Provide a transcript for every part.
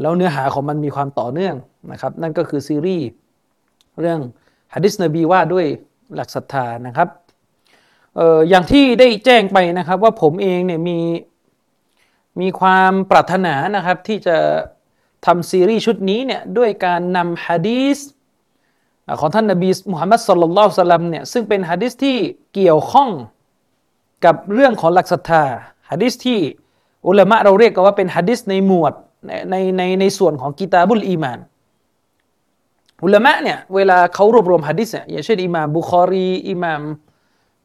แล้วเนื้อหาของมันมีความต่อเนื่องนะครับนั่นก็คือซีรีส์เรื่องฮะดิษนบีว่าด้วยหลักศรัทธานะครับอย่างที่ได้แจ้งไปนะครับว่าผมเองเนี่ยมีมีความปรารถนานะครับที่จะทำซีรีส์ชุดนี้เนี่ยด้วยการนำฮะดีษของท่านนบีมุฮัมมัดสุลลัลลอฮุสลัมเนี่ยซึ่งเป็นฮะดิษที่เกี่ยวข้องกับเรื่องของหลักศรัทธาฮะดิษที่อุลามะเราเรียกกันว่าเป็นฮะดิษในหมวด ในในในในส่วนของ كتاب الإيمان อุลามะเนี่ยเวลาเขารวบรวมฮะดิษเนี่ยอย่างเช่นอิหม่ามบุคอรีอิหม่าม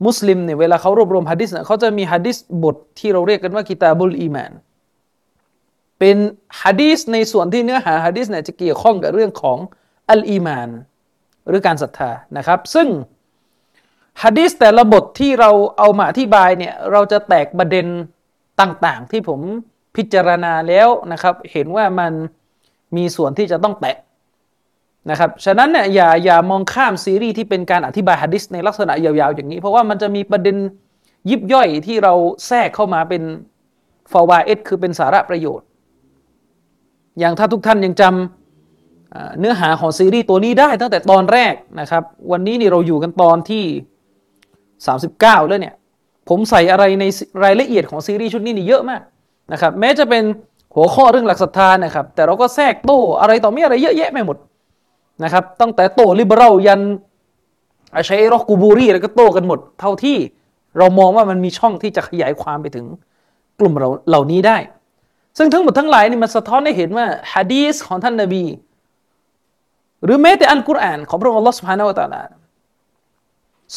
มุสลิมเนี่ยเวลาเขารวบรวมฮะดิษเนี่ยเขาจะมีฮะดิษบทที่เราเรียกกันว่า كتاب الإيمان เป็นฮะดิษในส่วนที่เนื้อหาฮะดิษเนี่ยจะเกี่ยวข้องกับเรื่องของอัลอีมาน หรือการศรัทธานะครับ ซึ่งฮะดีษแต่ละบทที่เราเอามาอธิบายเนี่ยเราจะแตกประเด็นต่างๆ ที่ผม พิจารณาแล้วนะครับ เห็นว่ามันมีส่วนที่จะต้องแตะนะครับ ฉะนั้นเนี่ยอย่าอย่ามองข้ามซีรีส์ที่เป็นการอธิบายฮะดิษในลักษณะยาวๆอย่างนี้ เพราะว่ามันจะมีประเด็นยิบย่อยที่เราแทรกเข้ามาเป็นฟาวาเอดคือเป็นสาระประโยชน์ อย่างถ้าทุกท่านยังจำอ่าเนื้อหาของซีรีส์ตัวนี้ได้ตั้งแต่ตอนแรกนะครับ วันนี้นี่เราอยู่กันตอนที่ 39 แล้วเนี่ย ผมใส่อะไรในรายละเอียดของซีรีส์ชุดนี้นี่เยอะมาก นะครับแม้จะเป็นหัวข้อเรื่องหลักศรัทธานะครับ แต่เราก็แทรกโต้อะไรต่อมีอะไรเยอะแยะไม่หมดนะครับ ตั้งแต่โต้ลิเบอรัลยันอาชัยรอกกูบูรีแล้วก็โต้กันหมด เท่าที่เรามองว่ามันมีช่องที่จะขยายความไปถึงกลุ่มเราเหล่านี้ได้ ซึ่งทั้งหมดทั้งหลายนี่มันสะท้อนให้เห็นว่าฮะดีสของท่านนบี หรือแม้แต่อัลกุรอานของพระองค์อัลลอฮฺสุบฮานาวะตาลา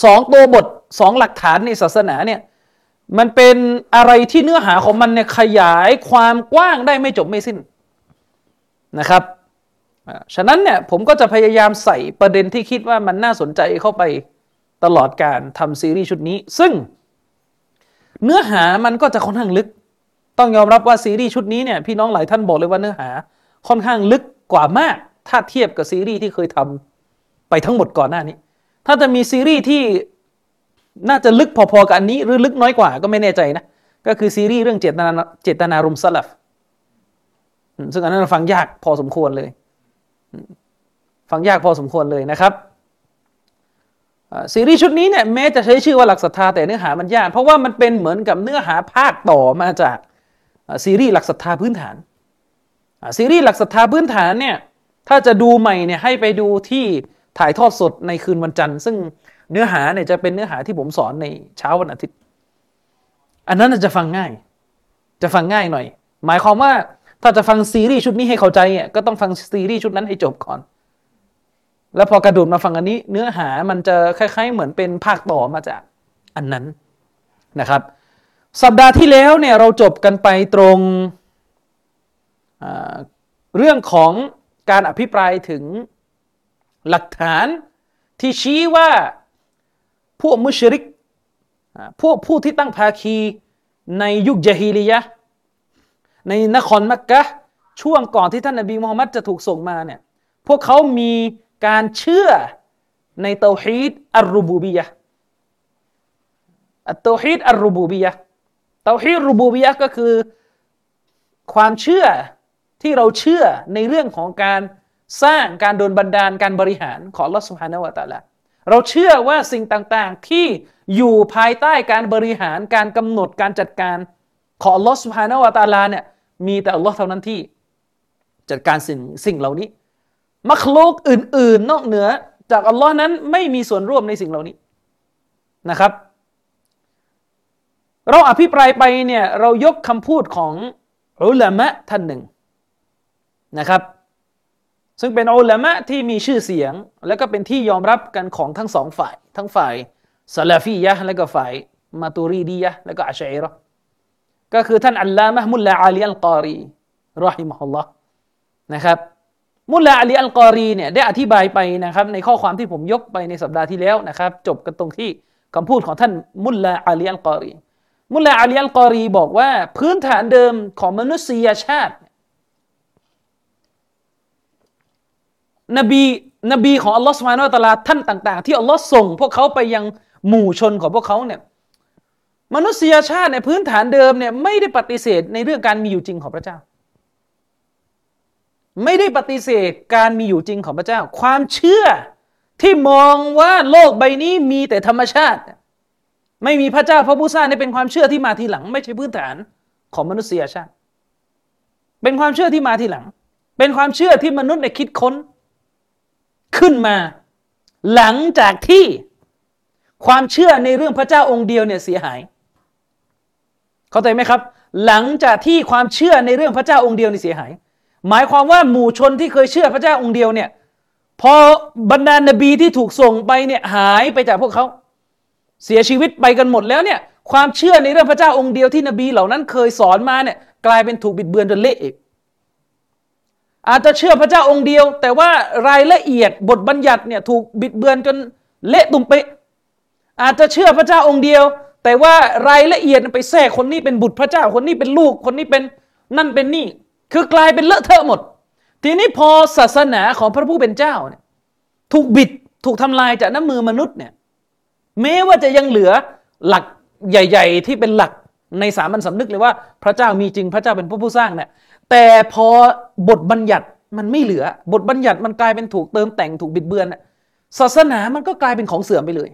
สองตัวบทสองหลักฐานในศาสนาเนี่ย มันเป็นอะไรที่เนื้อหาของมันเนี่ยขยายความกว้างได้ไม่จบไม่สิ้นนะครับฉะนั้นเนี่ยผมก็จะพยายามใส่ประเด็นที่คิดว่ามันน่าสนใจเข้าไปตลอดการทำซีรีส์ชุดนี้ ซึ่ง เนื้อหามันก็จะค่อนข้างลึก ต้องยอมรับว่าซีรีส์ชุดนี้เนี่ยพี่น้องหลายท่านบอกเลยว่าเนื้อหา ค่อนข้างลึกกว่ามาก ถ้าเทียบกับซีรีส์ที่เคยทำไปทั้งหมดก่อนหน้านี้ ถ้าจะมีซีรีส์ที่ น่าจะลึกพอๆกับอันนี้ หรือลึกน้อยกว่าก็ไม่แน่ใจนะ ก็คือซีรีส์เรื่องเจตนาเจตนารมณ์สลับซึ่งอันนั้นฟังยากพอสมควรเลย ฟังยากพอสมควรเลยนะครับซีรีส์ชุดนี้เนี่ยแม้จะใช้ชื่อว่าหลักศรัทธาแต่เนื้อหามันยาก เพราะว่ามันเป็นเหมือนกับเนื้อหาภาคต่อมาจากซีรีส์หลักศรัทธาพื้นฐานซีรีส์หลักศรัทธาพื้นฐานเนี่ยถ้าจะดูใหม่เนี่ยให้ไปดูที่ถ่ายทอดสดในคืนวันจันทร์ ซึ่ง เนื้อหาเนี่ยจะเป็นเนื้อหาที่ผมสอนในเช้าวันอาทิตย์ อันนั้นจะฟังง่าย จะฟังง่ายหน่อย หมายความว่าถ้าจะฟังซีรีส์ชุดนี้ให้เข้าใจอะก็ต้องฟังซีรีส์ชุดนั้นให้จบก่อน แล้วพอกระโดดมาฟังอันนี้ เนื้อหามันจะคล้าย ๆ เหมือนเป็นภาคต่อมาจากอันนั้นนะครับ สัปดาห์ที่แล้วเนี่ยเราจบกันไปตรงเรื่องของการอภิปรายถึงหลักฐานที่ชี้ว่า พวกมุชริกพวกผู้ที่ตั้งภาคีในยุคจาฮีลียะในนครมักกะช่วงก่อนที่ท่านนบีมูฮัมมัดจะถูกส่งมาเนี่ยพวกเขามีการเชื่อใน توحيد الربوبية التوحيد الربوبية توحيد ربوبية ก็คือความเชื่อที่เราเชื่อในเรื่องของการสร้างการโดนบันดาลการบริหารของอัลลอฮ์ سبحانه وتعالى เราเชื่อว่าสิ่งต่างๆที่อยู่ภายใต้การบริหารการกำหนดการจัดการ ของลอสุภานวะตาลาเนี่ยมีแต่อัลลอฮ์เท่านั้นที่ จัดการสิ่งสิ่งเหล่านี้ มัคลูกอื่น ๆ นอกเหนือจากอัลลอฮ์นั้นไม่มีส่วนร่วมในสิ่งเหล่านี้นะครับ เราอภิปรายไปเนี่ยเรายกคำพูดของอุลามะท่านหนึ่งนะครับ ซึ่งเป็นอุลามะที่มีชื่อเสียง และก็เป็นที่ยอมรับกันของทั้งสองฝ่าย ทั้งฝ่ายซาลาฟียะและก็ฝ่ายมาตูรีดียะและก็อะชาอิเราะฮ์ก็คือท่านอัลลามะมุลลาอาลีอัลกอรี رحمه الله นะครับมุลลาอาลีอัลกอรีเนี่ยได้อธิบายไปนะครับ ในข้อความที่ผมยกไปในสัปดาห์ที่แล้วนะครับ จบกันตรงที่คำพูดของท่านมุลลาอาลีอัลกอรีมุลลาอาลีอัลกอรีบอกว่าพื้นฐานเดิมของมนุษยชาติ นบีนบีของอัลลอฮฺสุบฮานาอัลตลาท่านต่าง ๆ ที่อัลลอฮ์ส่ง พวกเขาไปยังหมู่ชนของพวกเขาเนี่ยมนุษยชาติในพื้นฐานเดิมเนี่ยไม่ได้ปฏิเสธในเรื่องการมีอยู่จริงของพระเจ้า ไม่ได้ปฏิเสธการมีอยู่จริงของพระเจ้า ความเชื่อที่มองว่าโลกใบนี้มีแต่ธรรมชาติ ไม่มีพระเจ้าพระผู้สร้างนี่เป็นความเชื่อที่มาทีหลัง ไม่ใช่พื้นฐานของมนุษยชาติ เป็นความเชื่อที่มาทีหลัง เป็นความเชื่อที่มนุษย์ได้คิดค้น ขึ้นมา หลังจากที่ความเชื่อในเรื่องพระเจ้าองค์เดียวเนี่ยเสียหาย เข้าใจไหมครับ หลังจากที่ความเชื่อในเรื่องพระเจ้าองค์เดียวนี่เสียหาย หมายความว่าหมู่ชนที่เคยเชื่อพระเจ้าองค์เดียวเนี่ยพอบรรดานบีที่ถูกส่งไปเนี่ยหายไปจากพวกเขา เสียชีวิตไปกันหมดแล้วเนี่ยความเชื่อในเรื่องพระเจ้าองค์เดียวที่นบีเหล่านั้นเคยสอนมาเนี่ยกลายเป็นถูกบิดเบือนจนเละอีก อาจจะเชื่อพระเจ้าองค์เดียว แต่ว่ารายละเอียดบทบัญญัติเนี่ยถูกบิดเบือนจนเละตุ่มเปะอาจจะเชื่อพระเจ้าองค์เดียว แต่ว่ารายละเอียดไปแทรกคนนี้เป็นบุตรพระเจ้าคนนี้เป็นลูกคนนี้เป็นนั่นเป็นนี่ คือกลายเป็นเลอะเทอะหมด ทีนี้พอศาสนาของพระผู้เป็นเจ้าเนี่ยถูกบิดถูกทำลายจากน้ำมือมนุษย์เนี่ยแม้ว่าจะยังเหลือหลักใหญ่ ๆ ที่เป็นหลักในสามัญสำนึกเลยว่าพระเจ้ามีจริงพระเจ้าเป็นผู้ผู้สร้างเนี่ย แต่พอบทบัญญัติมันไม่เหลือ บทบัญญัติมันกลายเป็นถูกเติมแต่งถูกบิดเบือนศาสนามันก็กลายเป็นของเสื่อมไปเลย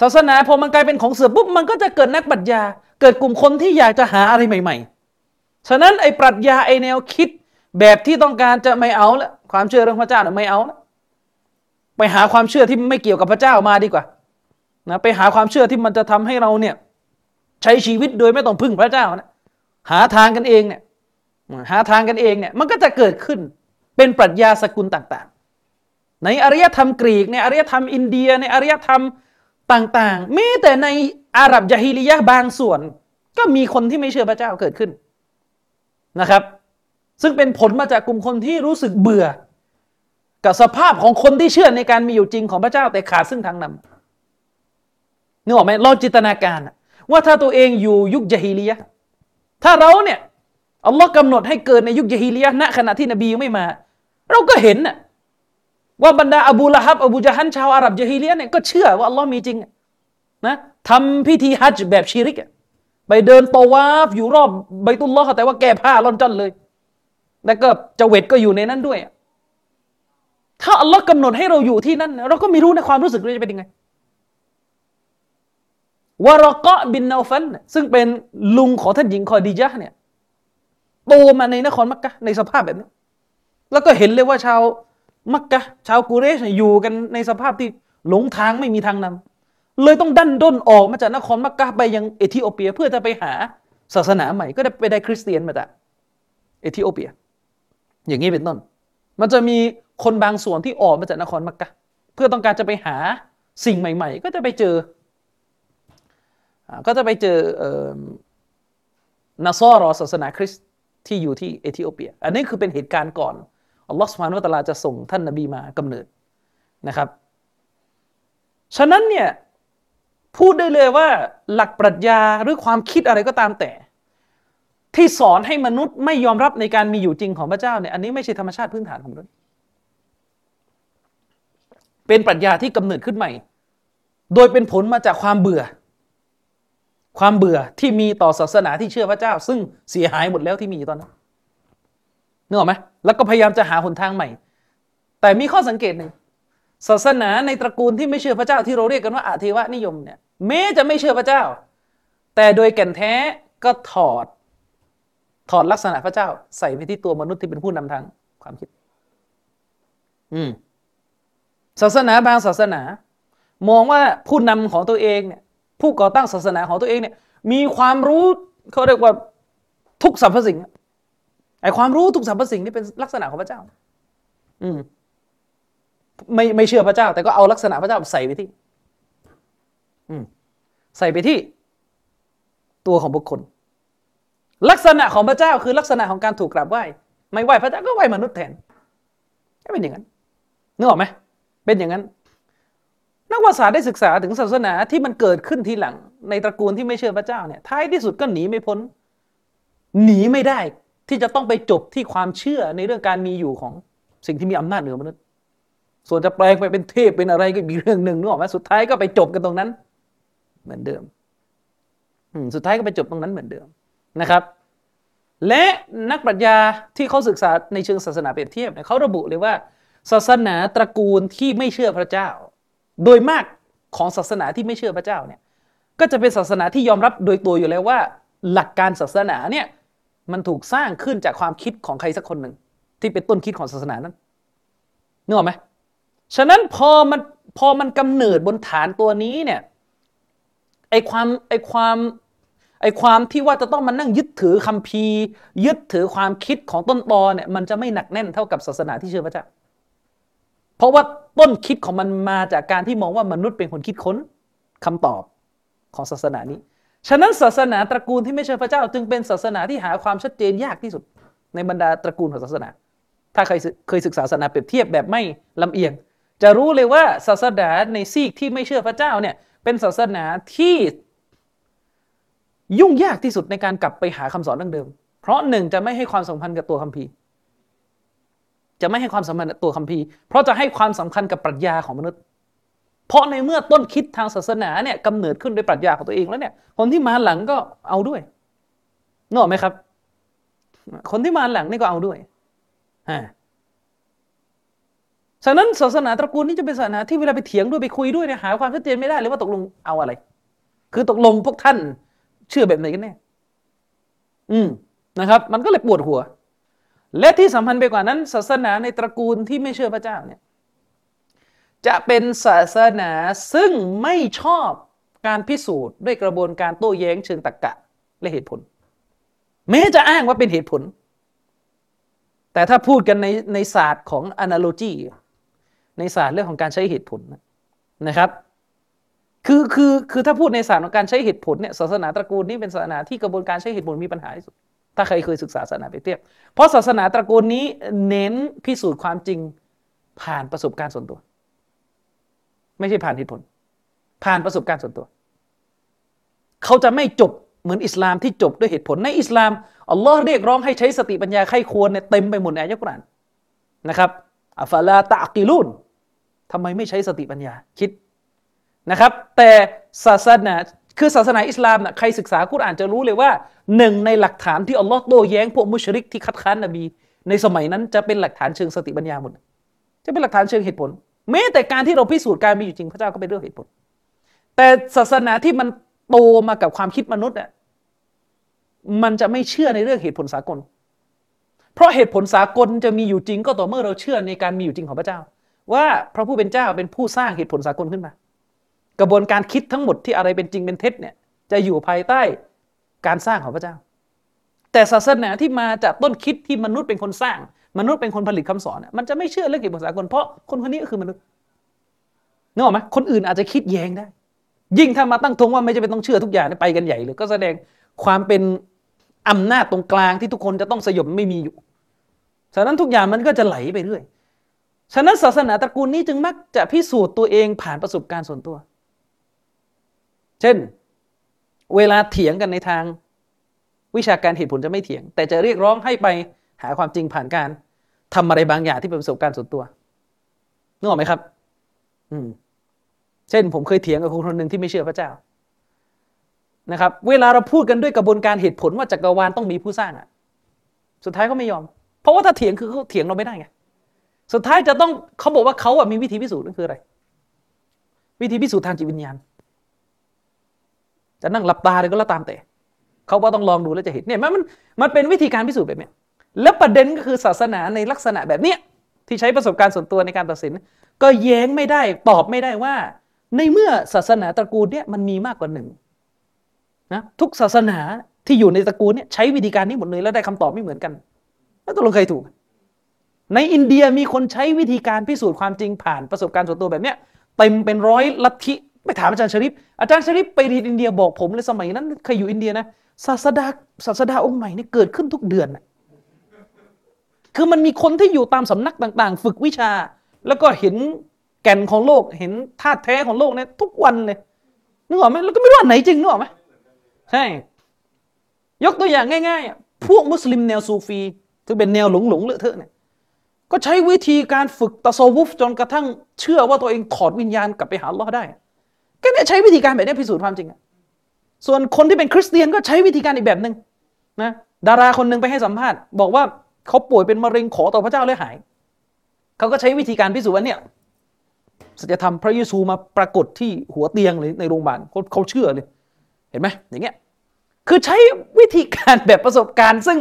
ศาสนาพอมันกลายเป็นของเสื่อมปุ๊บมันก็จะเกิดนักปรัชญา เกิดกลุ่มคนที่อยากจะหาอะไรใหม่ ๆ ฉะนั้นไอ้ปรัชญาไอ้แนวคิดแบบที่ต้องการจะไม่เอาละความเชื่อเรื่องพระเจ้าเนี่ยไม่เอาละไปหาความเชื่อที่ไม่เกี่ยวกับพระเจ้ามาดีกว่านะไปหาความเชื่อที่มันจะทำให้เราเนี่ยใช้ชีวิตโดยไม่ต้องพึ่งพระเจ้านะ หาทางกันเองเนี่ยหาทางกันเองเนี่ยมันก็จะเกิดขึ้นเป็นปรัชญาสกุลต่างๆ ในอารยธรรมกรีกในอารยธรรมอินเดีย ในอารยธรรมต่างๆแม้แต่ในอาหรับยะฮิลียะบางส่วน ก็มีคนที่ไม่เชื่อพระเจ้าเกิดขึ้นนะครับ ซึ่งเป็นผลมาจากกลุ่มคนที่รู้สึกเบื่อ กับสภาพของคนที่เชื่อในการมีอยู่จริงของพระเจ้าแต่ขาดซึ่งทางนำนึกออกไหมลองจินตนาการ ว่าถ้าตัวเองอยู่ยุคยะฮิลียะ ถ้าเราเนี่ยอัลลอฮ์กำหนดให้เกิดในยุคยะฮีลียะณขณะที่นบียังไม่มา เราก็เห็นน่ะว่าบรรดาอบูละฮับอบูจาฮันชาวอาหรับยะฮีลียะเนี่ยก็เชื่อว่าอัลลอฮ์มีจริงนะทำพิธีฮัจจ์แบบชีริกไปเดินตวาฟอยู่รอบใบตุลลอฮ์แต่ว่าแก้ผ้าล่อนจ้อนเลย แล้วก็เจเวตก็อยู่ในนั้นด้วย ถ้าอัลลอฮ์กำหนดให้เราอยู่ที่นั่น เราก็ไม่รู้ในความรู้สึกเราจะเป็นยังไง วารกะบินนาฟัน ซึ่งเป็นลุงของท่านหญิงคอดีจาเนี่ยโตมาในนครมักกะในสภาพแบบนี้ แล้วก็เห็นเลยว่าชาวมักกะชาวกุเรชอยู่กันในสภาพที่หลงทางไม่มีทางนำเลยต้องดันด้นออกมาจากนครมักกะไปยังเอธิโอเปีย เพื่อจะไปหาศาสนาใหม่ ก็ได้ไปได้คริสเตียนมาจากเอธิโอเปีย อย่างนี้เป็นต้น มันจะมีคนบางส่วนที่ออกมาจากนครมักกะเพื่อต้องการจะไปหาสิ่งใหม่ ๆ ก็จะไปเจอ ก็จะไปเจอนาซอรอศาสนาคริสต์ที่อยู่ที่เอธิโอเปีย อันนี้คือเป็นเหตุการณ์ก่อนอัลลอฮฺสุบฮานุตะลาจะส่งท่านนบีมากำเนิดนะครับ ฉะนั้นเนี่ยพูดได้เลยว่าหลักปรัชญาหรือความคิดอะไรก็ตามแต่ ที่สอนให้มนุษย์ไม่ยอมรับในการมีอยู่จริงของพระเจ้าเนี่ยอันนี้ไม่ใช่ธรรมชาติพื้นฐานของมนุษย์เป็นปรัชญาที่กำเนิดขึ้นใหม่ โดยเป็นผลมาจากความเบื่อ ความเบื่อที่มีต่อศาสนาที่เชื่อพระเจ้า ซึ่งเสียหายหมดแล้วที่มีตอนนั้นนึกออกไหมแล้วก็พยายามจะหาหนทางใหม่ แต่มีข้อสังเกตหนึ่งศาสนาในตระกูลที่ไม่เชื่อพระเจ้าที่เราเรียกกันว่าอาเทวนิยมเนี่ยแม้จะไม่เชื่อพระเจ้า แต่โดยแก่นแท้ก็ถอด ถอดลักษณะพระเจ้า ใส่ไปที่ตัวมนุษย์ที่เป็นผู้นำทางความคิด อืมศาสนาบางศาสนามองว่าผู้นำของตัวเองเนี่ย ผู้ก่อตั้งศาสนาของตัวเองเนี่ยมีความรู้เขาเรียกว่าทุกสรรพสิ่งไอความรู้ทุกสรรพสิ่งนี่เป็นลักษณะของพระเจ้า อืมไม่ไม่เชื่อพระเจ้า แต่ก็เอาลักษณะพระเจ้าใส่ไปที่ อืมใส่ไปที่ตัวของบุคคล ลักษณะของพระเจ้าคือลักษณะของการถูกกราบไหว้ไม่ไหว้พระเจ้าก็ไหว้มนุษย์แทนก็เป็นอย่างนั้นนึกออกไหมเป็นอย่างนั้น นักวิทยาศาสตร์ได้ศึกษาถึงศาสนาที่มันเกิดขึ้นทีหลัง ในตระกูลที่ไม่เชื่อพระเจ้าเนี่ยท้ายที่สุดก็หนีไม่พ้น หนีไม่ได้ที่จะต้องไปจบที่ความเชื่อในเรื่องการมีอยู่ของสิ่งที่มีอำนาจเหนือมนุษย์ ส่วนจะแปลงไปเป็นเทพเป็นอะไรก็มีเรื่องหนึ่งนึกออกไหมสุดท้ายก็ไปจบกันตรงนั้น เหมือนเดิมสุดท้ายก็ไปจบตรงนั้นเหมือนเดิมนะครับ และนักปรัชญาที่เขาศึกษาในเชิงศาสนาเปรียบเทียบเนี่ยเขาระบุเลยว่า ศาสนาตระกูลที่ไม่เชื่อพระเจ้า โดยมากของศาสนาที่ไม่เชื่อพระเจ้าเนี่ยก็จะเป็นศาสนาที่ยอมรับโดยตัวอยู่แล้วว่า หลักการศาสนาเนี่ยมันถูกสร้างขึ้นจากความคิดของใครสักคนหนึ่ง ที่เป็นต้นคิดของศาสนานั้นนึกออกไหมฉะนั้นพอมันพอมันกำเนิดบนฐานตัวนี้เนี่ยไอความไอความไอความที่ว่าจะต้องมานั่งยึดถือคัมภีร์ ยึดถือความคิดของต้นตอเนี่ยมันจะไม่หนักแน่นเท่ากับศาสนาที่เชื่อพระเจ้าเพราะว่า ต้นคิดของมันมาจากการที่มองว่ามนุษย์เป็นคนคิดค้นคำตอบของศาสนานี้ ฉะนั้นศาสนาตระกูลที่ไม่เชื่อพระเจ้า จึงเป็นศาสนาที่หาความชัดเจนยากที่สุด ในบรรดาตระกูลของศาสนา ถ้าใครเคยศึกษาศาสนาเปรียบเทียบแบบไม่ลำเอียง จะรู้เลยว่าศาสนาในซีกที่ไม่เชื่อพระเจ้าเนี่ยเป็นศาสนาที่ยุ่งยากที่สุดในการกลับไปหาคำสอนดั้งเดิม เพราะหนึ่งจะไม่ให้ความสำคัญกับตัวคัมภีร์ จะไม่ให้ความสำคัญกับตัวคัมภีร์ เพราะจะให้ความสำคัญกับปรัชญาของมนุษย์ เพราะในเมื่อต้นคิดทางศาสนาเนี่ยกำเนิดขึ้นด้วยปรัชญาของตัวเองแล้วเนี่ย คนที่มาหลังก็เอาด้วยนึกออกไหมครับ คนที่มาหลังนี่ก็เอาด้วยฮะฉะนั้นศาสนาตระกูลนี้จะเป็นศาสนาที่เวลาไปเถียงด้วยไปคุยด้วยเนี่ยหาความชัดเจนไม่ได้เลยว่าตกลงเอาอะไร คือตกลงพวกท่านเชื่อแบบไหนกันแน่อืมนะครับ มันก็เลยปวดหัว และที่สำคัญไปกว่านั้น ศาสนาในตระกูลที่ไม่เชื่อพระเจ้าเนี่ยจะเป็นศาสนาซึ่งไม่ชอบการพิสูจน์ด้วยกระบวนการโต้แย้งเชิงตรรกกะและเหตุผล แม้จะอ้างว่าเป็นเหตุผล แต่ถ้าพูดกันในในศาสตร์ของ analogy ในศาสตร์เรื่องของการใช้เหตุผลนะครับ คือคือคือถ้าพูดในศาสตร์ของการใช้เหตุผลเนี่ยศาสนาตระกูลนี้เป็นศาสนาที่กระบวนการใช้เหตุผลมีปัญหาที่สุด ถ้าใครเคยศึกษาศาสนาไปเทียบ เพราะศาสนาตระกูลนี้เน้นพิสูจน์ความจริงผ่านประสบการณ์ส่วนตัว ไม่ใช่ผ่านเหตุผล ผ่านประสบการณ์ส่วนตัว เขาจะไม่จบเหมือนอิสลามที่จบด้วยเหตุผลในอิสลามอัลลอฮ์เรียกร้องให้ใช้สติปัญญาไข้ควรเนี่ยเต็มไปหมดในอายะกุรอานนะครับอัฟลาตะกิลุนทำไมไม่ใช้สติปัญญาคิดนะครับ แต่ศาสนา คือศาสนาอิสลามนะใครศึกษากุรอานจะรู้เลยว่าหนึ่งในหลักฐานที่อัลลอฮ์โต้แย้งพวกมุชริกที่คัดค้านนบี ในสมัยนั้นจะเป็นหลักฐานเชิงสติปัญญาหมดจะเป็นหลักฐานเชิงเหตุผลแม้แต่การที่เราพิสูจน์การมีอยู่จริงพระเจ้าก็เป็นเรื่องเหตุผล แต่ศาสนาที่มันโตมากับความคิดมนุษย์อะมันจะไม่เชื่อในเรื่องเหตุผลสากล เพราะเหตุผลสากลจะมีอยู่จริงก็ต่อเมื่อเราเชื่อในการมีอยู่จริงของพระเจ้า ว่าพระผู้เป็นเจ้าเป็นผู้สร้างเหตุผลสากลขึ้นมา กระบวนการคิดทั้งหมดที่อะไรเป็นจริงเป็นเท็จเนี่ยจะอยู่ภายใต้การสร้างของพระเจ้า แต่ศาสนาที่มาจากต้นคิดที่มนุษย์เป็นคนสร้าง มนุษย์เป็นคนผลิตคำสอน มันจะไม่เชื่อเรื่องเกี่ยวกับสากลเพราะคนคนนี้ก็คือมนุษย์นึกออกไหมคนอื่นอาจจะคิดแย้งได้ ยิ่งถ้ามาตั้งทงว่าไม่จะเป็นต้องเชื่อทุกอย่างไปกันใหญ่เลยก็แสดงความเป็นอำนาจตรงกลางที่ทุกคนจะต้องสยบไม่มีอยู่ ฉะนั้นทุกอย่างมันก็จะไหลไปเรื่อย ฉะนั้นศาสนาตระกูลนี้จึงมักจะพิสูจน์ตัวเองผ่านประสบการณ์ส่วนตัว เช่น เวลาเถียงกันในทางวิชาการเหตุผลจะไม่เถียง แต่จะเรียกร้องให้ไปหาความจริงผ่านการทำอะไรบางอย่างที่เป็นประสบการณ์ส่วนตัวนึกออกไหมครับ อืม เช่น ผมเคยเถียงกับคนคนหนึ่งที่ไม่เชื่อพระเจ้านะครับ เวลาเราพูดกันด้วยกระบวนการเหตุผลว่าจักรวาลต้องมีผู้สร้างอะสุดท้ายเขาไม่ยอม เพราะว่าถ้าเถียงคือเขาเถียงเราไม่ได้ไงสุดท้ายจะต้องเขาบอกว่าเขาอะมีวิธีพิสูจน์นั่นคืออะไร วิธีพิสูจน์ทางจิตวิญญาณ จะนั่งหลับตาเลยก็แล้วตามแต่เขาว่าต้องลองดูแล้วจะเห็นเนี่ยมันมันเป็นวิธีการพิสูจน์แบบนี้และประเด็นก็คือศาสนาในลักษณะแบบเนี้ยที่ใช้ประสบการณ์ส่วนตัวในการตัดสิน ก็แย้งไม่ได้ตอบไม่ได้ว่า ในเมื่อศาสนาตระกูลเนี่ยมันมีมากกว่าหนึ่งนะทุกศาสนาที่อยู่ในตระกูลเนี่ยใช้วิธีการนี้หมดเลยแล้วได้คำตอบไม่เหมือนกันแล้วตกลงใครถูก ในอินเดียมีคนใช้วิธีการพิสูจน์ความจริงผ่านประสบการณ์ส่วนตัวแบบเนี้ยเต็มเป็นร้อยลัทธิ ไปถามอาจารย์ชริปอาจารย์ชริปไปเรียนอินเดียบอกผมเลยสมัยนั้นเคยอยู่อินเดียนะศาสดาศาสดาองค์ใหม่เนี่ยเกิดขึ้นทุกเดือนคือมันมีคนที่อยู่ตามสำนักต่างๆ ฝึกวิชา แล้วก็เห็นแก่นของโลก เห็นธาตุแท้ของโลกเนี่ยทุกวันเลยนึกออกไหมแล้วก็ไม่รู้ว่าไหนจริงนึกออกไหมใช่ ยกตัวอย่างง่ายๆ พวกมุสลิมแนวซูฟีที่เป็นแนวหลงหลงเลอะเทอะเนี่ยก็ใช้วิธีการฝึกตะโซวุฟจนกระทั่งเชื่อว่าตัวเองถอดวิญญาณกลับไปหาลอได้ ก็เนี่ยใช้วิธีการแบบนี้พิสูจน์ความจริงอะส่วนคนที่เป็นคริสเตียนก็ใช้วิธีการอีกแบบหนึ่งนะดาราคนหนึ่งไปให้สัมภาษณ์ บอกว่าเขาป่วยเป็นมะเร็งขอต่อพระเจ้าเลยหาย เขาก็ใช้วิธีการพิสูจน์ว่าเนี่ยสัจธรรมพระเยซูมาปรากฏที่หัวเตียงเลยในโรงพยาบาลเขาเขาเชื่อเลย เห็นไหมอย่างเงี้ยคือใช้วิธีการแบบประสบการณ์ ซึ่ง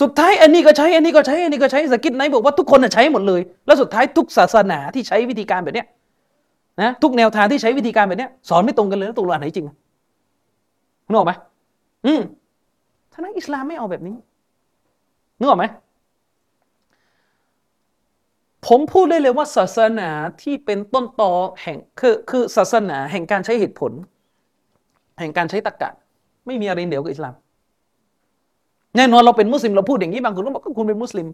สุดท้ายอันนี้ก็ใช้อันนี้ก็ใช้อันนี้ก็ใช้สกิดไนบอกว่าทุกคนใช้หมดเลย แล้วสุดท้ายทุกศาสนาที่ใช้วิธีการแบบเนี้ย นะทุกแนวทางที่ใช้วิธีการแบบนี้สอนไม่ตรงกันเลยแล้วตรงอันไหนจริงนึกออกไหมอืมท่านั้นอิสลามไม่เอาแบบนี้นึกออกไหมผมพูดได้เลยว่าศาสนาที่เป็นต้นตอแห่งคือคือศาสนาแห่งการใช้เหตุผล แห่งการใช้ตรรกะ ไม่มีอะไรเดียวกับอิสลามแน่นอนเราเป็นมุสลิมเราพูดอย่างนี้บางคนก็บอกก็คุณเป็นมุสลิม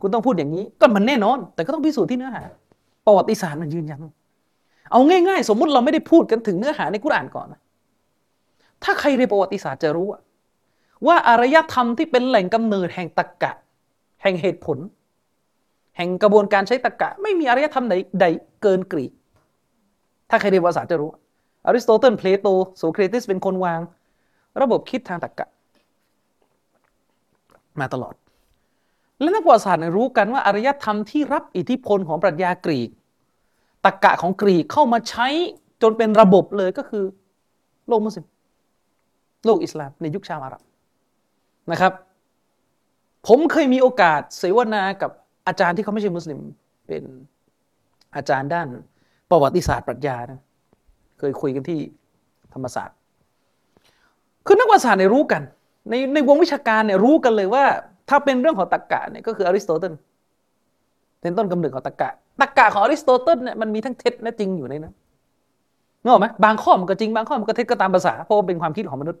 คุณต้องพูดอย่างนี้ ก็มันแน่นอน แต่ก็ต้องพิสูจน์ที่เนื้อหาประวัติศาสตร์มันยืนยัน เอาง่ายๆ สมมุติเราไม่ได้พูดกันถึงเนื้อหาในกุรอานก่อนนะถ้าใครในประวัติศาสตร์จะรู้ว่าอารยธรรมที่เป็นแหล่งกำเนิดแห่งตรรกะ แห่งเหตุผล แห่งกระบวนการใช้ตรรกะ ไม่มีอารยธรรมใดใดเกินกรีก ถ้าใครเรียนประวัติศาสตร์จะรู้อริสโตเติลเพลโตโสเครติสเป็นคนวาง ระบบคิดทางตรรกะ มาตลอด และนักประวัติศาสตร์รู้กันว่าอารยธรรมที่รับอิทธิพลของปรัชญากรีก ตรรกะของกรีกเข้ามาใช้จนเป็นระบบเลยก็คือ โลกมุสลิม โลกอิสลามในยุคชาวอาหรับนะครับ ผมเคยมีโอกาสเสวนากับอาจารย์ที่เขาไม่ใช่มุสลิม เป็นอาจารย์ด้านประวัติศาสตร์ปรัชญานะเคยคุยกันที่ธรรมศาสตร์ คือนักประวัติศาสตร์เนี่ยรู้กัน ในในวงวิชาการเนี่ยรู้กันเลยว่า ถ้าเป็นเรื่องของตรรกะเนี่ยก็คืออริสโตเติลเป็นต้นกำเนิดของตรรกะ ตรรกะของอริสโตเติลเนี่ยมันมีทั้งเท็จและจริงอยู่ในนั้นนึกออกไหมบางข้อมันก็จริงบางข้อมันก็เท็จก็ตามภาษาเพราะเป็นความคิดของมนุษย์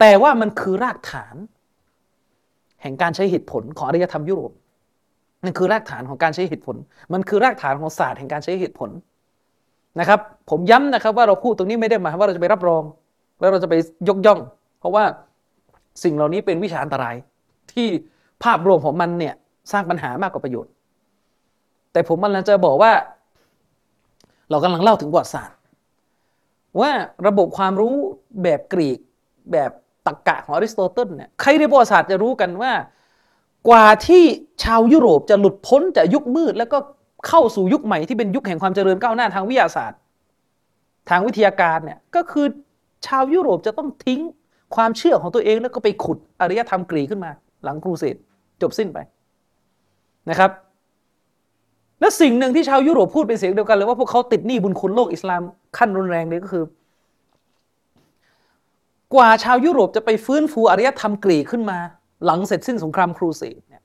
แต่ว่ามันคือรากฐาน แห่งการใช้เหตุผลของอารยธรรมยุโรปมันคือรากฐานของการใช้เหตุผล มันคือรากฐานของศาสตร์แห่งการใช้เหตุผลนะครับ ผมย้ำนะครับว่าเราพูดตรงนี้ไม่ได้หมายว่าเราจะไปรับรอง แล้วเราจะไปยกย่อง เพราะว่าสิ่งเหล่านี้เป็นวิชาอันตรายที่ภาพรวมของมันเนี่ยสร้างปัญหามากกว่าประโยชน์ แต่ผมมันจะบอกว่า เรากำลังเล่าถึงประวัติศาสตร์ ว่าระบบความรู้แบบกรีกแบบตรรกกะของอริสโตเติลเนี่ยใครในประวัติศาสตร์จะรู้กันว่า กว่าที่ชาวยุโรปจะหลุดพ้นจากยุคมืด แล้วก็เข้าสู่ยุคใหม่ที่เป็นยุคแห่งความเจริญก้าวหน้าทางวิทยาศาสตร์ ทางวิทยาการเนี่ยก็คือชาวยุโรปจะต้องทิ้งความเชื่อของตัวเองแล้วก็ไปขุดอารยธรรมกรีขึ้นมา หลังครูเสดจบสิ้นไปนะครับ และสิ่งหนึ่งที่ชาวยุโรปพูดเป็นเสียงเดียวกันเลยว่าพวกเขาติดหนี้บุญคุณโลกอิสลามขั้นรุนแรงเลยก็คือ กว่าชาวยุโรปจะไปฟื้นฟูอารยธรรมกรีกขึ้นมา หลังเสร็จสิ้นสงครามครูเสดเนี่ย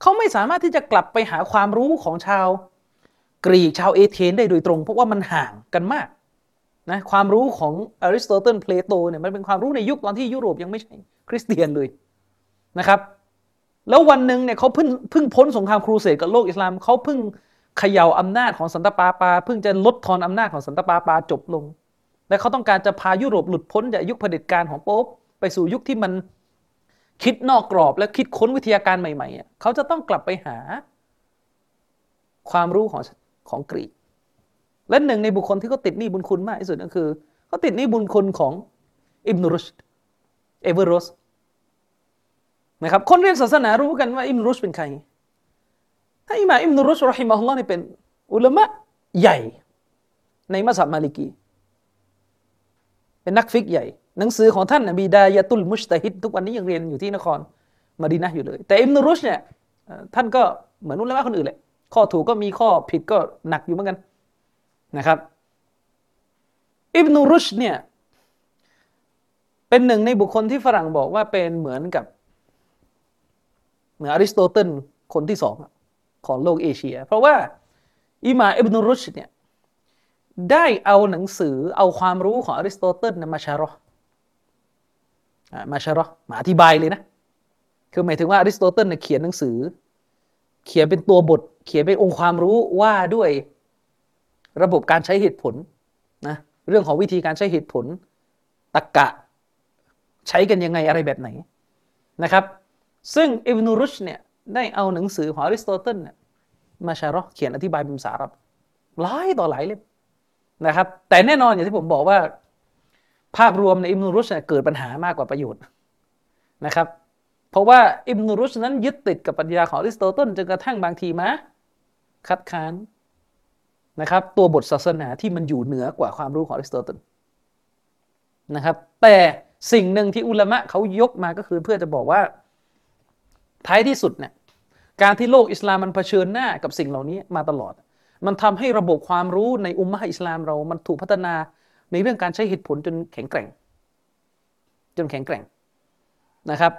เขาไม่สามารถที่จะกลับไปหาความรู้ของชาวกรีกชาวเอเธนส์ได้โดยตรง เพราะว่ามันห่างกันมากนะความรู้ของอริสโตเติลเพลโตเนี่ยมันเป็นความรู้ในยุคตอนที่ยุโรปยังไม่ใช่คริสเตียนเลยนะครับ แล้ววันหนึ่งเนี่ยเขาเพิ่งเพิ่งพ้นสงครามครูเสดกับโลกอิสลามเขาเพิ่งเขย่าอำนาจของสันตปาปา เพิ่งจะลดทอนอำนาจของสันตปาปาจบลง และเขาต้องการจะพายุโรปหลุดพ้นจากยุคเผด็จการของโป๊ปไปสู่ยุคที่มันคิดนอกกรอบและคิดค้นวิทยาการใหม่ๆเขาจะต้องกลับไปหา ความรู้ของของกรีก และหนึ่งในบุคคลที่เขาติดหนี้บุญคุณมากที่สุดก็คือเขาติดหนี้บุญคุณของอิบนุรุชเอเวอร์โรส นะครับคนเรียนศาสนารู้กันว่าอิบนุรุชเป็นใคร ถ้าอิมาอิบนุรุชรอฮิมะฮุลลอฮ์นี่เป็นอุลามะใหญ่ ในมัสยิดมาลิกี เป็นนักฟิกใหญ่ หนังสือของท่านนบีดายะตุลมุชตะฮิดทุกวันนี้ยังเรียนอยู่ที่นครมาดีนะอยู่เลย แต่อิบนุรุชเนี่ยท่านก็เหมือนอุลามะคนอื่นแหละข้อถูกก็มีข้อผิดก็หนักอยู่เหมือนกันนะครับอิบนูรุชเนี่ยเป็นหนึ่งในบุคคลที่ฝรั่งบอกว่าเป็นเหมือนกับ เหมือนอริสโตเติลคนที่สองของโลกเอเชีย เพราะว่าอิหม่ามอิบนูรุชเนี่ยได้เอาหนังสือเอาความรู้ของอริสโตเติลมา شرح มา شرح มาอธิบายเลยนะ คือหมายถึงว่าอริสโตเติลเขียนหนังสือ เขียนเป็นตัวบท เขียนเป็นองค์ความรู้ว่าด้วยระบบการใช้เหตุผลนะเรื่องของวิธีการใช้เหตุผลตรรกะ ใช้กันยังไงอะไรแบบไหนนะครับ ซึ่งอิบนุรุชเนี่ยได้เอาหนังสือของอริสโตเติลเนี่ยมา شرح เขียนอธิบายเป็นภาษาอาหรับหลายต่อหลายเล่มนะครับ แต่แน่นอนอย่างที่ผมบอกว่า ภาพรวมในอิบนุรุชเกิดปัญหามากกว่าประโยชน์นะครับ เพราะว่าอิบนุรุชนั้นยึดติดกับปรัชญาของอริสโตเติลจนกระทั่งบางทีมาคัดค้านนะครับ ตัวบทศาสนาที่มันอยู่เหนือกว่าความรู้ของอริสโตเติลนะครับ แต่สิ่งหนึ่งที่อุลามะเขายกมาก็คือเพื่อจะบอกว่า ท้ายที่สุดเนี่ยการที่โลกอิสลามมันเผชิญหน้ากับสิ่งเหล่านี้มาตลอด มันทำให้ระบบความรู้ในอุมมะอิสลามเรา มันถูกพัฒนาในเรื่องการใช้เหตุผลจนแข็งแกร่ง จนแข็งแกร่งนะครับ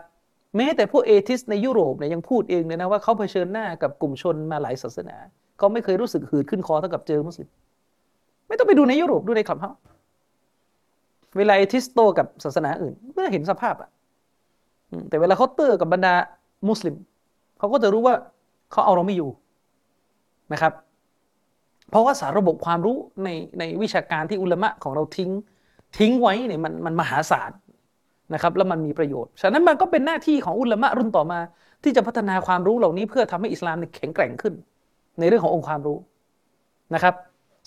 แม้แต่พวก atheist ในยุโรปเนี่ยยังพูดเองเลยนะว่าเขาเผชิญหน้ากับกลุ่มชนมาหลายศาสนาเขาไม่เคยรู้สึกหืดขึ้นคอเท่ากับเจอมุสลิมไม่ต้องไปดูในยุโรปดูใน Clubhouse เวลา atheist โต้กับศาสนาอื่นก็เห็นสภาพอะแต่เวลาเขาเตอร์กับบรรดา มุสลิมเขาก็จะรู้ว่าเขาเอาเราไม่อยู่นะครับ เพราะว่าสารระบบความรู้ในในวิชาการที่อุลามะของเราทิ้งทิ้งไว้เนี่ยมันมันมหาศาลนะครับแล้วมันมีประโยชน์ ฉะนั้นมันก็เป็นหน้าที่ของอุลามะรุ่นต่อมา ที่จะพัฒนาความรู้เหล่านี้เพื่อทำให้อิสลามแข็งแกร่งขึ้น ในเรื่องขององค์ความรู้นะครับ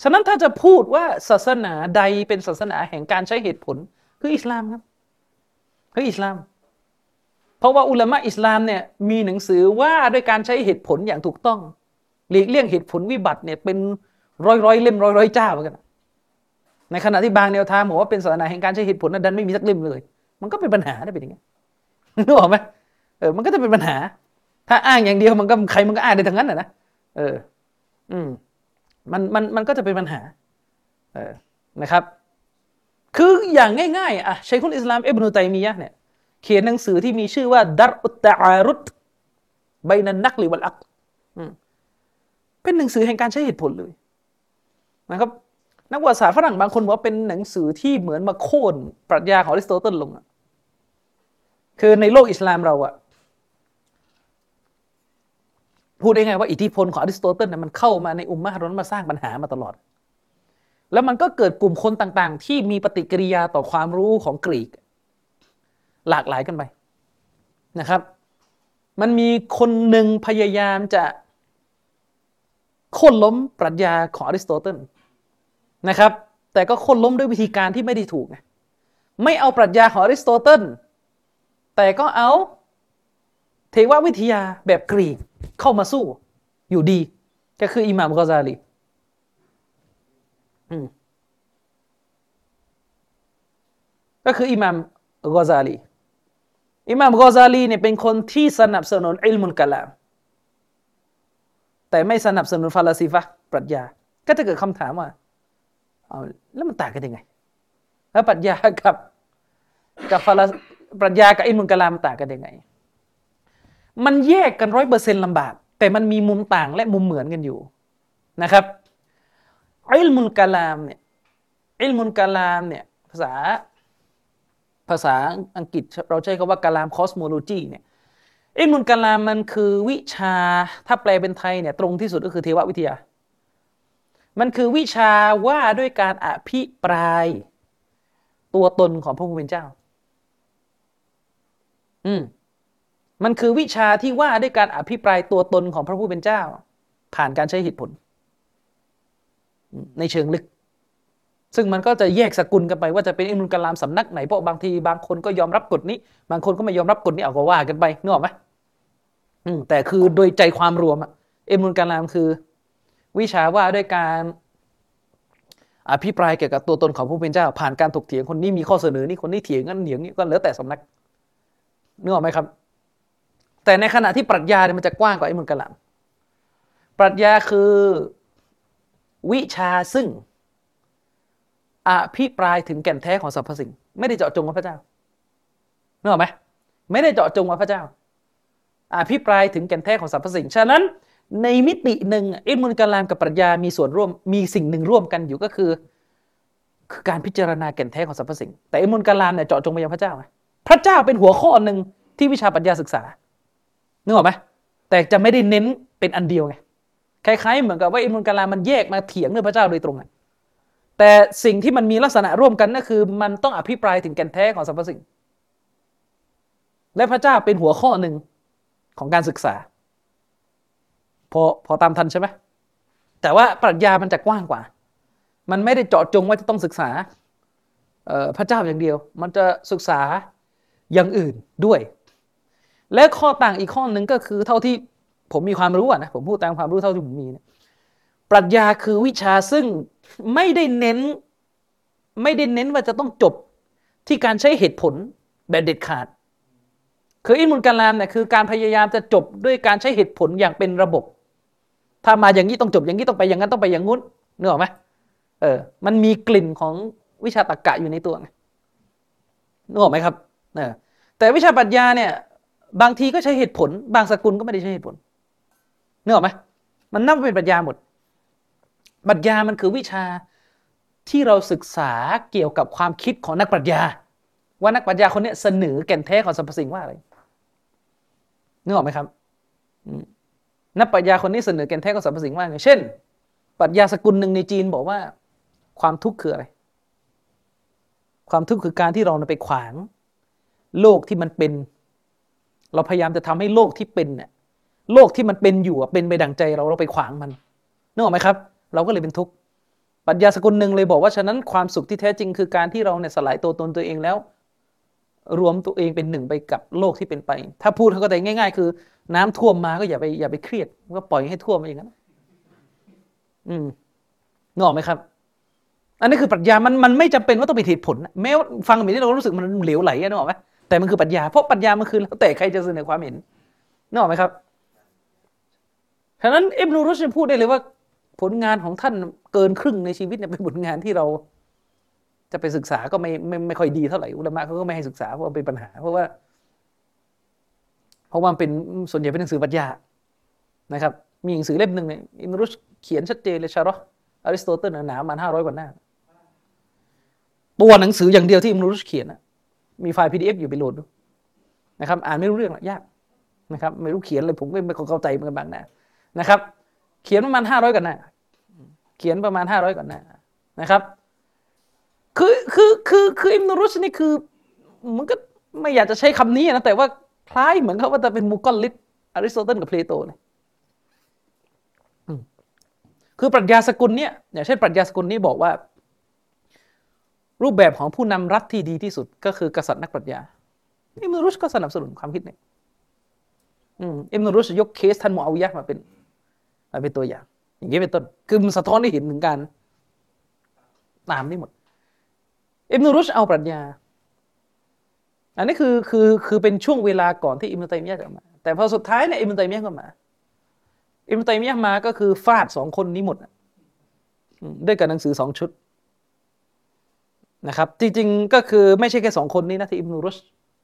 ฉะนั้นถ้าจะพูดว่าศาสนาใดเป็นศาสนาแห่งการใช้เหตุผล คืออิสลามครับ คืออิสลาม เพราะว่าอุลามะอิสลามเนี่ยมีหนังสือว่าด้วยการใช้เหตุผลอย่างถูกต้อง หลีกเลี่ยงเหตุผลวิบัติเนี่ยเป็นร้อยร้อยเล่มร้อยร้อยเจ้าเหมือนกันในขณะที่บางแนวทางบอกว่าเป็นศาสนาแห่งการใช้เหตุผลนั้นดันไม่มีสักเล่มเลย มันก็เป็นปัญหาได้เป็นอย่างนี้นึกออกไหมเออมันก็จะเป็นปัญหา ถ้าอ้างอย่างเดียวมันก็ใครมันก็อ้างได้ทั้งนั้นแหละนะเออ อืมมันมันมันก็จะเป็นปัญหา เออนะครับ คืออย่างง่ายๆอะชัยคุลอิสลามอิบนุตัยมียะเนี่ย เขียนหนังสือที่มีชื่อว่าดัรอุตตะอารุตใบนันนักลิวัลอักเป็นหนังสือแห่งการใช้เหตุผลเลยนะครับนักวิทยาศาสตร์ฝรั่งบางคนบอกว่าเป็นหนังสือที่เหมือนมาโค่นปรัชญาของอริสโตเติลลงคือในโลกอิสลามเราอะพูดได้ไงว่าอิทธิพลของอริสโตเติลมันเข้ามาในอุมมะฮ์รอนมาสร้างปัญหามาตลอด แล้วมันก็เกิดกลุ่มคนต่างๆ ที่มีปฏิกิริยาต่อความรู้ของกรีก หลากหลายกันไปนะครับ มันมีคนหนึ่งพยายามจะโค่นล้มปรัชญาของอริสโตเติลนะครับ แต่ก็โค่นล้มด้วยวิธีการที่ไม่ได้ถูกไม่เอาปรัชญาของอริสโตเติลแต่ก็เอาเทววิทยาแบบกรีกเข้ามาสู้อยู่ดี ก็คืออิหม่ามกอซาลีก็คืออิหม่ามกอซาลี อิหม่ามกอซาลีเนี่ยเป็นคนที่สนับสนุนอิลมุลกะลาม แต่ไม่สนับสนุนฟาลาซิฟะปรัชญา ก็จะเกิดคำถามว่าเอาแล้วมันต่างกันยังไง แล้วปรัชญากับกับฟาลาปรัชญากับอิลมุลกะลามต่างกันยังไง มันแยกกันร้อยเปอร์เซ็นต์ลำบาก แต่มันมีมุมต่างและมุมเหมือนกันอยู่นะครับอิลมุลกะลามเนี่ยอิลมุลกะลามเนี่ยภาษา ภาษาอังกฤษเราใช้คาว่ากาลามคอสโมโลจีเนี่ยอิมุนกาลามมันคือวิชาถ้าแปลเป็นไทยเนี่ยตรงที่สุดก็คือเทววิทยา มันคือวิชาว่าด้วยการอภิปราย ตัวตนของพระผู้เป็นเจ้า อืมมันคือวิชาที่ว่าด้วยการอภิปรายตัวตนของพระผู้เป็นเจ้า ผ่านการใช้เหตุผล ในเชิงลึก ซึ่งมันก็จะแยกสกุลกันไปว่าจะเป็นอิมุลกลามสำนักไหนเพราะบางทีบางคนก็ยอมรับกฎนี้ บางคนก็ไม่ยอมรับกฎนี้เอาก็ว่ากันไปนึกออกไหมแต่คือโดยใจความรวมอะอิมุลกลามคือ วิชาว่าด้วยการอภิปรายเกี่ยวกับตัวตนของผู้เป็นเจ้า ผ่านการถกเถียงคนนี้มีข้อเสนอนี่คนนี้เถียงงั้นเถียงนี่ก็แล้วแต่สำนักนึกออกไหมครับ แต่ในขณะที่ปรัชญาเนี่ยมันจะกว้างกว่าอิมุลกลาม ปรัชญาคือ วิชาซึ่ง อภิปรายถึงแก่นแท้ของสรรพสิ่ง ไม่ได้เจาะจงว่าพระเจ้านึกออกไหมไม่ได้เจาะจงว่าพระเจ้าอภิปรายถึงแก่นแท้ของสรรพสิ่ง ฉะนั้น ในมิติหนึ่งอิมุลกาลามกับปรัชญามีส่วนร่วมมีสิ่งหนึ่งร่วมกันอยู่ก็คือคือการพิจารณาแก่นแท้ของสรรพสิ่ง แต่อิมุลกาลามเนี่ยเจาะจงไปยังพระเจ้าพระเจ้าเป็นหัวข้อหนึ่งที่วิชาปรัชญาศึกษานึกออกไหมแต่จะไม่ได้เน้นเป็นอันเดียวไงคล้ายๆเหมือนกับว่าอิมุลกาลามันแยกมาเถียงเรื่องพระเจ้าโดยตรงไง แต่สิ่งที่มันมีลักษณะร่วมกันก็คือ มันต้องอภิปรายถึงแก่นแท้ของสรรพสิ่ง และพระเจ้าเป็นหัวข้อหนึ่งของการศึกษา พอพอตามทันใช่ไหมแต่ว่าปรัชญามันจะกว้างกว่า มันไม่ได้เจาะจงว่าจะต้องศึกษาพระเจ้าอย่างเดียว มันจะศึกษาอย่างอื่นด้วย และข้อต่างอีกข้อหนึ่งก็คือเท่าที่ผมมีความรู้อะนะผมพูดตามความรู้เท่าที่ผมมีนะปรัชญาคือวิชาซึ่ง ไม่ได้เน้น ไม่ได้เน้นว่าจะต้องจบที่การใช้เหตุผลแบบเด็ดขาด คืออินมุลกาลามเนี่ยคือการพยายามจะจบด้วยการใช้เหตุผลอย่างเป็นระบบ ถ้ามาอย่างนี้ต้องจบอย่างนี้ต้องไปอย่างนั้นต้องไปอย่างงุ้นนึกออกไหมเออ มันมีกลิ่นของวิชาตรรกะอยู่ในตัวไงนึกออกไหมครับเออแต่วิชาปรัชญาเนี่ย บางทีก็ใช้เหตุผล บางสกุลก็ไม่ได้ใช้เหตุผลนึกออกไหมมันนับเป็นปรัชญาหมด ปรัชญามันคือวิชาที่เราศึกษาเกี่ยวกับความคิดของนักปรัชญา ว่านักปรัชญาคนนี้เสนอแก่นแท้ของสรรพสิ่งว่าอะไรนึกออกไหมครับนักปรัชญาคนนี้เสนอแก่นแท้ของสรรพสิ่งว่าไงเช่น ปรัชญาสกุลหนึ่งในจีนบอกว่า ความทุกข์คืออะไร ความทุกข์คือการที่เราไปขวาง โลกที่มันเป็น เราพยายามจะทำให้โลกที่เป็นเนี่ยโลกที่มันเป็นอยู่เป็นไปดังใจเราเราไปขวางมันนึกออกไหมครับ เราก็เลยเป็นทุกข์ปัญญาสกุลหนึ่งเลยบอกว่าฉะนั้นความสุขที่แท้จริง คือการที่เราเนี่ยสลายตัวตนตัวเองแล้ว รวมตัวเองเป็นหนึ่งไปกับโลกที่เป็นไป ถ้าพูดเขาก็แต่ง่าย ๆ คือ น้ำท่วมมาก็อย่าไปอย่าไปเครียดก็ปล่อยให้ท่วมเอย่างนะอืมนึกออกไหมครับ อันนี้คือปรัชญามันมันไม่จำเป็นว่าต้องมีเหตุผล แม้ฟังแบบนี้เรารู้สึกมันเหลวไหลนึกออกไหมแต่มันคือปรัชญาเพราะปรัชญามันคือแล้วแต่ใครจะเสนอความเห็นนึกออกไหมครับฉะนั้นอิบนูรุชพูดได้เลยว่า ผลงานของท่านเกินครึ่งในชีวิตเนี่ยเป็นผลงานที่เรา จะไปศึกษาก็ไม่ไม่ไม่ค่อยดีเท่าไหร่อุลามะเขาก็ไม่ให้ศึกษาเพราะเป็นปัญหา เพราะว่า เพราะว่าเป็นส่วนใหญ่เป็นหนังสือปรัชญานะครับ มีหนังสือเล่มหนึ่งเนี่ยอิมรุชเขียนชัดเจนเลยชาร์อริสโตเติลหนาประมาณห้าร้อยกว่าหน้าตัวหนังสืออย่างเดียวที่อิมรุชเขียนนะมีไฟล์ PDF อยู่ไปโหลดดูนะครับ อ่านไม่รู้เรื่องหรอกยากนะครับ ไม่รู้เขียนเลยผมก็ไม่เข้าใจเหมือนกันบางนะนะครับ เขียนประมาณห้าร้อยก่อนหน้าเขียนประมาณห้าร้อยก่อนหน้านะครับคือคือคือคืออิมนุรุชนี่คือมันก็ไม่อยากจะใช้คำนี้นะแต่ว่าคล้ายเหมือนกับว่าจะเป็นمقلد อริสโตเติลกับเพลโตเลยคือปรัชญาสกุลเนี่ยอย่างเช่นปรัชญาสกุลนี้บอกว่า รูปแบบของผู้นำรัฐที่ดีที่สุด ก็คือกษัตริย์นักปรัชญาอิบนุรุชก็สนับสนุนความคิดนี้อิบนุรุชยกเคสท่านมูอาวิยะมาเป็น มาเป็นตัวอย่าง อย่างนี้เป็นต้น คือมันสะท้อนให้เห็นถึงการตามนี่หมดอิมนุรุชเอาปรัชญา อันนี้คือคือคือเป็นช่วงเวลาก่อนที่อิมนุตัยมียะจะมา แต่พอสุดท้ายเนี่ยอิมนุตัยมียะก็มา อิมนุตัยมียะมาก็คือฟาดสองคนนี้หมดด้วยกันหนังสือสองชุดนะครับ จริงๆก็คือไม่ใช่แค่สองคนนี้นะที่อิมนุรุช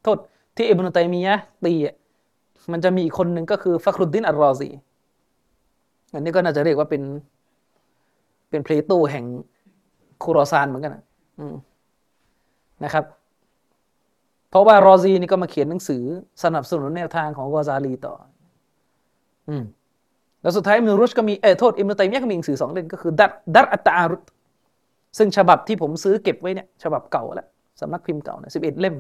โทษที่อิมนุตัยมียะตีมันจะมีอีกคนหนึ่งก็คือฟักรุดดินอัลรอซี อันนี้ก็น่าจะเรียกว่าเป็น เป็นเพลโตแห่งคูรอซานเหมือนกันนะนะครับ เพราะว่ารอซีนี่ก็มาเขียนหนังสือสนับสนุนแนวทางของกอซาลีต่อ อืมแล้วสุดท้ายมิรุชก็มีเออโทษอิมนุตัยมียก็มีหนังสือสองเล่มก็คือดัตดัตอัตตารุตซึ่งฉบับที่ผมซื้อเก็บไว้เนี่ย ฉบับเก่าแล้วสำนักพิมพ์เก่าเนี่ยสิบเอ็ดเล่ม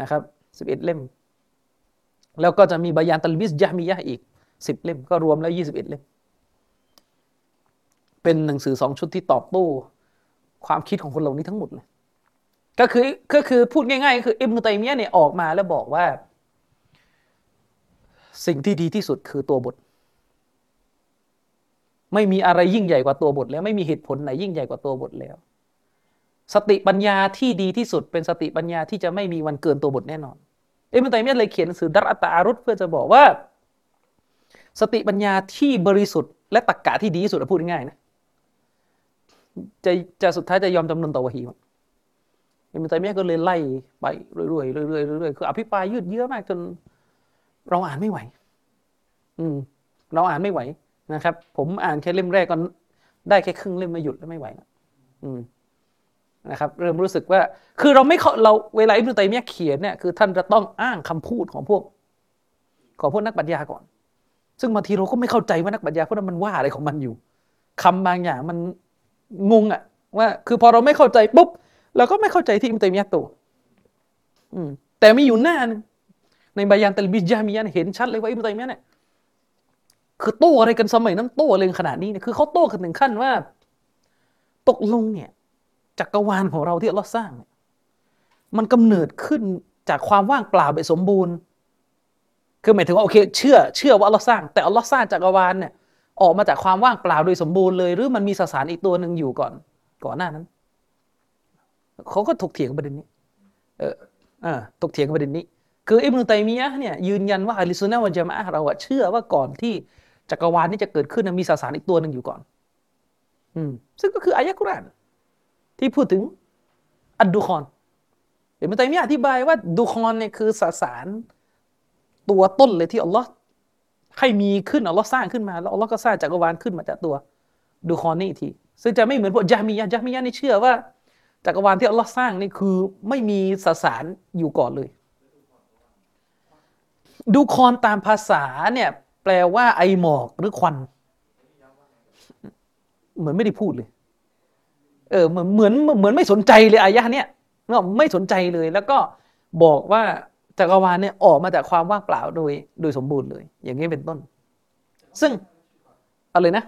นะครับสิบเอ็ดเล่ม แล้วก็จะมีบายานตัลบิสยะมียะอีก สิบเล่ม ก็รวมแล้วยี่สิบเอ็ดเล่ม เป็นหนังสือสองชุดที่ตอบโต้ความคิดของคนเหล่านี้ทั้งหมดเลย ก็คือก็คือพูดง่ายๆ คืออิบนุตัยมียะเนี่ยออกมาแล้วบอกว่า สิ่งที่ดีที่สุดคือตัวบท ไม่มีอะไรยิ่งใหญ่กว่าตัวบท แล้วไม่มีเหตุผลไหนยิ่งใหญ่กว่าตัวบทแล้ว สติปัญญาที่ดีที่สุด เป็นสติปัญญาที่จะไม่มีวันเกินตัวบทแน่นอนอิบนุตัยมียะเลยเขียนหนังสือดัรอัตตาอารุตเพื่อจะบอกว่า สติปัญญาที่บริสุทธิ์และตรรกกะที่ดีที่สุดพูดง่ายๆนะจะจะสุดท้ายจะยอมจำนนต่อวะฮีมันอิมตัยมียก็เลยไล่ไปเรื่อยๆเรื่อยๆเรื่อยๆคืออภิปรายยืดเยื้อมากจน เราอ่านไม่ไหว อืม เราอ่านไม่ไหวนะครับ ผมอ่านแค่เล่มแรกก็ได้แค่ครึ่งเล่มมาหยุดแล้วไม่ไหวนะอืมนะครับ เริ่มรู้สึกว่า คือเราไม่เราเวลาอิมตัยมียเขียนเนี่ยคือท่านจะต้องอ้างคำพูดของพวก ของพวกนักปัญญาก่อน ซึ่งบางทีเราก็ไม่เข้าใจว่านักปรัชญาพวกนั้นมันว่าอะไรของมันอยู่คำบางอย่างมันงงอะว่าคือพอเราไม่เข้าใจปุ๊บเราก็ไม่เข้าใจที่อิมตัยมียะตัวแต่มีอยู่หน้านึงในบายันตัลบิจามียะเห็นชัดเลยว่าอิมตัยมียะเนี่ยคือโต้อะไรกันสมัยนั้นโต้อะไรขนาดนี้เนี่ยคือเขาโต้กันถึงขั้นว่า ตกลงเนี่ยจักรวาลของเราที่เราสร้างเนี่ยมันกำเนิดขึ้นจากความว่างเปล่าแบบสมบูรณ์ คือหมายถึงว่าโอเคเชื่อเชื่อว่าเราสร้าง แต่อัลลอฮ์สร้างจักรวาลเนี่ยออกมาจากความว่างเปล่าโดยสมบูรณ์เลย หรือมันมีสสารอีกตัวหนึ่งอยู่ก่อน ก่อนหน้านั้นเขาก็ถกเถียงประเด็นนี้ เอออ่าถกเถียงประเด็นนี้ คืออิบนุตัยมียะเนี่ยยืนยันว่าอะลิซุนนะวันจามะเราอะเชื่อว่าก่อนที่จักรวาลนี้จะเกิดขึ้นมีสสารอีกตัวหนึ่งอยู่ก่อน อืม ซึ่งก็คืออายะกุรานที่พูดถึงอัดดุคอนเห็นไหมแต่มีอธิบายว่าดุคอนเนี่ยคือสสาร ตัวต้นเลยที่อัลลอฮ์ให้มีขึ้นอัลลอฮ์สร้างขึ้นมาแล้วอัลลอฮ์ก็สร้างจักรวาลขึ้นมาจากตัวดุคอนนี่ที ซึ่งจะไม่เหมือนพวกจามียะจามียะนี่เชื่อว่าจักรวาลที่อัลลอฮ์สร้างนี่คือไม่มีสสารอยู่ก่อนเลย ดูคอนตามภาษาเนี่ยแปลว่าไอหมอกหรือควัน เหมือนไม่ได้พูดเลย เออเหมือนเหมือนเหมือนไม่สนใจเลยอายะเนี้ยไม่สนใจเลยแล้วก็บอกว่า จักรวาลเนี่ยออกมาจากความว่างเปล่าโดยโดยสมบูรณ์เลย อย่างนี้เป็นต้น ซึ่งอะไรนะ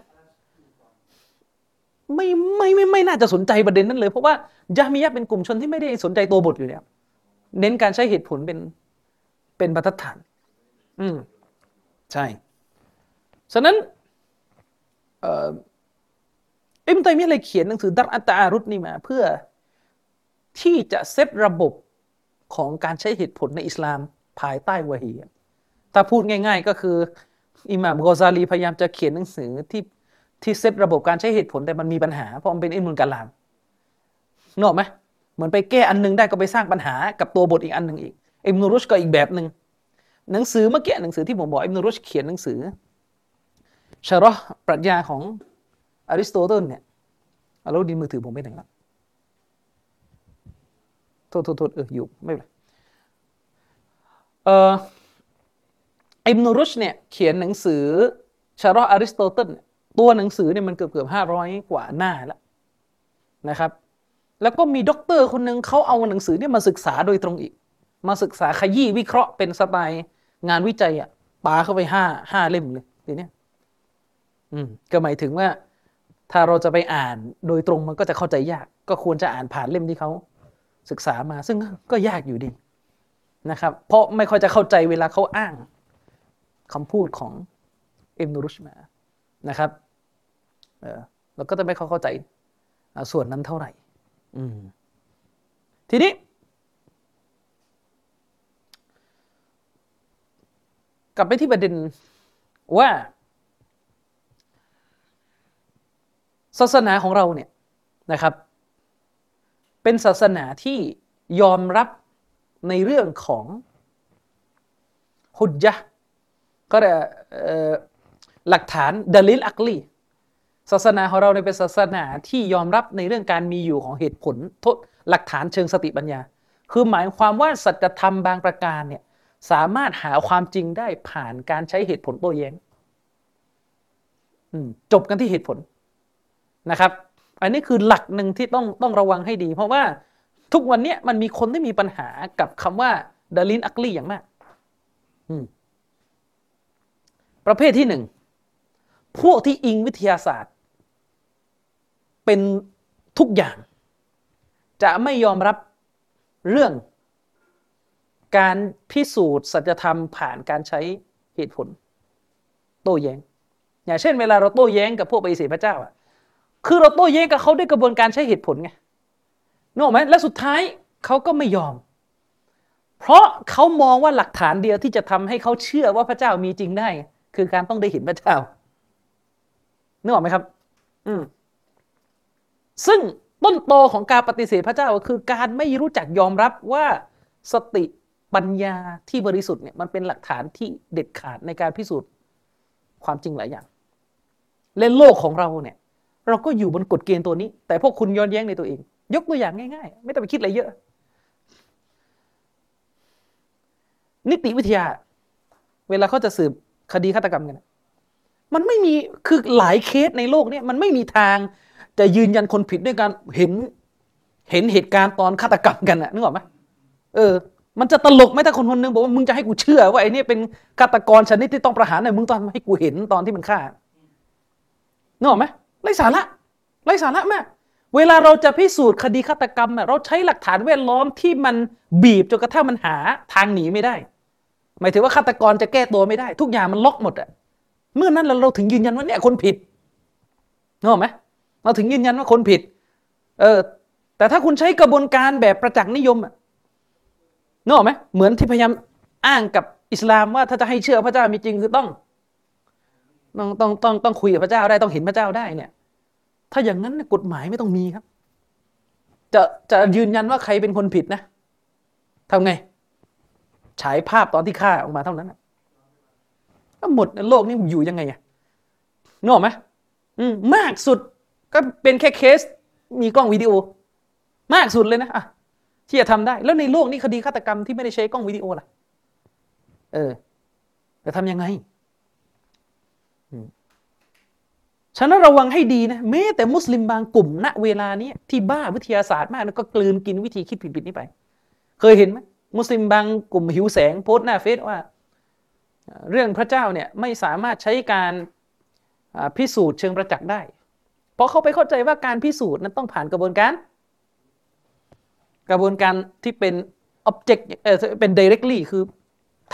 ไม่ไม่ไม่ไม่น่าจะสนใจประเด็นนั้นเลย เพราะว่ายามียะเป็นกลุ่มชนที่ไม่ได้สนใจตัวบทอยู่แล้วเน้นการใช้เหตุผลเป็นเป็นบรรทัดฐาน อืมใช่ฉะนั้นเอ่ออิมตัยมีเลยเขียนหนังสือดัรอัตตารุตนี่มา เพื่อที่จะเซตระบบ ของการใช้เหตุผลในอิสลามภายใต้วะฮีถ้าพูดง่าย ๆ ก็คืออิหม่ามกอซาลีพยายามจะเขียนหนังสือที่ที่เซตระบบการใช้เหตุผลแต่มันมีปัญหา เพราะมันเป็นอิมุลกาลามนึกออกไหมเหมือนไปแก้อันนึงได้ก็ไปสร้างปัญหากับตัวบทอีกอันหนึ่งอีกอิบนุรุชก็อีกแบบหนึ่งหนังสือเมื่อกี้หนังสือที่ผมบอกอิบนุรุชเขียนหนังสือ شرح ปรัชญาของอริสโตเติลเนี่ยแล้วดินมือถือผมไปไหนละ โทษโทษโทษเอออยู่ไม่เป็นไรเอ่ออิบนุรุชเนี่ยเขียนหนังสือ شرح อริสโตเติลตัวหนังสือเนี่ยมันเกือบเกือบห้าร้อยกว่าหน้าแล้วนะครับ แล้วก็มีด็อกเตอร์คนหนึ่งเขาเอาหนังสือเนี่ยมาศึกษาโดยตรงอีก มาศึกษาขยี้วิเคราะห์เป็นสไตล์งานวิจัยอะปาเข้าไปห้าห้าเล่มเลยทีเนี้ยอืมก็หมายถึงว่า ถ้าเราจะไปอ่านโดยตรงมันก็จะเข้าใจยาก ก็ควรจะอ่านผ่านเล่มที่เขา ศึกษามา ซึ่งก็ยากอยู่ดีนะครับ เพราะไม่ค่อยจะเข้าใจเวลาเขาอ้างคำพูดของเอ็มนูรุชมานะครับเออเราก็จะไม่เข้าใจส่วนนั้นเท่าไหร่ทีนี้ กลับไปที่ประเด็นว่าศาสนาของเราเนี่ยนะครับ เป็นศาสนาที่ยอมรับในเรื่องของฮุจจ์ก็หลักฐานดลิลอักลีศาสนาของเราเป็นศาสนาที่ยอมรับในเรื่องการมีอยู่ของเหตุผลทศหลักฐานเชิงสติปัญญา คือหมายความว่าสัจธรรมบางประการเนี่ยสามารถหาความจริงได้ผ่านการใช้เหตุผลโต้แย้งจบกันที่เหตุผลนะครับ อันนี้คือหลักหนึ่งที่ต้องต้องระวังให้ดี เพราะว่าทุกวันนี้มันมีคนที่มีปัญหากับคำว่าดาลินอักลีอย่างมากประเภทที่หนึ่งพวกที่อิงวิทยาศาสตร์ เป็นทุกอย่าง จะไม่ยอมรับเรื่องการพิสูจน์สัจธรรมผ่านการใช้เหตุผล โต้แย้ง อย่างเช่นเวลาเราโต้แย้งกับพวกปฏิเสธพระเจ้าอะ คือเราโต้แย้งกับเขาด้วยกระบวนการใช้เหตุผลไงนึกออกไหมและสุดท้ายเขาก็ไม่ยอม เพราะเขามองว่าหลักฐานเดียวที่จะทำให้เขาเชื่อว่าพระเจ้ามีจริงได้ คือการต้องได้เห็นพระเจ้านึกออกไหมครับ อืมซึ่งต้นโตของการปฏิเสธพระเจ้าคือการไม่รู้จักยอมรับว่าสติปัญญาที่บริสุทธิ์เนี่ยมันเป็นหลักฐานที่เด็ดขาดในการพิสูจน์ความจริงหลายอย่าง เล่นโลกของเราเนี่ย เราก็อยู่บนกฎเกณฑ์ตัวนี้ แต่พวกคุณย้อนแย้งในตัวเอง ยกตัวอย่างง่ายๆ ไม่ต้องไปคิดอะไรเยอะ นิติวิทยา เวลาเขาจะสืบคดีฆาตกรรมกัน มันไม่มีคือหลายเคสในโลกเนี้มันไม่มีทางจะยืนยันคนผิดด้วยการเห็น เห็นเหตุการณ์ตอนฆาตกรรมกันอะนึกออกไหมเออ มันจะตลกไหมถ้าคนคนนึงบอกว่ามึงจะให้กูเชื่อว่าไอ้นี่เป็นฆาตกรชนิดที่ต้องประหารเนี่ยมึงต้อนให้กูเห็นตอนที่มันฆ่านึกออกไหม ไร้สาระไร้สาระมาก เวลาเราจะพิสูจน์คดีฆาตกรรมเราใช้หลักฐานแวดล้อมที่มันบีบจนกระทั่งมันหาทางหนีไม่ได้ หมายถึงว่าฆาตกรจะแก้ตัวไม่ได้ ทุกอย่างมันล็อกหมดอะเมื่อนั้นเราถึงยืนยันว่าเนี่ยคนผิดนึกออกไหมเราถึงยืนยันว่าคนผิด เออแต่ถ้าคุณใช้กระบวนการแบบประจักษ์นิยมอะนึกออกไหมเหมือนที่พยายามอ้างกับอิสลามว่าถ้าจะให้เชื่อพระเจ้ามีจริงคือต้อง ต้องต้องต้องต้องคุยกับพระเจ้าได้ต้องเห็นพระเจ้าได้เนี่ย ถ้าอย่างนั้นกฎหมายไม่ต้องมีครับ จะจะยืนยันว่าใครเป็นคนผิดนะทำไง ฉายภาพตอนที่ฆ่าออกมาเท่านั้นก็หมดโลกนี้อยู่ยังไงอะนึกออกไหมอืมมากสุดก็เป็นแค่เคส มีกล้องวิดีโอ มากสุดเลยนะอะที่จะทำได้ แล้วในโลกนี้คดีฆาตกรรมที่ไม่ได้ใช้กล้องวิดีโอล่ะ เออจะทำยังไง ฉะนั้นระวังให้ดีนะแม้แต่มุสลิมบางกลุ่มณเวลานี้ที่บ้าวิทยาศาสตร์มากก็กลืนกินวิธีคิดผิดๆนี้ไป เคยเห็นไหมมุสลิมบางกลุ่มหิวแสงโพสต์หน้าเฟซว่า เรื่องพระเจ้าเนี่ยไม่สามารถใช้การพิสูจน์เชิงประจักษ์ได้ เพราะเขาไปเข้าใจว่าการพิสูจน์นั้นต้องผ่านกระบวนการ กระบวนการที่เป็น object เออเป็น directly คือ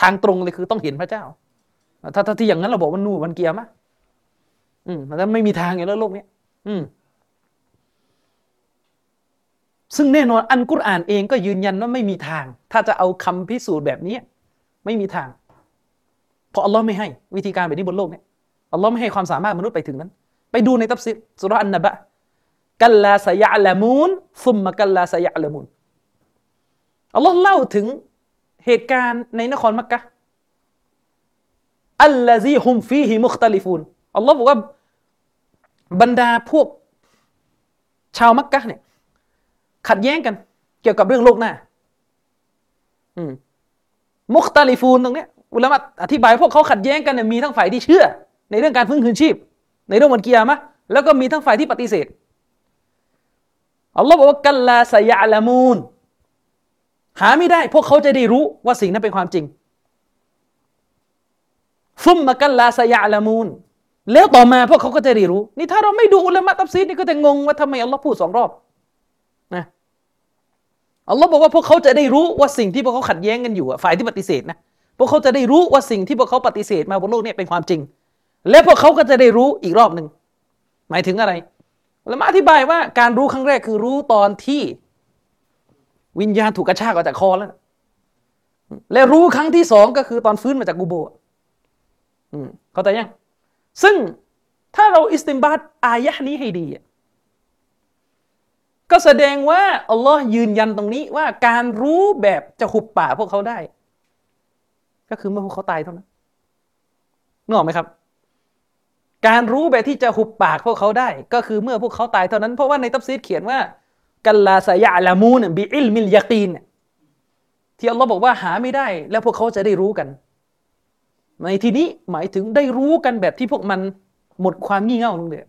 ทางตรงเลยคือต้องเห็นพระเจ้า ถ้าถ้าที่อย่างนั้นเราบอกว่านู่นมันเกียร์มะอืมแล้วไม่มีทางอยู่แล้วโลกนี้อืมซึ่งแน่นอนอันกุรอานเองก็ยืนยันว่าไม่มีทาง ถ้าจะเอาคำพิสูจน์แบบนี้ ไม่มีทาง เพราะอัลลอฮ์ไม่ให้วิธีการแบบนี้บนโลกนี้อัลลอฮ์ไม่ให้ความสามารถมนุษย์ไปถึงนั้น ไปดูในตัฟซีรสุรอันนบะกัลลาสยะละมูนฟุมมะกัลลาสยะละมูนอัลลอฮ์เล่าถึงเหตุการณ์ในนครมักกะ อัลลาซีฮุมฟีฮิมุคตลิฟูนอัลลอฮ์บอกว่าบรรดาพวกชาวมักกะเนี่ย ขัดแย้งกัน เกี่ยวกับเรื่องโลกหน้า อืมมุคตาลิฟูนตรงเนี้ยอุลามะอธิบายพวกเขาขัดแย้งกันเนี่ยมีทั้งฝ่ายที่เชื่อ ในเรื่องการฟื้นคืนชีพ ในเรื่องวันเกียร์มะแล้วก็มีทั้งฝ่ายที่ปฏิเสธอัลลอฮ์บอกว่ากัลลาสยะละมูนหาไม่ได้ พวกเขาจะได้รู้ว่าสิ่งนั้นเป็นความจริง ฟุมมากัลลาสยะละมูนแล้วต่อมาพวกเขาก็จะได้รู้ นี่ถ้าเราไม่ดูอุลามะตับซีดนี่ก็จะงงว่าทำไมอัลลอฮ์พูดสองรอบนะอัลลอฮ์บอกว่าพวกเขาจะได้รู้ว่าสิ่งที่พวกเขาขัดแย้งกันอยู่ฝ่ายที่ปฏิเสธนะพวกเขาจะได้รู้ว่าสิ่งที่พวกเขาปฏิเสธมาบนโลกนี้เป็นความจริง และพวกเขาก็จะได้รู้อีกรอบหนึ่งหมายถึงอะไรล้วมาอธิบายว่าการรู้ครั้งแรกคือรู้ตอนที่ วิญญาณถูกกระชากออกจากคอแล้ว และรู้ครั้งที่สองก็คือตอนฟื้นมาจากกูโบ เข้าใจยัง ซึ่งถ้าเราاستنباط อายะนี้ให้ดี ก็แสดงว่าอัลลอฮ์ยืนยันตรงนี้ว่าการรู้แบบจะหุบปากพวกเขาได้ ก็คือเมื่อพวกเขาตายเท่านั้นนึกออกไหมครับ การรู้แบบที่จะหุบปากพวกเขาได้ ก็คือเมื่อพวกเขาตายเท่านั้น เพราะว่าในตัฟซีรเขียนว่า كلا سيعلمون بعلم اليقين ที่อัลลอฮ์บอกว่าหาไม่ได้ แล้วพวกเขาจะได้รู้กัน ในที่นี้หมายถึงได้รู้กันแบบที่พวกมันหมดความงี่เง่าลงเลย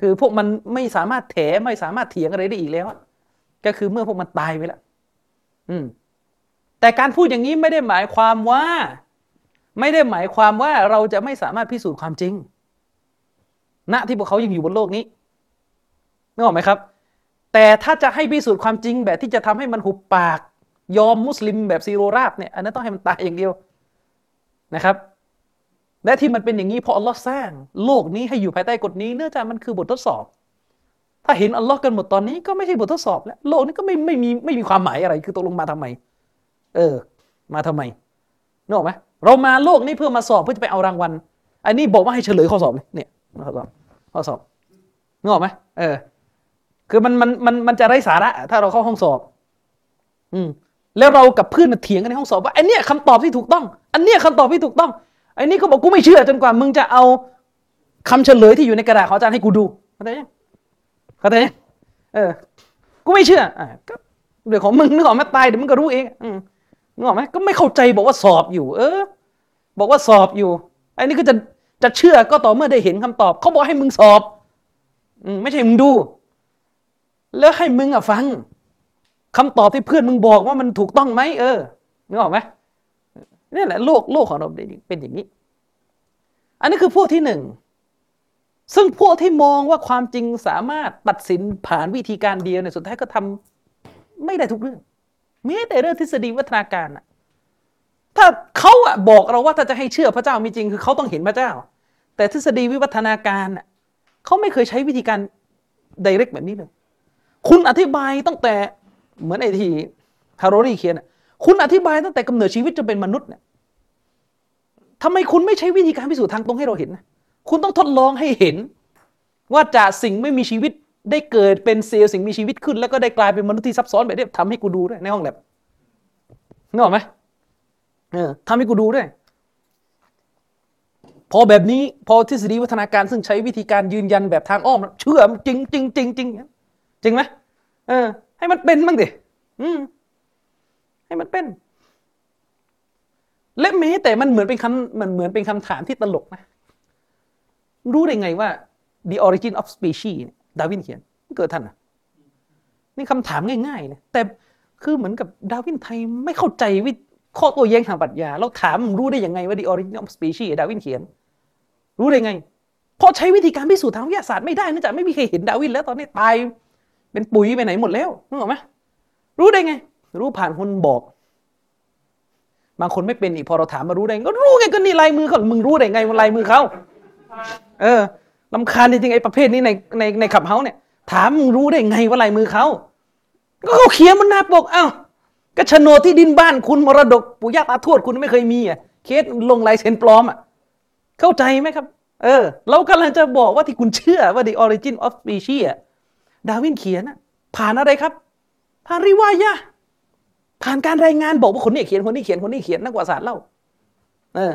คือพวกมันไม่สามารถแถไม่สามารถเถียงอะไรได้อีกแล้ว ก็คือเมื่อพวกมันตายไปแล้วอืม แต่การพูดอย่างนี้ไม่ได้หมายความว่า ไม่ได้หมายความว่าเราจะไม่สามารถพิสูจน์ความจริง ณที่พวกเขายังอยู่บนโลกนี้นึกออกไหมครับ แต่ถ้าจะให้พิสูจน์ความจริงแบบที่จะทำให้มันหุบปาก ยอมมุสลิมแบบซีโรราบเนี่ยอันนั้นต้องให้มันตายอย่างเดียว นะครับ และที่มันเป็นอย่างนี้เพราะอัลลอฮ์สร้าง โลกนี้ให้อยู่ภายใต้กฎนี้เนื่องจากมันคือบททดสอบ ถ้าเห็นอัลลอฮ์กันหมดตอนนี้ก็ไม่ใช่บททดสอบ แล้วโลกนี้ก็ไม่ไม่มีไม่มีความหมายอะไร คือตกลงมาทำไม เออ มาทำไมนึกออกไหมเรามาโลกนี้เพื่อมาสอบเพื่อจะไปเอารางวัล อันนี้บอกว่าให้เฉลยข้อสอบเลยเนี่ยข้อสอบข้อสอบนึกออกไหมเออ คือมันมันมันมันจะไร้สาระ ถ้าเราเข้าห้องสอบ อืมแล้วเรากับเพื่อนเถียงกันในห้องสอบว่าไอ้นี่คำตอบที่ถูกต้อง อันนี้คำตอบที่ถูกต้องไอ้นี่ก็บอกกูไม่เชื่อจนกว่ามึงจะเอาคำเฉลยที่อยู่ในกระดาษของอาจารย์ให้กูดูเข้าใจยังเข้าใจยังเออ กูไม่เชื่ออ่าก็เรื่องของมึงนึกออกไหมตายเดี๋ยวมึงก็รู้เองอืมนึกออกไหมก็ไม่เข้าใจบอกว่าสอบอยู่ เออ บอกว่าสอบอยู่ไอ้นี่ก็จะจะเชื่อก็ต่อเมื่อได้เห็นคำตอบเขาบอกให้มึงสอบอืมไม่ใช่มึงดู แล้วให้มึงอะฟังคำตอบที่เพื่อนมึงบอกว่ามันถูกต้องไหมเออนึกออกไหม นี่แหละโลกโลกของเราเป็นอย่างนี้ อันนี้คือพวกที่หนึ่ง ซึ่งพวกที่มองว่าความจริงสามารถตัดสินผ่านวิธีการเดียวเนี่ยสุดท้ายก็ทำไม่ได้ทุกเรื่องม้แต่เรื่องทฤษฎีวัฒนาการอะถ้าเขาอะบอกเราว่าถ้าจะให้เชื่อพระเจ้ามีจริงคือเขาต้องเห็นพระเจ้า แต่ทฤษฎีวิวัฒนาการอะเขาไม่เคยใช้วิธีการ direct แบบนี้เลย คุณอธิบายตั้งแต่เหมือนไอที่ฮาร์โรรีเขียน คุณอธิบายตั้งแต่กำเนิดชีวิตจนเป็นมนุษย์เนี่ยทำไมคุณไม่ใช้วิธีการพิสูจน์ทางตรงให้เราเห็นนะคุณต้องทดลองให้เห็น ว่าจากสิ่งไม่มีชีวิตได้เกิดเป็นเซลล์สิ่งมีชีวิตขึ้น แล้วก็ได้กลายเป็นมนุษย์ที่ซับซ้อนแบบนี้ทำให้กูดูด้วยในห้องแล็บนึกออกไหมเออทำให้กูดูด้วย พอแบบนี้พอทฤษฎีวัฒนาการซึ่งใช้วิธีการยืนยันแบบทางอ้อม เชื่อจริงจริงจริงจริงจริงไหมเออ ให้มันเป็นบ้างดิอืม ให้มันเป็น และแม้แต่มันเหมือนเป็นคำมันเหมือนเป็นคำถามที่ตลกนะ รู้ได้ไงว่า the origin of species ดาวินเขียนเกิดท่านอะนี่คำถามง่ายๆเลยแต่คือเหมือนกับดาวินไทยไม่เข้าใจวิข้อตัวแย้งทางปรัชญาเราถามรู้ได้ยังไงว่า the origin of species ดาวินเขียน รู้ได้ไงเพราะใช้วิธีการพิสูจน์ทางวิทยาศาสตร์ไม่ได้นื่องจากไม่มีใครเห็นดาวินแล้วตอนนี้ตายเป็นปุ๋ยไปไหนหมดแล้วนึกออกไหมรู้ได้ไง รู้ผ่านคนบอก บางคนไม่เป็นอีกพอเราถามมารู้ได้ก็รู้ไงก็นี่ลายมือเขามึงรู้ได้ไงมันลายมือเขาเออลำคาญจริงๆไอ้ประเภทนี้ในในในขับเฮาเนี่ย ถามมึงรู้ได้ไงว่าลายมือเขาก็เขาเขียนมันหน้าปกเอ้าก็โฉนดที่ดินบ้านคุณมรดกปู่ย่าตาทวดคุณไม่เคยมีอะเคสลงลายเซ็นปลอมอะเข้าใจไหมครับ เออ เรากำลังจะบอกว่าที่คุณเชื่อว่า the origin of species ดาวินเขียนผ่านอะไรครับ ผ่านริวายะ ผ่านการรายงานบอกว่าคนนี้เขียนคนนี้เขียนคนนี้เขียนนักวาศาสตร์เล่า เออ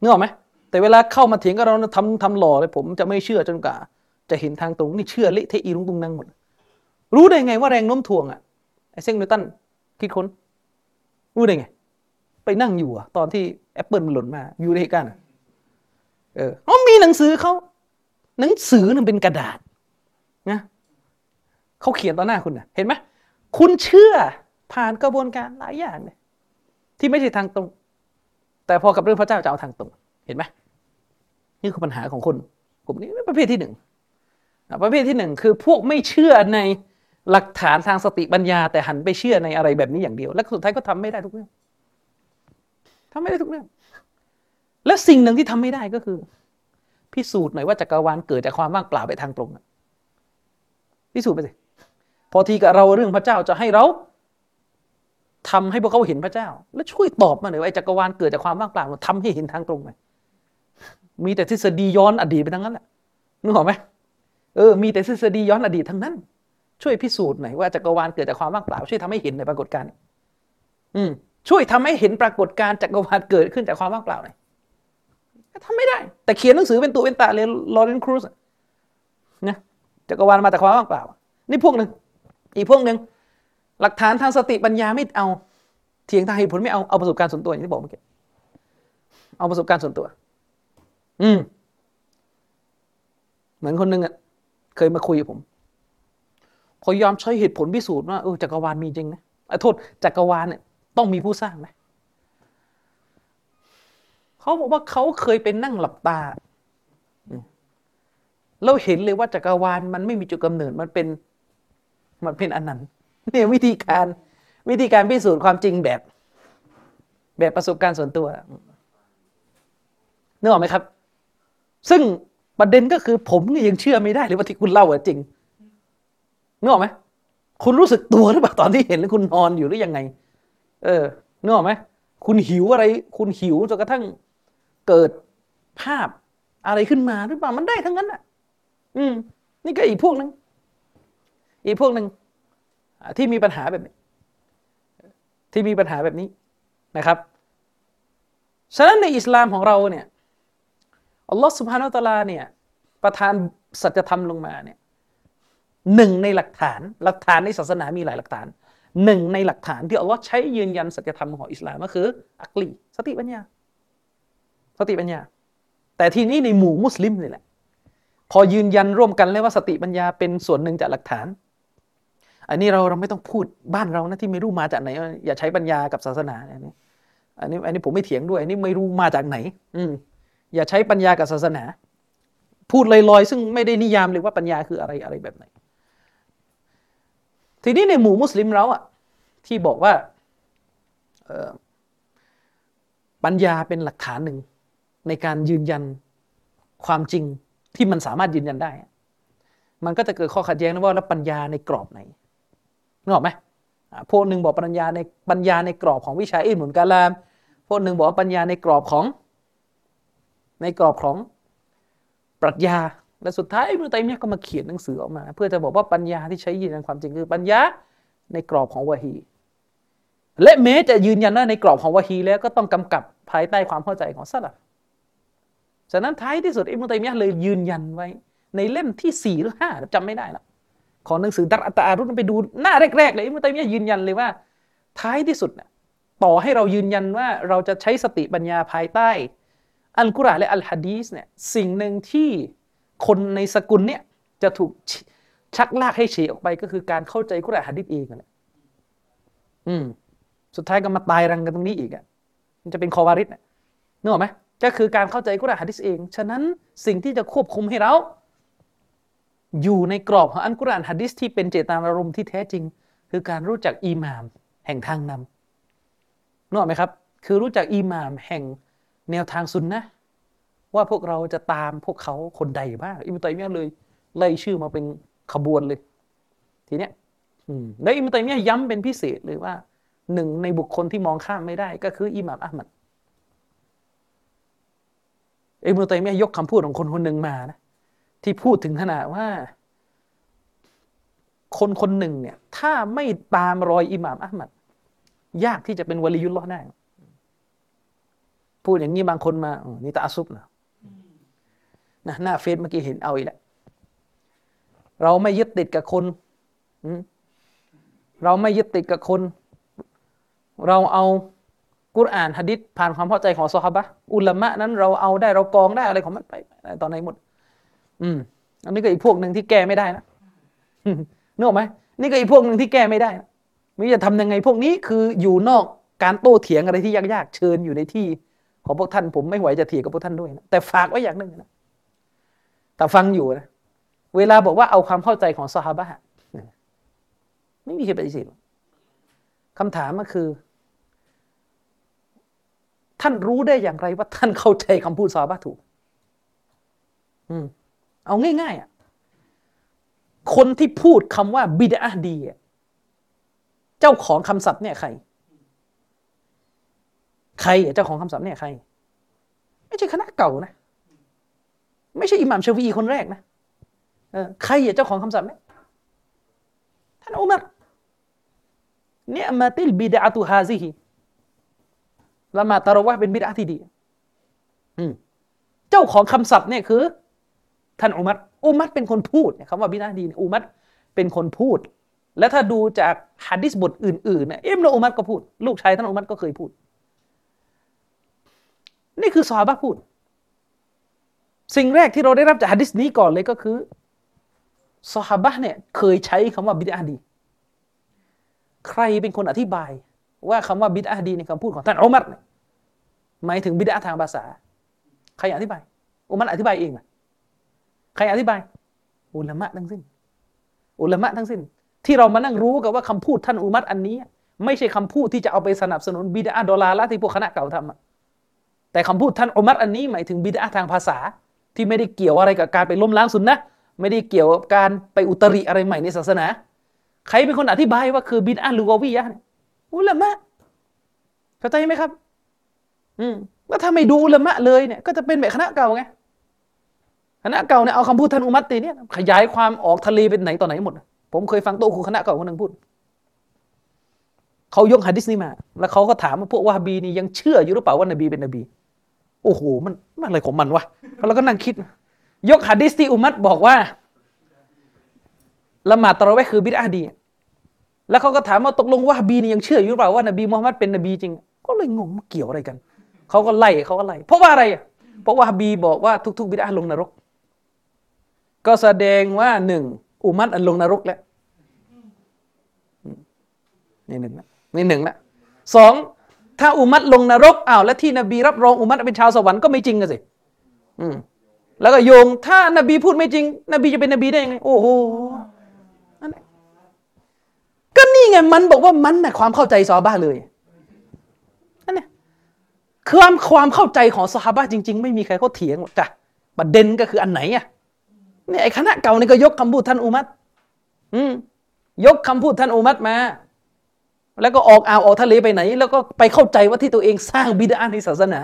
นึกออกไหมแต่เวลาเข้ามาเถียงกับเราทำทำหล่อเลย ผมจะไม่เชื่อจนกว่าจะเห็นทางตรงนี่เชื่อเละเทะอีรุงตุงนั่งหมด รู้ได้ไงว่าแรงโน้มถ่วงอะไอ้เซงนิวตันคิดค้น รู้ได้ไง ไปนั่งอยู่อะตอนที่แอปเปิลมันหล่นมา อยู่ในเหตุการณ์เออเขามีหนังสือเขาหนังสือนึงเป็นกระดาษนะเขาเขียนต่อหน้าคุณนะเห็นไหมคุณเชื่อ ผ่านกระบวนการหลายอย่างเลยที่ไม่ใช่ทางตรง แต่พอกับเรื่องพระเจ้าจะเอาทางตรง เห็นไหมนี่คือปัญหาของคนกลุ่มนี้ประเภทที่หนึ่งประเภทที่หนึ่งคือพวกไม่เชื่อในหลักฐานทางสติปัญญา แต่หันไปเชื่อในอะไรแบบนี้อย่างเดียว และสุดท้ายก็ทำไม่ได้ทุกเรื่องทำไม่ได้ทุกเรื่อง และสิ่งหนึ่งที่ทำไม่ได้ก็คือ พิสูจน์หน่อยว่าจักรวาลเกิดจากความว่างเปล่าไปทางตรงพิสูจน์ไปสิพอทีกับเราเรื่องพระเจ้าจะให้เรา ทำให้พวกเขาเห็นพระเจ้า แล้วช่วยตอบมาหน่อยว่าจักรวาลเกิดจากความว่างเปล่าทำให้เห็นทางตรงไหมมีแต่ทฤษฎีย้อนอดีตไปทั้งนั้นแหละนึกออกไหมเออมีแต่ทฤษฎีย้อนอดีตทั้งนั้น ช่วยพิสูจน์หน่อยว่าจักรวาลเกิดจากความว่างเปล่า ช่วยทำให้เห็นในปรากฏการณ์อืมช่วยทำให้เห็นปรากฏการณ์จักรวาลเกิดขึ้นจากความว่างเปล่าหน่อยทำไม่ได้ แต่เขียนหนังสือเป็นตัวเป็นตาเลยลอเรนครูสนะจักรวาลมาจากความว่างเปล่า นี่พวกหนึ่งอีกพวกหนึ่ง หลักฐานทางสติปัญญาไม่เอา เถียงทางเหตุผลไม่เอา เอาประสบการณ์ส่วนตัวอย่างที่บอกเมื่อกี้ เอาประสบการณ์ส่วนตัว อืม เหมือนคนหนึ่งอะ เคยมาคุยกับผมพยายามใช้เหตุผลพิสูจน์ว่าเออจักรวาลมีจริงนะไอ้โทษจักรวาลเนี่ยต้องมีผู้สร้างไหมเขาบอกว่าเขาเคยเป็นนั่งหลับตาแล้วเห็นเลยว่าจักรวาลมันไม่มีจุดกำเนิดมันเป็นมันเป็นอนันนั้น เนี่ยวิธีการวิธีการพิสูจน์ความจริงแบบ แบบประสบการณ์ส่วนตัวนึกออกไหมครับ ซึ่งประเด็นก็คือผมยังเชื่อไม่ได้เลยว่าที่คุณเล่าจริงนึกออกไหมคุณรู้สึกตัวหรือเปล่าตอนที่เห็นหรือคุณนอนอยู่หรือยังไง เออนึกออกไหมคุณหิวอะไร คุณหิวจนกระทั่งเกิดภาพอะไรขึ้นมาหรือเปล่ามันได้ทั้งนั้นอะ อืม นี่ก็อีกพวกหนึ่งอีกพวกหนึ่ง ที่มีปัญหาแบบนี้ ที่มีปัญหาแบบนี้นะครับ ฉะนั้นในอิสลามของเราเนี่ยอัลลอฮฺสุบฮานาอัลลอฮ์เนี่ยประทานสัจธรรมลงมาเนี่ยหนึ่งในหลักฐาน หลักฐานในศาสนามีหลายหลักฐานหนึ่งในหลักฐานที่อัลลอฮ์ใช้ยืนยันสัจธรรมของอิสลามก็คือ อักลีสติปัญญา สติปัญญา แต่ทีนี้ในหมู่มุสลิมนี่แหละ พอยืนยันร่วมกันแล้วว่าสติปัญญาเป็นส่วนหนึ่งจากหลักฐาน อันนี้เราเราไม่ต้องพูดบ้านเรานะที่ไม่รู้มาจากไหน อย่าใช้ปัญญากับศาสนาอันนี้อันนี้อันนี้ผมไม่เถียงด้วย อันนี้ไม่รู้มาจากไหน อืมอย่าใช้ปัญญากับศาสนา พูดลอยๆ ซึ่งไม่ได้นิยามเลยว่าปัญญาคืออะไรอะไรแบบไหน ทีนี้ในหมู่มุสลิมเราอะที่บอกว่าปัญญาเป็นหลักฐานหนึ่ง ในการยืนยันความจริงที่มันสามารถยืนยันได้ มันก็จะเกิดข้อขัดแย้งนะว่าแล้วปัญญาในกรอบไหน นึกออกไหมพวกหนึ่งบอกปัญญาในปัญญาในกรอบของวิชาอิมุนกาลาม พวกหนึ่งบอกว่าปัญญาในกรอบของ ในกรอบของปรัชญา และสุดท้ายอิบนุตัยมียก็มาเขียนหนังสือออกมา เพื่อจะบอกว่าปัญญาที่ใช้ยืนยันความจริงคือปัญญาในกรอบของวะฮี และแม้จะยืนยันว่าในกรอบของวะฮีแล้วก็ต้องกำกับภายใต้ความเข้าใจของซาลฟฉะนั้นท้ายที่สุดอิบนุตัยมียเลยยืนยันไว้ ในเล่มที่สี่หรือห้าจำไม่ได้แล้ว ของหนังสือดัรอัตอารุนไปดูหน้าแรกๆเลยอิบนุตัยมียะยืนยันเลยว่า ท้ายที่สุดเนี่ยต่อให้เรายืนยันว่าเราจะใช้สติปัญญาภายใต้ อัลกุรอานและอัลฮะดีสเนี่ยสิ่งหนึ่งที่คนในสกุลเนี่ยจะถูกชักลากให้เฉยออกไปก็คือการเข้าใจกุรอานฮะดีสเองนั่นแหละอืม สุดท้ายก็มาตายรังกันตรงนี้อีกอะมันจะเป็นคอวาริสเนี่ยนึกออกไหมก็คือการเข้าใจกุรอานฮะดีสเอง ฉะนั้นสิ่งที่จะควบคุมให้เรา อยู่ในกรอบของอัลกุรอานฮะดีสที่เป็นเจตนารมณ์ที่แท้จริง คือการรู้จักอีมามแห่งทางนำนึกออกไหมครับ คือรู้จักอีมามแห่งแนวทางซุนนะว่าพวกเราจะตามพวกเขาคนใดบ้างอิมตัยมียเลยไล่ชื่อมาเป็นขบวนเลย ทีเนี้ยแล้วอิมตัยมียย้ำเป็นพิเศษเลยว่าหนึ่งในบุคคลที่มองข้ามไม่ได้ ก็คืออิหม่ามอัลมัดอิมตัยมียยกคำพูดของคนคนหนึ่งมานะ ที่พูดถึงขนาดว่า คนคนหนึ่งเนี่ย ถ้าไม่ตามรอยอิหม่ามอัลมัดยากที่จะเป็นวลียุลลอได้พูดอย่างนี้บางคนมานี่ตาซุบนะนะหน้าเฟซเมื่อกี้เห็นเอาอีกแล้วเราไม่ยึดติดกับคนเราไม่ยึดติดกับคน เราเอากุรอานฮะดิษผ่านความเข้าใจของซอฮาบะอุลามะนั้นเราเอาได้เรากองได้อะไรของมันไปตอนไหนหมด อืม อันนี้ก็อีกพวกหนึ่งที่แก้ไม่ได้นะนึกออกไหมนี่ก็อีกพวกหนึ่งที่แก้ไม่ได้นะมิจะทำยังไงพวกนี้คืออยู่นอกการโต้เถียงอะไรที่ยากๆเชิญอยู่ในที่ของพวกท่านผมไม่ไหวจะเถียงกับพวกท่านด้วยนะแต่ฝากไว้อย่างหนึ่งนะแต่ฟังอยู่นะเวลาบอกว่าเอาความเข้าใจของซาฮาบะไม่มีใครปฏิเสธคำถามก็คือ ท่านรู้ได้อย่างไรว่าท่านเข้าใจคำพูดซาฮาบะถูก อืม เอาง่ายๆอะคนที่พูดคำว่าบิดาดีเจ้าของคำศัพท์เนี่ยใคร ใครเจ้าของคำศัพท์เนี่ยใคร ไม่ใช่คณะเก่านะ ไม่ใช่อิหม่ามชาวีคนแรกนะใครเจ้าของคำสั่งเนี่ยท่านอุมัรเนี่ยมาติลบิดาตุฮาซิฮีละมาตารวะเป็นบิดาที่ดี เจ้าของคำศัพท์เนี่ยคือ ท่านอุมัรอุมัรเป็นคนพูดคำว่าบิดาดีอุมัรเป็นคนพูด และถ้าดูจากฮะดิษบทอื่นๆเนี่ยอิบนุอุมัรก็พูด ลูกชายท่านอุมัรก็เคยพูด นี่คือซอฮาบะพูด สิ่งแรกที่เราได้รับจากฮะดิษนี้ก่อนเลยก็คือซอฮาบะเนี่ยเคยใช้คำว่าบิดาดี ใครเป็นคนอธิบาย ว่าคำว่าบิดาดีในคำพูดของท่านอุมัรหมายถึงบิดาทางภาษา ใครอธิบายอุมัรอธิบายเอง ใครอธิบาย อุลามะทั้งสิ้น อุลามะทั้งสิ้น ที่เรามานั่งรู้กันว่าคำพูดท่านอุมัรอันนี้ ไม่ใช่คำพูดที่จะเอาไปสนับสนุนบิดาดอลาละที่พวกคณะเก่าทำแต่คำพูดท่านอุมัรอันนี้หมายถึงบิดาทางภาษา ที่ไม่ได้เกี่ยวอะไรกับการไปล้มล้างสุนนะไม่ได้เกี่ยวกับการไปอุตริอะไรใหม่ในศาสนา ใครเป็นคนอธิบายว่าคือบิดอะลูกวียะเนี่ยอุลามะเข้าใจไหมครับ อืมแล้วถ้าไม่ดูอุลามะเลยเนี่ย ก็จะเป็นแบบคณะเก่าไง คณะเก่าเนี่ยเอาคำพูดท่านอุมัตตีเนี่ยขยายความออกทะเลเป็นไหนต่อไหนหมด ผมเคยฟังโต๊ะครูคณะเก่าคนหนึ่งพูดเขายกฮะดิษนี้มา แล้วเขาก็ถามว่าพวกวาฮบีนี่ยังเชื่ออยู่หรือเปล่าว่านบีเป็นนบี โอ้โหมันมันอะไรของมันวะเราก็นั่งคิด ยกหะดิษที่อุมัตบอกว่าละหมาดตะเราะเวคือบิดาดี แล้วเขาก็ถามว่าตกลงว่าบีนี่ยังเชื่ออยู่หรือเปล่าว่านบีมุฮัมมัดเป็นนบีจริง ก็เลยงงเกี่ยวอะไรกันเขาก็ไล่เขาก็ไล่เพราะว่าอะไรเพราะว่าบีบอกว่าทุกๆบิดาลงนรก ก็แสดงว่าหนึ่งอุมัตอันลงนรกแล้วนี่หนึ่งนะนี่หนึ่งนะสองถ้าอุมัตลงนรกอ้าวแล้วที่นบีรับรองอุมัตเป็นชาวสวรรค์ก็ไม่จริงกันสิอืมแล้วก็โยง ถ้านบีพูดไม่จริง นบีจะเป็นนบีได้ยังไง โอ้โหก็นี่ไงมันบอกว่ามันนะความเข้าใจซอบ้าเลยนั่นแหละความความเข้าใจของซอฮาบะจริง ๆ ไม่มีใครเขาเถียงหรอกจ้ะประเด็นก็คืออันไหนอะ เนี่ยไอ้คณะเก่านี่ก็ยกคำพูดท่านอุมัตอืมยกคำพูดท่านอุมัตมา แล้วก็ออกอ่าวออกทะเลไปไหน แล้วก็ไปเข้าใจว่าที่ตัวเองสร้างบิดาในศาสนา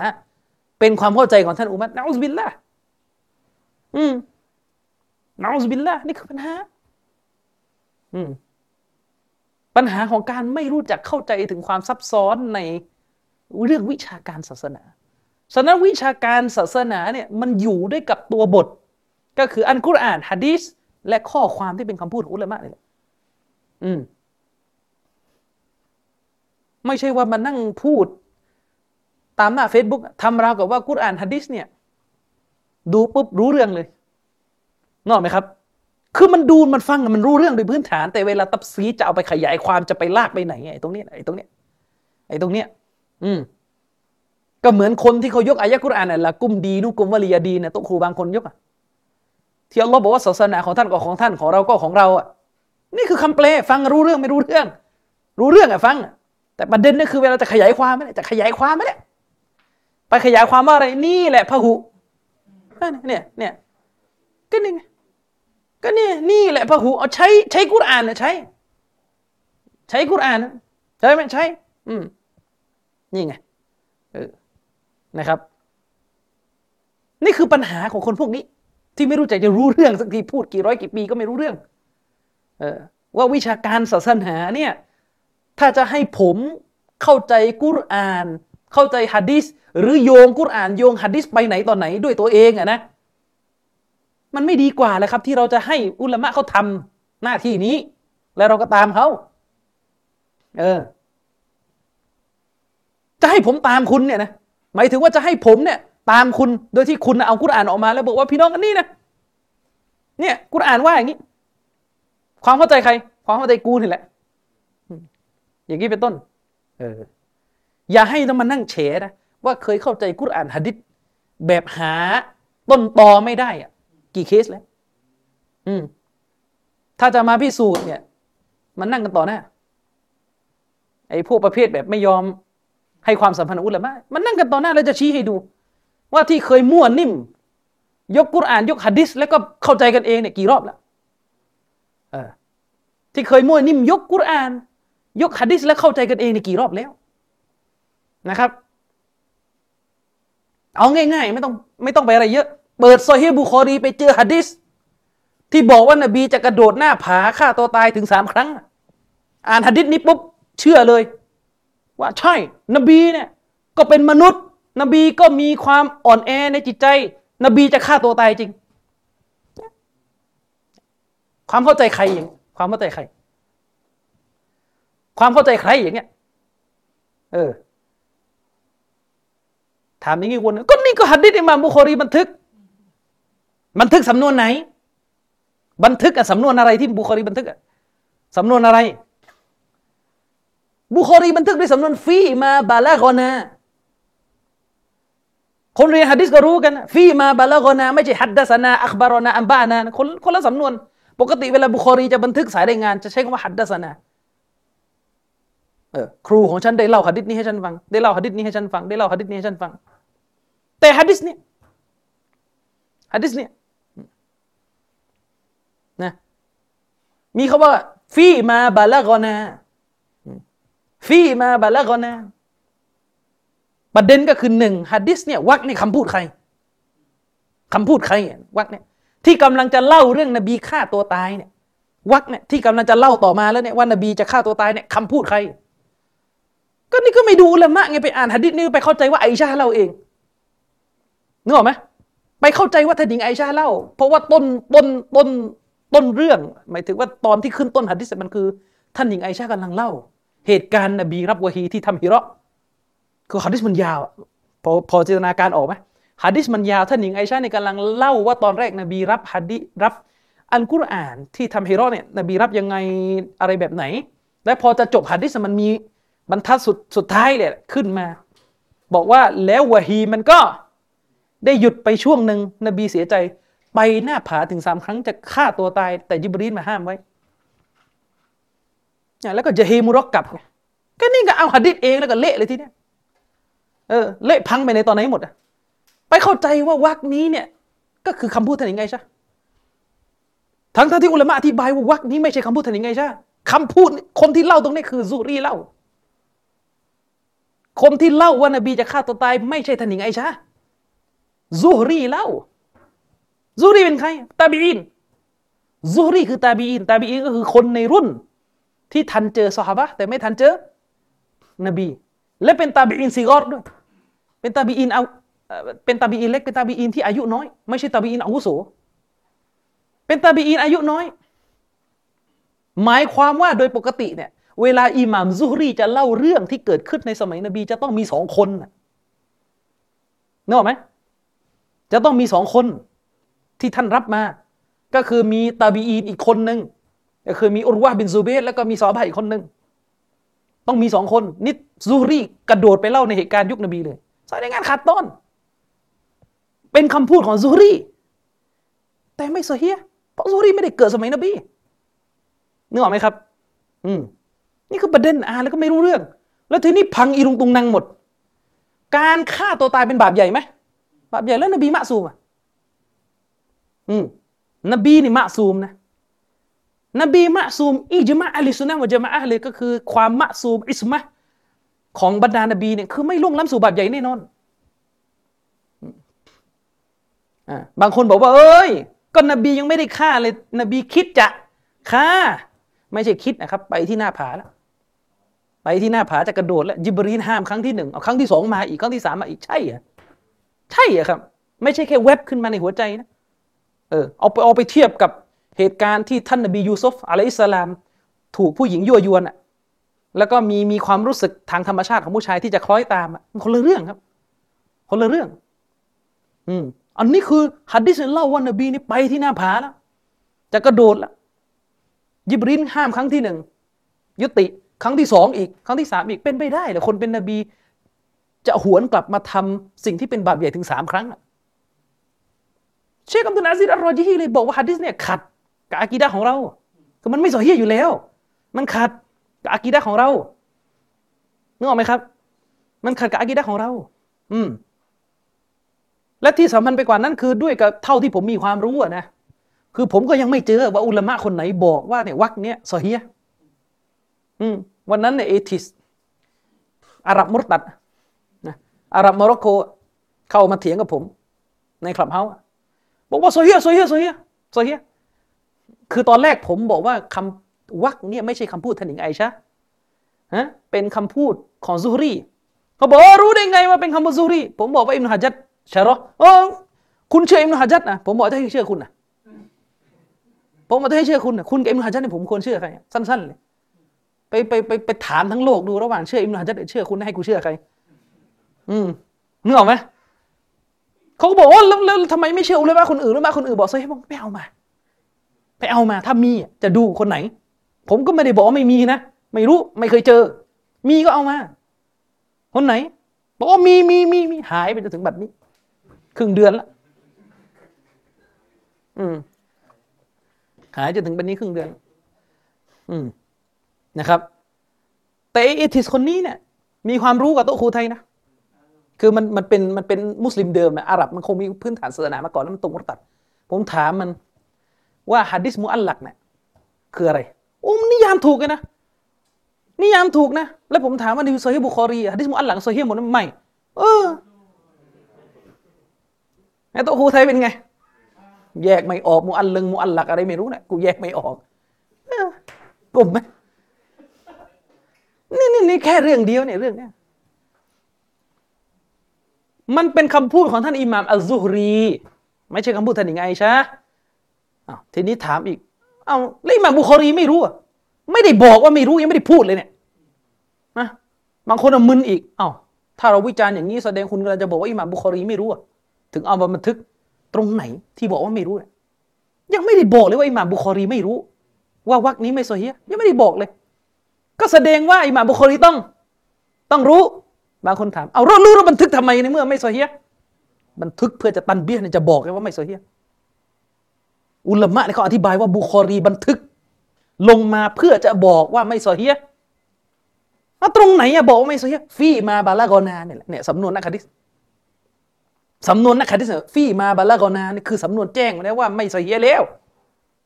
เป็นความเข้าใจของท่านอุมัตนะอุสบิลละอืมนะอุสบิลละนี่คือปัญหา อืมปัญหาของการไม่รู้จักเข้าใจถึงความซับซ้อนในเรื่องวิชาการศาสนา ฉะนั้นวิชาการศาสนาเนี่ยมันอยู่ด้วยกับตัวบท ก็คืออันกุรอานฮะดีษและข้อความที่เป็นคำพูดของอุลามะนี่แหละอืม ไม่ใช่ว่ามานั่งพูด ตามหน้า Facebook ทำราวกับว่ากุรอานฮะดิษเนี่ย ดูปุ๊บรู้เรื่องเลยนอกไหมครับ คือมันดูมันฟังมันรู้เรื่องโดยพื้นฐาน แต่เวลาตับซีจะเอาไปขยายความจะไปลากไปไหนไอ้ตรงนี้ไอ้ตรงเนี้ยไอ้ตรงเนี้ย อืมก็เหมือนคนที่เขายกอายะกุรอานน่ะละกุมดีนุกุมวลียดีเนี่ยโตครูบางคนยกอะ ที่อัลลอฮ์บอกว่าศาสนาของท่านก็ของท่านของเราก็ของเราอะนี่คือคำแปลฟังรู้เรื่องไม่รู้เรื่อง รู้เรื่องอะฟัง แต่ประเด็นนี่คือเวลาจะขยายความไม่ได้จะขยายความไม่ได้ไปขยายความว่าอะไรนี่แหละพระหุเนี่ยเนี่ยก็นี่ไงก็นี่นี่แหละพระหุเอาใช้ใช้กุรอานนะใช้ ใช้กุรอานใช่ไหมใช้อืมนี่ไงเออนะครับ นี่คือปัญหาของคนพวกนี้ ที่ไม่รู้จักจะรู้เรื่องสักทีพูดกี่ร้อยกี่ปีก็ไม่รู้เรื่อง เออว่าวิชาการศาสนาเนี่ยถ้าจะให้ผมเข้าใจกุรอาน เข้าใจฮะดิษหรือโยงกุรอานโยงฮะดิษไปไหนตอนไหนด้วยตัวเองอะนะมันไม่ดีกว่าเลยครับ ที่เราจะให้อุลามะเขาทำหน้าที่นี้ แล้วเราก็ตามเขาเออ จะให้ผมตามคุณเนี่ยนะหมายถึงว่าจะให้ผมเนี่ย ตามคุณโดยที่คุณเอากุรอานออกมา แล้วบอกว่าพี่น้องกันนี่นะเนี่ยกุรอานว่าอย่างนี้ ความเข้าใจใคร ความเข้าใจกูนี่แหละ อย่างนี้เป็นต้น เออ อย่าให้ต้องมานั่งเฉนะว่าเคยเข้าใจกุรอานหะดิษแบบหาต้นตอไม่ได้อะกี่เคสแล้ว อืม ถ้าจะมาพิสูจน์เนี่ย มันนั่งกันต่อหน้าไอ้พวกประเภทแบบไม่ยอมให้ความสัมพันธ์อุลามะมันนั่งกันต่อหน้าแล้วจะชี้ให้ดู ว่าที่เคยมั่วนิ่ม ยกกุรอานยกหะดิษแล้วก็เข้าใจกันเองเนี่ยกี่รอบแล้วที่เคยมั่วนิ่ม ยกกุรอาน ยกหะดิษแล้วเข้าใจกันเองในกี่รอบแล้วนะครับ เอาง่าย ๆ ไม่ต้องไม่ต้องไปอะไรเยอะ เปิดซอฮีบุคอรีไปเจอหะดิษที่บอกว่านบีจะกระโดดหน้าผาฆ่าตัวตายถึงสามครั้ง อ่านหะดิษนี้ปุ๊บเชื่อเลย ว่าใช่ นบีเนี่ยก็เป็นมนุษย์ นบีก็มีความอ่อนแอในจิตใจ นบีจะฆ่าตัวตายจริง ความเข้าใจใครอย่างความเข้าใจใคร ความเข้าใจใครอย่างเงี้ย เออ ถามอย่างนี้คนก็นี่ก็หัดดิษอิมามบุคอรีบันทึก บันทึกสำนวนไหน บันทึกอะสำนวนอะไรที่บุคอรีบันทึกอะสำนวนอะไร บุคอรีบันทึกด้วยสำนวนฟีมาบาลากอนา คนเรียนฮะดิษก็รู้กันฟีมาบาลากอนาไม่ใช่ฮัดดัสนาอัคบารนาอัมบานาคนคนละสำนวน ปกติเวลาบุคอรีจะบันทึกสายรายงานจะใช้คำว่าحدثنا เออครูของฉันได้เล่าหะดิษนี้ให้ฉันฟัง ได้เล่าหะดิษนี้ให้ฉันฟังได้เล่าหะดิษนี้ให้ฉันฟัง แต่หะดิษนี้หะดิษนี้นะมีคาว่าฟีมาบาลากอนาฟีมาบาลากอนา ประเด็นก็คือหนึ่งฮะดิษเนี่ยวรรคนี้คำพูดใครคำพูดใครวักเนี่ยที่กำลังจะเล่าเรื่องนบีฆ่าตัวตายเนี่ยวักเนี่ยที่กำลังจะเล่าต่อมาแล้วเนี่ยว่านบีจะฆ่าตัวตายเนี่ยคำพูดใคร ก็นี่ก็ไม่ดูละมะไงไปอ่านหะดิษนี่ไปเข้าใจว่าไอชาเล่าเองนึกออกไหมไปเข้าใจว่าท่านหญิงไอชาเล่า เพราะว่าต้นต้นต้นต้นเรื่อง หมายถึงว่าตอนที่ขึ้นต้นหะดิษมันคือ ท่านหญิงไอชากำลังเล่า เหตุการณ์นบีรับวะฮีที่ทำฮิเราะ คือหะดิษมันยาว พอพอจินตนาการออกไหมฮะดิษมันยาวท่านหญิงไอชาเนี่ยกำลังเล่าว่าตอนแรกนบีรับฮะดิรับอัลกุรอานที่ทำฮิรอเนี่ยนบีรับยังไงอะไรแบบไหน และพอจะจบฮะดิษมันมีบรรทัดสุดสุดท้ายเลยขึ้นมา บอกว่าแล้ววะฮีมันก็ได้หยุดไปช่วงหนึ่งนบีเสียใจ ไปหน้าผาถึงสามครั้งจะฆ่าตัวตาย แต่ยิบรีนมาห้ามไว้แล้วก็จะเฮมุรอกกลับ ก็นี่ก็เอาหะดิษเองแล้วก็เละเลยทีเนี้ย เออเละพังไปในตอนไหนหมดอะไปเข้าใจว่าวักนี้เนี่ย ก็คือคำพูดท่านยังไงใช่ทั้งท่านที่อุลามะอธิบายว่าวักนี้ไม่ใช่คำพูดท่านยังไงใช่คำพูดคนที่เล่าตรงนี้คือซูรีเล่า คนที่เล่าว่านบีจะฆ่าตัวตาย ไม่ใช่ท่านหญิงไอชาซูรีเล่าซูรีเป็นใคร ตาบีอินซูรีคือตาบีอินตาบีอินก็คือคนในรุ่น ที่ทันเจอซอฮาบะฮ์แต่ไม่ทันเจอนบี และเป็น تابعين صغار ด้วย เป็น تابعين เอาเป็น تابعين เล็กเป็น تابعين ที่อายุน้อย ไม่ใช่ تابعين อาวุโสเป็น تابعين อายุน้อย หมายความว่าโดยปกติเนี่ย เวลาอิหม่ามซุฮรีจะเล่าเรื่องที่เกิดขึ้นในสมัยนบีจะต้องมีสองคนนึกออกไหมจะต้องมีสองคนที่ท่านรับมา ก็คือมีตาบีอีนอีกคนหนึ่งก็คือมีอุรวะบินซูเบตแล้วก็มีซอฮาบะอีกคนหนึ่งต้องมีสองคนนี่ซูรีกระโดดไปเล่าในเหตุการณ์ยุคนบีเลย สายงานขาดต้น เป็นคำพูดของซูรีแต่ไม่เฮียเพราะซูรีไม่ได้เกิดสมัยนบีนึกออกไหมครับ อืมนี่คือประเด็นอ่านแล้วก็ไม่รู้เรื่อง แล้วทีนี้พังอีรุงตุงนังหมด การฆ่าตัวตายเป็นบาปใหญ่ไหมบาปใหญ่แล้วนบีมะซูมอะอืมนบีนี่มะซูมนะนบีมะซูมอิจมะอัลิสุนนะวะจมามะเลยก็คือความมะซูมอิสมะ ของบรรดานบีเนี่ยคือไม่ล่วงล้ำสู่บาปใหญ่แน่นอนอบางคนบอกว่า เอ้ย ก็นบียังไม่ได้ฆ่าเลย นบีคิดจะฆ่า ไม่ใช่คิดนะครับ ไปที่หน้าผาแล้วไปที่หน้าผาจะกระโดดแล้วยิบรีนห้ามครั้งที่หนึ่งเอาครั้งที่สองมาอีกครั้งที่สามมาอีกใช่เหรอใช่เหรอครับ ไม่ใช่แค่เว็บขึ้นมาในหัวใจนะเออเอาไปเอาไปเทียบกับเหตุการณ์ที่ท่านนบียูซุฟอะลัยฮิสลาม ถูกผู้หญิงยั่วยวนอะ แล้วก็มีมีความรู้สึกทางธรรมชาติของผู้ชายที่จะคล้อยตามคนละเรื่องครับ คนละเรื่อง อืมอันนี้คือฮัดดิษเล่าว่านบีนี่ไปที่หน้าผาแล้วจะกระโดดแล้วยิบรินห้ามครั้งที่หนึ่งยุติครั้งที่สองอีก ครั้งที่สามอีกเป็นไปได้เหรอคนเป็นนบี จะหวนกลับมาทำสิ่งที่เป็นบาปใหญ่ถึงสามครั้งเชคอัมดุลอาซิดอัลรอจีฮีเลยบอกว่าฮัดดิษเนี่ยขัดกับอากีดะของเราคือมันไม่สอเฮียอยู่แล้ว มันขัด กับอากีดะของเรานึกออกไหมครับ มันขัดกับอากีดะของเรา อืม และที่สำคัญไปกว่านั้นคือด้วยกับเท่าที่ผมมีความรู้อะนะคือผมก็ยังไม่เจอว่าอุลามะคนไหนบอกว่าเนี่ยวักเนี้ยซอฮียอืมวันนั้นเนี่ยเอทิสอาหรับมุรตัดนะอาหรับโมร็อกโกเข้ามาเถียงกับผม ในคลับเฮาส์บอกว่าโซเฮียโซเฮียโซเฮียโซเฮียคือตอนแรกผมบอกว่าคำ วักเนี่ยไม่ใช่คำพูดท่านหญิงไอชะฮะเป็นคำพูดของซูรีเขาบอกรู้ได้ไงว่าเป็นคำพูดซูรีผมบอกว่าอิมนุฮัจัดชะรอเออคุณเชื่ออิมนุฮัจัดนะผมบอกจะให้เชื่อคุณนะผมบอกจะให้เชื่อคุณนะคุณกับอิมนุฮัจัดเนี่ยผมควรเชื่อใครสั้นๆเลยไปไปไปไปถามทั้งโลกดูระหว่างเชื่ออิมนุฮัจัดเชื่อคุณให้กูเชื่อใคร อืมนึกออกไหมเขาก็บอกว่าแล้วทำไมไม่เชื่ออุลามะคนอื่นอุลามะคนอื่นบอกเฮ้ยไม่เอามา ไปเอามา ถ้ามีจะดูคนไหน ผมก็ไม่ได้บอกไม่มีนะ ไม่รู้ไม่เคยเจอ มีก็เอามา คนไหน บอกว่ามีมีมีมีหายไปจนถึงบัดนี้ ครึ่งเดือนละอืม หายจนถึงบัดนี้ครึ่งเดือน อืมนะครับ แต่เอทิสคนนี้เนี่ย มีความรู้กับโต๊ะครูไทยนะคือมันมันเป็นมันเป็นมุสลิมเดิมอะอาหรับมันคงมีพื้นฐานศาสนามาก่อนแล้วมันตรงมุตัด ผมถามมันว่าฮัดดิสมุอัลลักเนี่ยคืออะไร อุ้มนิยามถูกเลยนะ นิยามถูกนะ แล้วผมถามว่าในโซฮีบุคอรีฮัดดิสมุอัลลักโซฮีหมดไม่เออไอ้ตัวครูไทยเป็นไง แยกไม่ออกมุอัลลึงมุอัลลักอะไรไม่รู้นะกูแยกไม่ออกกลุ่มไหมนี่นี่นี่แค่เรื่องเดียวเนี่ยเรื่องเนี้ยมันเป็นคำพูดของท่านอิหม่ามอัลซุฮรี ไม่ใช่คำพูดท่านหญิงไอชะทีนี้ถามอีก เอาแล้วอิหม่ามบุคอรีไม่รู้อะไม่ได้บอกว่าไม่รู้ยังไม่ได้พูดเลยเนี่ยนะบางคนมึนอีก เอ้าถ้าเราวิจารณ์อย่างนี้แสดงคุณกำลังจะบอกว่าอิหม่ามบุคอรีไม่รู้อะถึงเอามาบันทึกตรงไหนที่บอกว่าไม่รู้ยังไม่ได้บอกเลยว่าอิหม่ามบุคอรีไม่รู้ ว่าวรรคนี้ไม่ صحيح ยังไม่ได้บอกเลย ก็แสดงว่าอิหม่ามบุคอรีต้อง ต้องรู้ บางคนถาม เอารู้รู้แล้วบันทึกทำไมในเมื่อไม่ صحيح บันทึกเพื่อจะ تنبيه จะบอกเลยว่าไม่ صحيح อุลามะเนี่ยเขาอธิบายว่าบุคอรีบันทึก ลงมาเพื่อจะบอกว่าไม่ صحيح ตรงไหนอะบอกว่าไม่ صحيح فيما بلغنا เนี่ยเนี่ยสำนวนนักฮะดิษสำนวนนักฮะดิษ فيما بلغنا นี่คือสำนวนแจ้งแล้วว่าไม่ صحيح แล้ว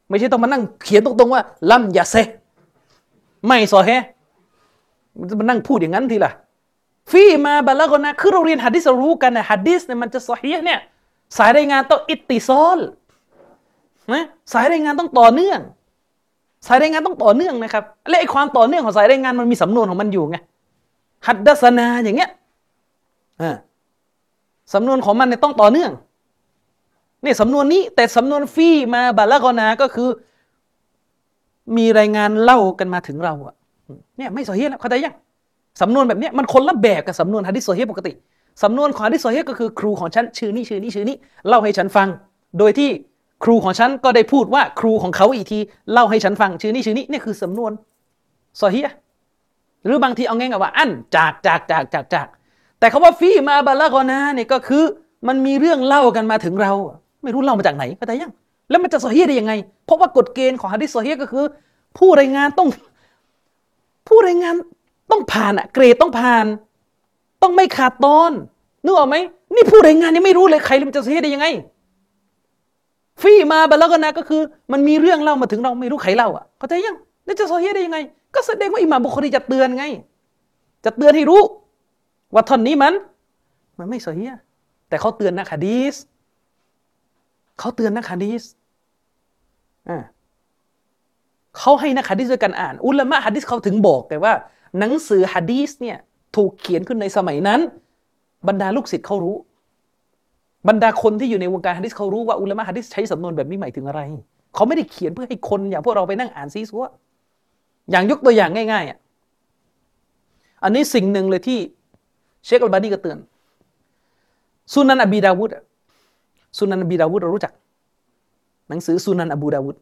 ไม่ใช่ต้องมานั่งเขียนตรงๆว่าลัมยาเซไม่โซเฮียมันจะมานั่งพูดอย่างนั้นทีละฟี่มาบาลากอนาคือเราเรียนฮะดิษรู้กันนะฮะดิษเนี่ยมันจะโซเฮียเนี่ยสายรายงานต้องอิตติซอล นะสายรายงานต้องต่อเนื่อง สายรายงานต้องต่อเนื่องนะครับ และไอ้ความต่อเนื่องของสายรายงานมันมีสำนวนของมันอยู่ไงฮัดดัสนาอย่างเงี้ยอ่าสำนวนของมันเนี่ยต้องต่อเนื่องนี่สำนวนนี้แต่สำนวนฟีมาบาลากอนาก็คือ มีรายงานเล่ากันมาถึงเราอะเนี่ยไม่โซเฮียแล้วเข้าใจยังสำนวนแบบนี้มันคนละแบบกับสำนวนฮะดิษโซเฮียปกติสำนวนของฮะดิษโซเฮียก็คือครูของฉันชื่อนี้ชื่อนี้ชื่อนี้เล่าให้ฉันฟัง โดยที่ ครูของฉันก็ได้พูดว่าครูของเขาอีกทีเล่าให้ฉันฟังชื่อนี้ชื่อนี้นี่คือสำนวนโซเฮียหรือบางทีเอาง่ายๆว่า อันจากจากจากจากจาก แต่คาว่าฟีมาบาลากอนาเนี่ยก็คือมันมีเรื่องเล่ากันมาถึงเรา ไม่รู้เล่ามาจากไหนเข้าใจยังแล้วมันจะโซเฮียได้ยังไง เพราะว่ากฎเกณฑ์ของฮะดิษโซเฮียก็คือ ผู้รายงานต้อง ผู้รายงานต้องผ่านอะเกรดต้องผ่าน ต้องไม่ขาดตอนนึกออกไหมนี่ผู้รายงานยังไม่รู้เลยใครมันจะโซเฮียได้ยังไง ฟีมาบาลากนาก็คือ มันมีเรื่องเล่ามาถึงเราไม่รู้ใครเล่าอะเข้าใจยังแล้วจะโซเฮียได้ยังไง ก็แสดงว่าอิหม่ามบุคคลีจะเตือนไง จะเตือนให้รู้ ว่าท่อนนี้มัน มันไม่โซเฮียแต่เขาเตือนนักฮะดีสเขาเตือนนักฮะดีสอ่าเขาให้นักฮะดีสด้วยกันอ่าน อุลามะฮะดีสเขาถึงบอกแต่ว่า หนังสือฮะดีสเนี่ยถูกเขียนขึ้นในสมัยนั้น บรรดาลูกศิษย์เขารู้ บรรดาคนที่อยู่ในวงการฮะดิษเขารู้ว่าอุลามะฮะดิษใช้สำนวนแบบนี้หมายถึงอะไร เขาไม่ได้เขียนเพื่อให้คนอย่างพวกเราไปนั่งอ่านซี้ซั้วอย่างยกตัวอย่างง่ายๆอะอันนี้สิ่งหนึ่งเลยที่เชคอัลบานีก็เตือนสุนันอบีดาวุดสุนันอบีดาวุดเรารู้จัก หนังสือสุนันอบูดาวุด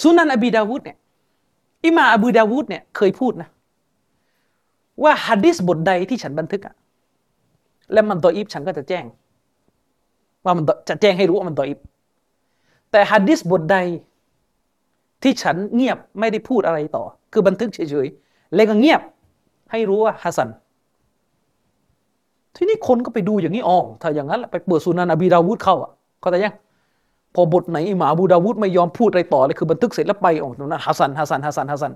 สุนันอบีดาวุดเนี่ยอิหม่ามอบูดาวุดเนี่ยเคยพูดนะว่าฮะดิษบทใดที่ฉันบันทึกอะและมัน ضعيف ฉันก็จะแจ้ง ว่ามันจะแจ้งให้รู้ว่ามันฎออีฟแต่ฮะดิษบทใดที่ฉันเงียบไม่ได้พูดอะไรต่อ คือบันทึกเฉยๆแล้วก็เงียบให้รู้ว่าฮัสซันทีนี้คนก็ไปดูอย่างนี้อ๋อถ้าอย่างนั้นไปเปิดสุนันอบีดาวูดเข้าอะเข้าแต่ยังพอบทไหนอิหม่ามอบูดาวูดไม่ยอมพูดอะไรต่อเลยคือบันทึกเสร็จแล้วไปอ๋อตรงนั้นฮัสซันฮัสซันฮัสซันฮัสซัน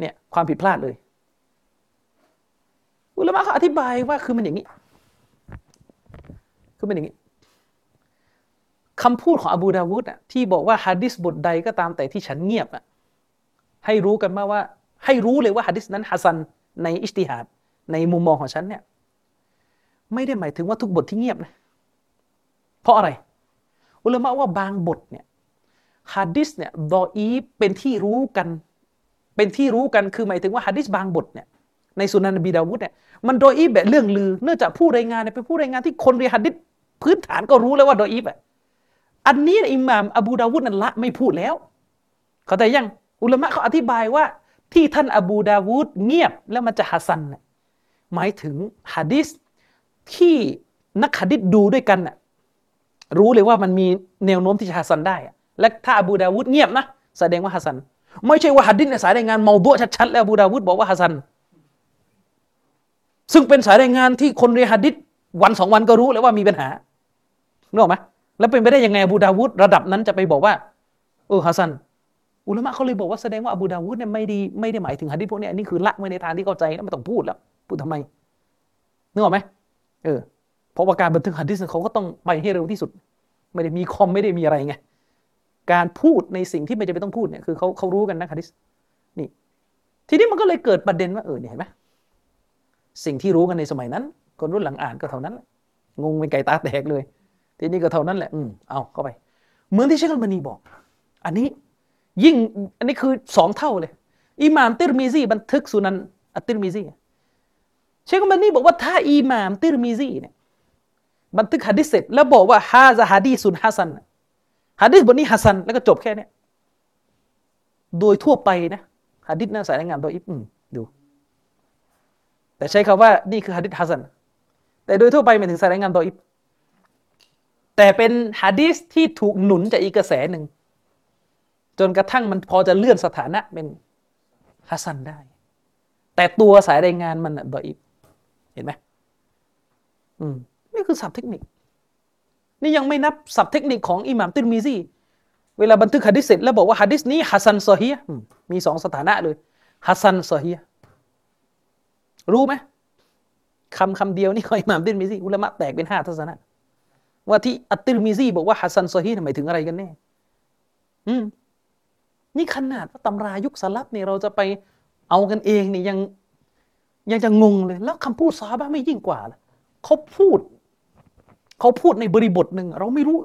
เนี่ยความผิดพลาดเลยอุลามะเขาอธิบายว่าคือมันอย่างนี้ คือมันอย่างนี้ คำพูดของอบูดาวุฒที่บอกว่าฮะดิษบทใดก็ตามแต่ที่ฉันเงียบให้รู้กันมาว่า ให้รู้เลยว่าฮะดิษนั้นฮัสันในอิสติฮัดในมุมมองของฉันเนี่ยไม่ได้หมายถึงว่าทุกบทที่เงียบนะเพราะอะไร อุลามะว่าบางบทเนี่ยฮะดิษเนี่ยดออีฟเป็นที่รู้กันเป็นที่รู้กันคือหมายถึงว่าฮะดิษบางบทเนี่ยในสุนันอบีดาวูดเนี่ยมันฎออีฟแบบเลื่องลือ เนื่องจากผู้รายงานเนี่ยเป็นผู้รายงานที่คนเรียนฮัดดิษพื้นฐานก็รู้แล้วว่าฎออีฟอะ อันนี้อิหม่ามอบูดาวูดนั่นละไม่พูดแล้ว เขาแต่ยังอุลามะเขาอธิบายว่า ที่ท่านอบูดาวูดเงียบแล้วมันจะฮัสซันหมายถึงฮะดิษที่นักฮะดิษดูด้วยกันน่ะรู้เลยว่ามันมีแนวโน้มที่จะฮัสซันได้ และถ้าอบูดาวูดเงียบนะแสดงว่าฮัสซัน ไม่ใช่ว่าฮัดดิษในสายรายงานเมาฎัวะชัดๆแล้วอบูดาวูดบอกว่าฮัสซัน ซึ่งเป็นสายรายงานที่คนเรียนฮัดดิษวันสองวันก็รู้แล้วว่ามีปัญหานึกออกไหม แล้วเป็นไปได้ยังไงอบูดาวูดระดับนั้นจะไปบอกว่าเออฮัสซันอุลามะเขาเลยบอกว่าแสดงว่าอบูดาวูดเนี่ยไม่ด้ไม่ได้หมายถึงฮัดดิษพวกนี้อันนี้คือละไว้ในทางที่เข้าใจแล้วไม่ต้องพูดแล้วพูดทำไมนึกออกไหมเออเพราะว่าการบันทึกฮัดดิษเขาก็ต้องไปให้เร็วที่สุด ไม่ได้มีคอมไม่ได้มีอะไรไงการพูดในสิ่งที่ไม่จำเป็นต้องพูดเนี่ยคือเขาเขารู้กันนะฮัดดิษนี่ ทีนี้มันก็เลยเกิดประเด็นว่าเออเนี่ยเห็นไหมสิ่งที่รู้กันในสมัยนั้น คนรุ่นหลังอ่านก็เท่านั้นงงเป็นไก่ตาแตกเลย ทีนี้ก็เท่านั้นแหละอืมเอาเข้าไปเหมือนที่เชคอัลบานีบอก อันนี้ยิ่งอันนี้คือสองเท่าเลย อิหม่ามติรมีซีบันทึกสุนันอัตติรมีซีเชคอัลบานีบอกว่าถ้าอิหม่ามติรมีซีเนี่ยบันทึกฮะดิษเสร็จแล้วบอกว่าฮาซาฮะดีสุนฮัสันฮะดิษบทนี้ฮัสันแล้วก็จบแค่นี้โดยทั่วไปนะฮะดิษน่าสายรายงานฎออีฟดู แต่ใช้คำว่านี่คือฮะดิษฮัสซันแต่โดยทั่วไปหมายถึงสายรายงานฎออีฟ แต่เป็นฮะดิษที่ถูกหนุนจากอีกกระแสหนึ่ง จนกระทั่งมันพอจะเลื่อนสถานะเป็นฮัสซันได้ แต่ตัวสายรายงานมันฎออีฟเห็นไหมอืมนี่คือศัพท์เทคนิค นี่ยังไม่นับศัพท์เทคนิคของอิหม่ามติรมีซีเวลาบันทึกฮะดิษเสร็จแล้วบอกว่าฮะดิษนี้ฮัสซันซอฮีฮ์มีสองสถานะเลยฮัสซันซอฮีฮ์รู้ไหมคำคำเดียวนี่ของอิหม่ามติรมีซีอุลามะแตกเป็นห้าทัศนะ ว่าที่อัตติรมีซีบอกว่าฮัสซันซอฮีหมายถึงอะไรกันแน่อืมนี่ขนาดว่าตำรายุคสลับเนี่ยเราจะไปเอากันเองเนี่ยังยังจะงงเลย แล้วคำพูดซาบะไม่ยิ่งกว่าล่ะเขาพูด เขาพูดในบริบทหนึ่งเราไม่รู้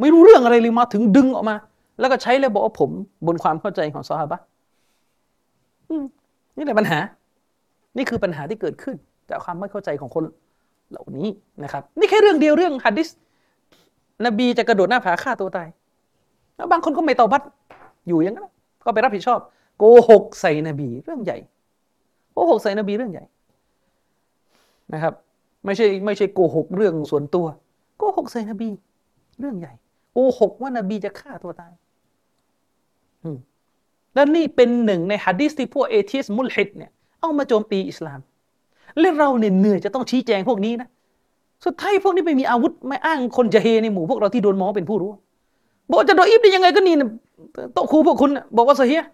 ไม่รู้เรื่องอะไรเลยมาถึงดึงออกมา แล้วก็ใช้เลยบอกว่าผม บนความเข้าใจของซาบะนี่แหละปัญหา นี่คือปัญหาที่เกิดขึ้นจากความไม่เข้าใจของคนเหล่านี้นะครับ นี่แค่เรื่องเดียวเรื่องฮัดดิส นบีจะกระโดดหน้าผาฆ่าตัวตาย แล้วบางคนก็ไม่ตอบัตอยู่อย่างนั้นก็ไปรับผิดชอบ โกหกใส่นบีเรื่องใหญ่ โกหกใส่นบีเรื่องใหญ่นะครับ ไม่ใช่ไม่ใช่โกหกเรื่องส่วนตัว โกหกใส่นบี เรื่องใหญ่โกหกว่านบีจะฆ่าตัวตายและนี่เป็นหนึ่งในฮะดิษที่พวกเอทิสมุลฮิดเนี่ยเอามาโจมตีอิสลาม และเราเนี่ยเหนื่อยจะต้องชี้แจงพวกนี้นะ สุดท้ายพวกนี้ไม่มีอาวุธไม่อ้างคนจะเฮในหมู่พวกเราที่โดนมองเป็นผู้รู้ บอกจะโดนอิบได้ยังไงก็นี่โต๊ะครูพวกคุณบอกว่าเฮีย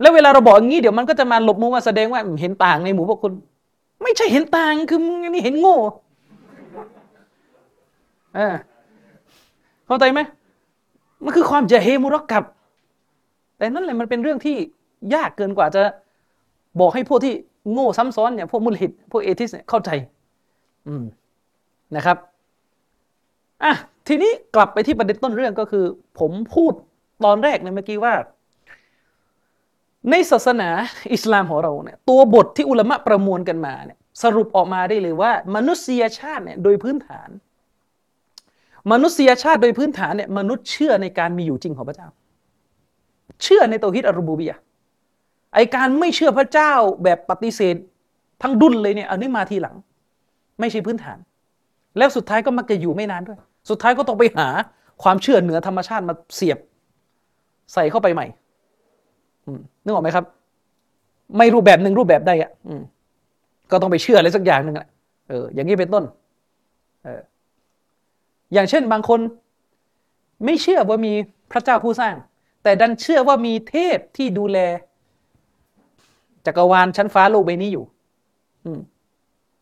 แล้วเวลาเราบอกอย่างนี้เดี๋ยวมันก็จะมาหลบมุมว่าแสดงว่าเห็นต่างในหมู่พวกคุณ ไม่ใช่เห็นต่างคือนี่เห็นโง่เออเข้าใจไหมมันคือความจะเฮมุรักกับ แต่นั่นแหละมันเป็นเรื่องที่ยากเกินกว่าจะบอกให้พวกที่โง่ซ้ำซ้อนเนี่ยพวกมุลฮิดพวกเอทิสเนี่ยเข้าใจ อืม นะครับอะทีนี้กลับไปที่ประเด็นต้นเรื่องก็คือ ผมพูดตอนแรกเนี่ยเมื่อกี้ว่า ในศาสนาอิสลามของเราเนี่ยตัวบทที่อุลามะประมวลกันมาเนี่ยสรุปออกมาได้เลยว่า มนุษยชาติเนี่ยโดยพื้นฐาน มนุษยชาติโดยพื้นฐานเนี่ยมนุษย์เชื่อในการมีอยู่จริงของพระเจ้า เชื่อในตัวฮิตอรูบูบียไอการไม่เชื่อพระเจ้าแบบปฏิเสธ ทั้งดุนเลยเนี่ยอันนี้มาทีหลัง ไม่ใช่พื้นฐาน แล้วสุดท้ายก็มักจะอยู่ไม่นานด้วย สุดท้ายก็ต้องไปหาความเชื่อเหนือธรรมชาติมาเสียบใส่เข้าไปใหม่นึกออกไหมครับ ไม่รูปแบบหนึ่งรูปแบบใดอะก็ต้องไปเชื่ออะไรสักอย่างหนึ่งอะเอออย่างนี้เป็นต้นเอออย่างเช่นบางคน ไม่เชื่อว่ามีพระเจ้าผู้สร้าง แต่ดันเชื่อว่ามีเทพที่ดูแล จักรวาลชั้นฟ้าโลกใบนี้อยู่ อืม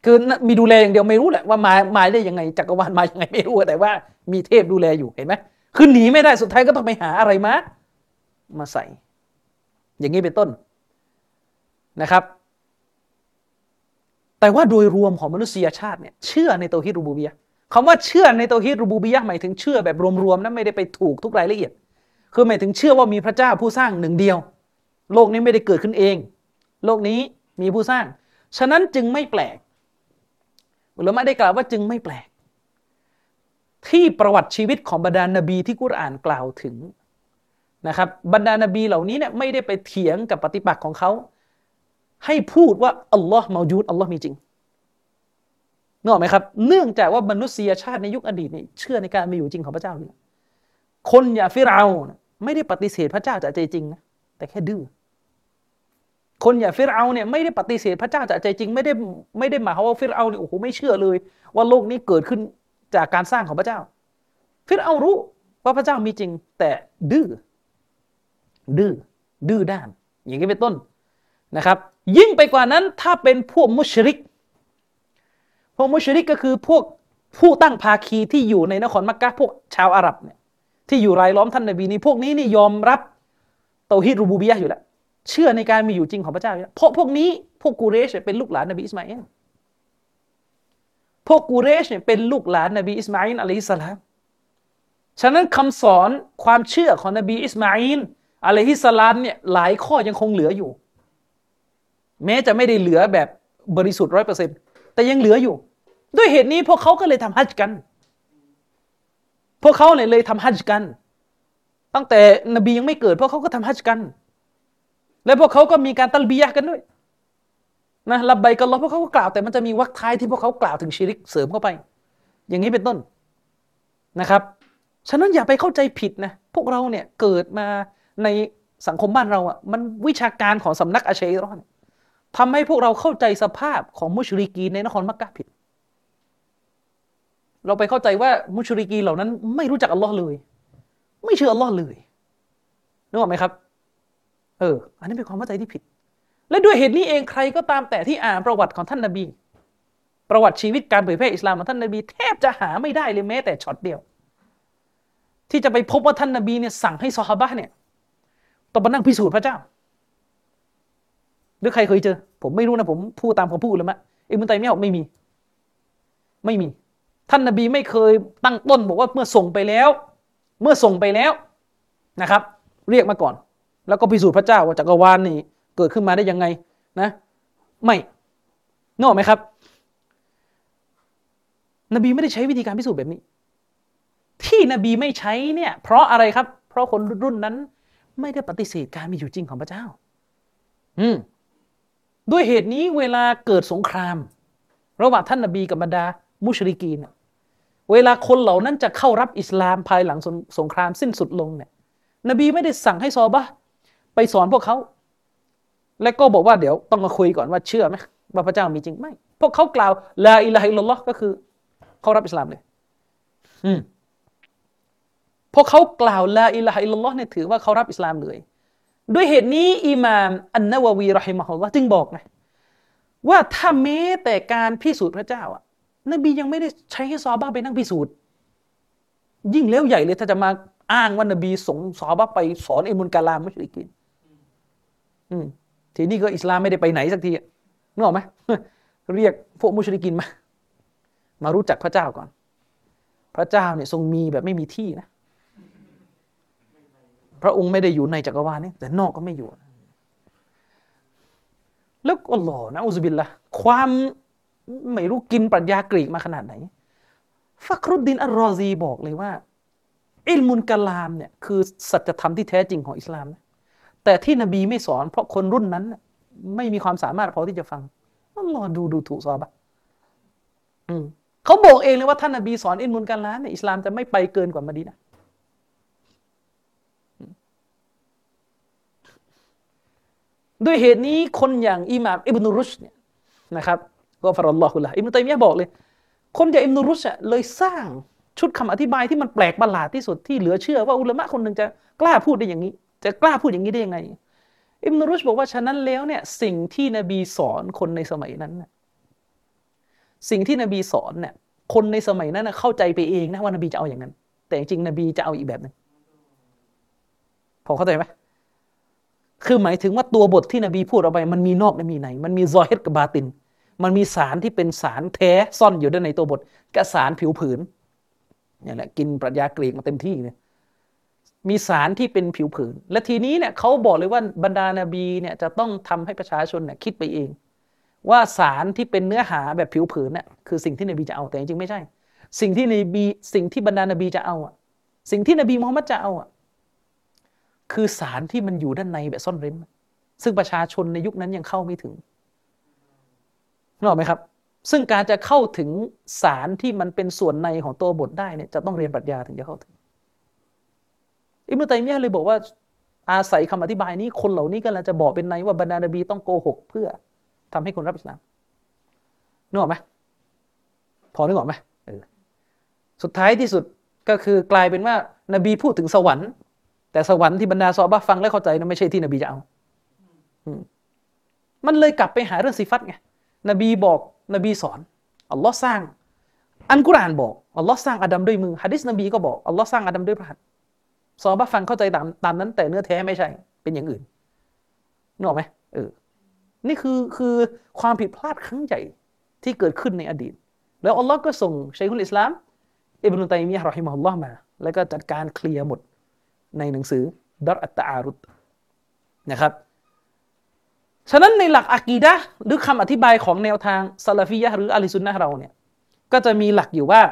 คือมีดูแลอย่างเดียวไม่รู้แหละว่ามามาได้ยังไงจักรวาลมายังไงไม่รู้แต่ว่ามีเทพดูแลอยู่เห็นไหมคือหนีไม่ได้สุดท้ายก็ต้องไปหาอะไรมา มาใส่ อย่างนี้เป็นต้นนะครับ แต่ว่าโดยรวมของมนุษยชาติเนี่ยเชื่อในตัวฮิรูบูบียคำว่าเชื่อในตัวฮิรูบูบียหมายถึงเชื่อแบบรวมๆนะไม่ได้ไปถูกทุกรายละเอียด คือหมายถึงเชื่อว่ามีพระเจ้าผู้สร้างหนึ่งเดียว โลกนี้ไม่ได้เกิดขึ้นเอง โลกนี้มีผู้สร้าง ฉะนั้นจึงไม่แปลก อุลามะได้กล่าวว่าจึงไม่แปลก ที่ประวัติชีวิตของบรรดานบีที่กุรอานกล่าวถึงนะครับบรรดานบีเหล่านี้เนี่ยไม่ได้ไปเถียงกับปฏิปักษ์ของเขา ให้พูดว่าอัลลอฮ์มาจูดอัลลอฮ์มีจริงนึกออกไหมครับ เนื่องจากว่ามนุษยชาติในยุคอดีตนี่เชื่อในการมีอยู่จริงของพระเจ้าเนี่คนอย่าฟิราไม่ได้ปฏิเสธพระเจ้าจากใจจริงนะแต่แค่ดื้อ คนอย่างฟิรเอาเนี่ยไม่ได้ปฏิเสธพระเจ้าจากใจจริงไม่ได้ไม่ได้หมายความว่าฟิรเอาเนี่ยโอ้โหไม่เชื่อเลย ว่าโลกนี้เกิดขึ้นจากการสร้างของพระเจ้า ฟิรเอารู้ว่าพระเจ้ามีจริงแต่ดื้อดื้อดื้อด้าน อย่างนี้เป็นต้นนะครับ ยิ่งไปกว่านั้นถ้าเป็นพวกมุชริก พวกมุชริกก็คือพวกผู้ตั้งภาคีที่อยู่ในนครมักกะพวกชาวอาหรับเนี่ยที่อยู่รายล้อมท่านนบีนี้พวกนี้นี่ยอมรับเตาฮิดรูบูบียะอยู่แล้ว เชื่อในการมีอยู่จริงของพระเจ้า เพราะพวกนี้พวกกูเรชเป็นลูกหลานนบีอิสมาอิลพวกกูเรชเนี่ยเป็นลูกหลานนบีอิสมาอิลอะลัยฮิสสลามฉะนั้นคำสอนความเชื่อของนบีอิสมาอิลอะลัยฮิสสลามเนี่ยหลายข้อยังคงเหลืออยู่ แม้จะไม่ได้เหลือแบบบริสุทธิ์ร้อยเปอร์เซ็นต์แต่ยังเหลืออยู่ ด้วยเหตุนี้พวกเขาก็เลยทำฮัจญ์กัน พวกเขาเนี่ยเลยทำฮัจญ์กัน ตั้งแต่นบียังไม่เกิดพวกเขาก็ทำฮัจญ์กัน และพวกเขาก็มีการตัลบียะกันด้วยนะรับใบกันรอพวกเขาก็กล่าวแต่มันจะมีวรรคท้ายที่พวกเขากล่าวถึงชีริกเสริมเข้าไป อย่างนี้เป็นต้นนะครับ ฉะนั้นอย่าไปเข้าใจผิดนะพวกเราเนี่ยเกิดมาในสังคมบ้านเราอะมันวิชาการของสำนักอาชัยรอนทำให้พวกเราเข้าใจสภาพของมุชริกีในนครมักกะผิด เราไปเข้าใจว่ามุชริกีเหล่านั้นไม่รู้จักอัลลอฮ์เลย ไม่เชื่ออัลลอฮ์เลยนึกออกไหมครับ เออ อันนี้เป็นความเข้าใจที่ผิด และด้วยเหตุนี้เองใครก็ตามแต่ที่อ่านประวัติของท่านนาบี ประวัติชีวิตการเผยแพร่อิสลามของท่านนาบี แทบจะหาไม่ได้เลยแม้แต่ช็อตเดียว ที่จะไปพบว่าท่านนาบีเนี่ยสั่งให้ซอฮาบะเนี่ยต้องมานั่งพิสูจน์พระเจ้า หรือใครเคยเจอ ผมไม่รู้นะผมพูดตามคำพูดเลยมะอิมุตัยมียบอกไม่มี ไม่มี ท่านนาบีไม่เคยตั้งต้นบอกว่าเมื่อส่งไปแล้ว เมื่อส่งไปแล้วนะครับ เรียกมาก่อน แล้วก็พิสูจน์พระเจ้าว่าจักรวาลนี่เกิดขึ้นมาได้ยังไงนะ ไม่นอกไหมครับ นบีไม่ได้ใช้วิธีการพิสูจน์แบบนี้ ที่นบีไม่ใช้เนี่ย เพราะอะไรครับ เพราะคนรุ่นนั้น ไม่ได้ปฏิเสธการมีอยู่จริงของพระเจ้า อืมด้วยเหตุนี้เวลาเกิดสงคราม ระหว่างท่านนบีกับบรรดา มุชริกีนเวลาคนเหล่านั้นจะเข้ารับอิสลามภายหลังสงครามสิ้นสุดลงเนี่ย นบีไม่ได้สั่งให้ซอฮาบะฮ์ ไปสอนพวกเขา และก็บอกว่าเดี๋ยวต้องมาคุยก่อนว่าเชื่อไหมว่าพระเจ้ามีจริงไม่ พวกเขากล่าวลาอิลาฮะอิลลัลลอฮ์ก็คือเขารับอิสลามเลย อืมพวกเขากล่าวลาอิลาฮะอิลลัลลอฮ์เนี่ยถือว่าเขารับอิสลามเลย ด้วยเหตุนี้อิมามอันนะวะวีรอฮิมะฮุลลอฮ์จึงบอกไงว่าถ้าแม้แต่การพิสูจน์พระเจ้าอะ นบียังไม่ได้ใช้ให้ซอบ้าไปนั่งพิสูจน์ ยิ่งแล้วใหญ่เลยถ้าจะมาอ้างว่านบีส่งซอบ้าไปสอนอิมุนกาลามมุชริกิน ทีนี้ก็อิสลามไม่ได้ไปไหนสักทีนึกออกไหมเรียกพวกมุชริกินมา มารู้จักพระเจ้าก่อน พระเจ้าเนี่ยทรงมีแบบไม่มีที่นะ พระองค์ไม่ได้อยู่ในจักรวาลนี้แต่นอกก็ไม่อยู่ แล้วก็หล่อนะอุซบิลละความไม่รู้กินปรัชญากรีกมาขนาดไหน ฟักรุดดินอัลรอซีบอกเลยว่า อิลมุนกะลามเนี่ยคือสัจธรรมที่แท้จริงของอิสลามนะ แต่ที่นบีไม่สอนเพราะคนรุ่นนั้น ไม่มีความสามารถพอที่จะฟังต้องรอดูดูถูกซอบะเขาบอกเองเลยว่าท่านนบีสอนอิลมุนกะลามเนี่ยอิสลามจะไม่ไปเกินกว่ามาดีนะด้วยเหตุนี้คนอย่างอิหม่ามอิบนุรุชเนี่ยนะครับก็ฟารอลลอฮุละอิบนุตัยมียะบอกเลย คนอย่างอิบนุรุชเลยสร้างชุดคำอธิบายที่มันแปลกประหลาดที่สุดที่เหลือเชื่อว่าอุลามะคนหนึ่งจะกล้าพูดได้อย่างนี้ จะกล้าพูดอย่างนี้ได้ยังไง อิบนุรุชบอกว่าฉะนั้นแล้วเนี่ยสิ่งที่นบีสอนคนในสมัยนั้นสิ่งที่นบีสอนเนี่ยคนในสมัยนั้นเข้าใจไปเองนะว่านบีจะเอาอย่างนั้น แต่จริงนบีจะเอาอีกแบบหนึ่งพอเข้าใจไหมคือหมายถึงว่าตัวบทที่นบีพูดออกไป มันมีนอกและมีใน มันมีซอเฮิดกับบาติน มันมีสารที่เป็นสารแท้ซ่อนอยู่ด้านในตัวบทกับสารผิวผืนนี่แหละกินปรัชญากรีกมาเต็มที่เนี่ย มีสารที่เป็นผิวผืน และทีนี้เนี่ยเขาบอกเลยว่าบรรดานาบีเนี่ยจะต้องทำให้ประชาชนเนี่ยคิดไปเอง ว่าสารที่เป็นเนื้อหาแบบผิวผืนเนี่ยคือสิ่งที่นบีจะเอาแต่จริงไม่ใช่ สิ่งที่นบีสิ่งที่บรรดานาบีจะเอาอะสิ่งที่นบีมุฮัมมัดจะเอาอะคือสารที่มันอยู่ด้านในแบบซ่อนเร้นซึ่งประชาชนในยุคนั้นยังเข้าไม่ถึงนึกออกไหมครับ ซึ่งการจะเข้าถึงสารที่มันเป็นส่วนในของตัวบทได้เนี่ยจะต้องเรียนปรัชญาถึงจะเข้าถึง อิมรุตัยมียะเลยบอกว่า อาศัยคำอธิบายนี้คนเหล่านี้ก็เลยจะบอกเป็นในว่าบรรดานบีต้องโกหกเพื่อทำให้คนรับอิสลามนึกออกไหมพอนึกออกไหมสุดท้ายที่สุดก็คือกลายเป็นว่า นบีพูดถึงสวรรค์ แต่สวรรค์ที่บรรดาซอบะฟังและเข้าใจนั้นไม่ใช่ที่นบีจะเอามันเลยกลับไปหาเรื่องสิฟัตไงนบีบอกนบีสอนอัลลอฮ์สร้าง อันกุรานบอกอัลลอฮ์สร้างอาดัมด้วยมือฮะดิษนบีก็บอกอัลลอฮ์สร้างอาดัมด้วยพระหัตถ์ ซอบะฟังเข้าใจตามตามนั้นแต่เนื้อแท้ไม่ใช่ เป็นอย่างอื่นนึกออกไหมเออนี่คือคือความผิดพลาดครั้งใหญ่ที่เกิดขึ้นในอดีต แล้วอัลลอฮ์ก็ส่งชัยคุลอิสลามอิบนุตัยมียะห์รอฮิมะฮุลลอฮ์มา แล้วก็จัดการเคลียร์หมดในหนังสือดัรอัตตาอารุตนะครับ ฉะนั้นในหลักอะกีดะหรือคำอธิบายของแนวทางซาลาฟียะหรืออะลิซุนนะเราเนี่ยก็จะมีหลักอยู่ว่า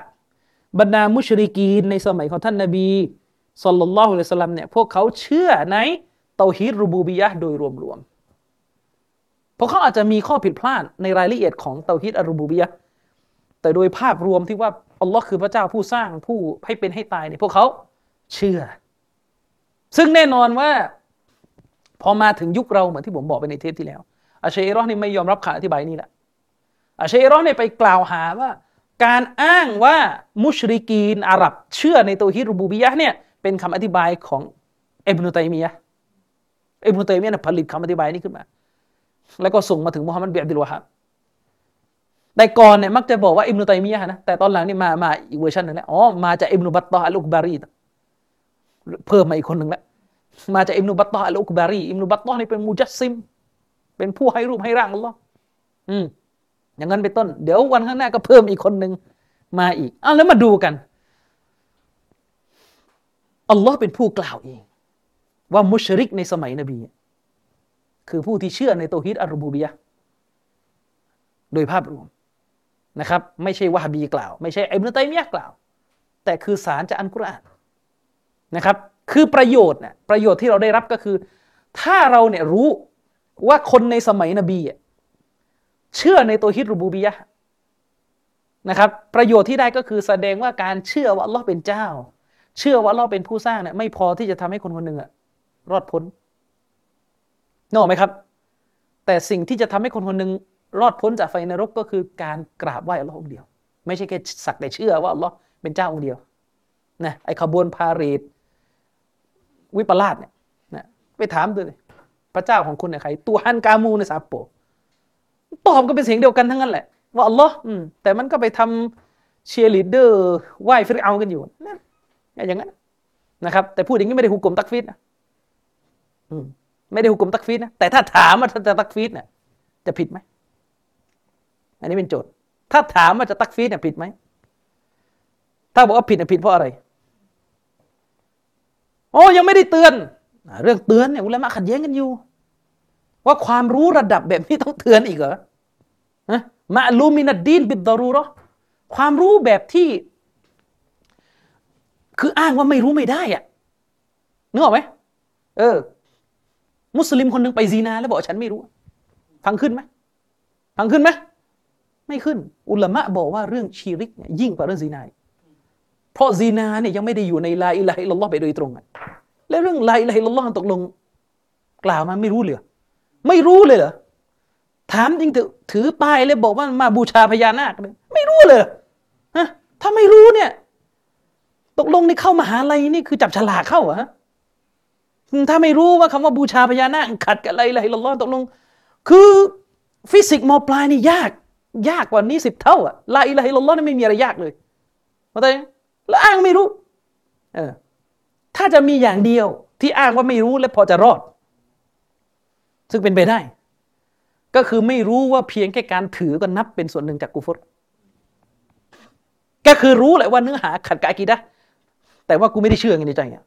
บรรดามุชริกีนในสมัยของท่านนาบี สุลต่านละฮ์อัลสลัมเนี่ยพวกเขาเชื่อในเตาฮีดรูบูบียะโดยรวมๆเพราะเขาอาจจะมีข้อผิดพลาดในรายละเอียดของเตาฮีดอารูบูบียะแต่โดยภาพรวมที่ว่าอัลลอฮ์คือพระเจ้าผู้สร้างผู้ให้เป็นให้ตายเนี่ยพวกเขาเชื่อ ซึ่งแน่นอนว่า พอมาถึงยุคเราเหมือนที่ผมบอกไปในเทปที่แล้ว อาเชัยรอนี่ไม่ยอมรับคำอธิบายนี้แหละอาเชัยรอเนี่ยไปกล่าวหาว่า การอ้างว่ามุชริกีนอาหรับเชื่อในเตาฮีดรุบูบียะฮ์เนี่ย เป็นคำอธิบายของอิบนุตัยมียะอิบนุตัยมียะผลิตคำอธิบายนี้ขึ้นมา แล้วก็ส่งมาถึงมุฮัมมัดบินอับดิลวะฮับแต่ก่อนเนี่ยมักจะบอกว่าอิบนุตัยมียะนะแต่ตอนหลังนี่มามาอีกเวอร์ชันหนึ่งแล้วอ๋อมาจากอิบนุบัฏเฏาะฮ์อัลอุกบะรีเพิ่มมาอีกคนหนึ่งแล้วมาจากอิบนุบัฏเฏาะฮ์อัลอุกบะรีอิบนุบัฏเฏาะฮ์นี่เป็นมุจัสซิม เป็นผู้ให้รูปให้ร่างอัลลอฮ์อืมอย่างนั้นเป็นต้น เดี๋ยววันข้างหน้าก็เพิ่มอีกคนหนึ่งมาอีกอ้าวแล้วมาดูกัน อัลลอฮ์เป็นผู้กล่าวเอง ว่ามุชริกในสมัยนบี คือผู้ที่เชื่อในโตฮิดอัลบูบียะโดยภาพรวมนะครับ ไม่ใช่วะฮบีกล่าว ไม่ใช่อิบนุตัยมียะกล่าว แต่คือสารจากอันกุรอานนะครับ คือประโยชน์เนี่ยประโยชน์ที่เราได้รับก็คือ ถ้าเราเนี่ยรู้ว่าคนในสมัยนบีเชื่อในตัวฮิตรูบูบียะนะครับ ประโยชน์ที่ได้ก็คือแสดงว่าการเชื่อว่าอัลลอฮ์เป็นเจ้า เชื่อว่าอัลลอฮ์เป็นผู้สร้างเนี่ยไม่พอที่จะทำให้คนคนหนึ่งอะรอดพ้นนึกออกไหมครับ แต่สิ่งที่จะทำให้คนคนหนึ่งรอดพ้นจากไฟนรกก็คือการกราบไหว้อัลลอฮ์องเดียว ไม่ใช่แค่สักแต่เชื่อว่าอัลลอฮ์เป็นเจ้าองค์เดียวนะไอขบวน parade วิปลาสเนี่ยนะไปถามดูเลยพระเจ้าของคุณเนี่ยใคร Tuhan kamu siapo ตอบก็เป็นเสียงเดียวกันทั้งนั้นแหละ ว่าอัลลอฮ์แต่มันก็ไปทำเชียร์ลีดเดอร์ไหว้ฟิรเอาน์กันอยู่นั่น อย่างนั้นนะครับ แต่พูดอย่างนี้ไม่ได้ฮุก่มตักฟีรนะไม่ได้ฮุก่มตักฟีรนะแต่ถ้าถามว่าจะตักฟีรเนี่ยจะผิดไหมอันนี้เป็นโจทย์ ถ้าถามว่าจะตักฟีดเนี่ยผิดไหมถ้าบอกว่าผิดเนี่ยผิดเพราะอะไรโอ้ยังไม่ได้เตือน เรื่องเตือนเนี่ยอุลามะขัดแย้งกันอยู่ ว่าความรู้ระดับแบบนี้ต้องเตือนอีกเหรอมาลูมินัดดีนบิดดารูรอความรู้แบบที่ คืออ้างว่าไม่รู้ไม่ได้อะนึกออกไหมเออ มุสลิมคนหนึ่งไปซีนาแล้วบอกฉันไม่รู้ ฟังขึ้นไหมฟังขึ้นไหมไม่ขึ้น อุลามะบอกว่าเรื่องชิริกเนี่ยยิ่งกว่าเรื่องซีนาเพราะซีนาเนี่ยยังไม่ได้อยู่ในลาอิลาฮะอิลลัลลอฮ์ไปโดยตรงแล้วเรื่องลาอิลาฮะอิลลัลลอฮ์ตกลง กล่าวมาไม่รู้เลยไม่รู้เลยเหรอถามจริงถือป้ายเลยบอกว่ามาบูชาพญานาคเลยไม่รู้เลยฮะถ้าไม่รู้เนี่ย ตกลงไอ้เข้ามหาลัยนี่คือจับฉลากเข้าอะถ้าไม่รู้ว่าคำว่าบูชาพญานาคขัดกับอะไรอะไรลลอตกลง คือฟิสิกส์มปลายนี่ยาก ยากกว่านี้สิบเท่าอะลาอิลาฮิลลอฮ์นี่ไม่มีอะไรยากเลยเข้าใจแล้วอ้างไม่รู้ เออ ถ้าจะมีอย่างเดียว ที่อ้างว่าไม่รู้และพอจะรอด ซึ่งเป็นไปได้ ก็คือไม่รู้ว่าเพียงแค่การถือก็นับเป็นส่วนหนึ่งจากกุฟรก็คือรู้แหละว่าเนื้อหาขัดกับอากีดะ แต่ว่ากูไม่ได้เชื่อไงในใจอะ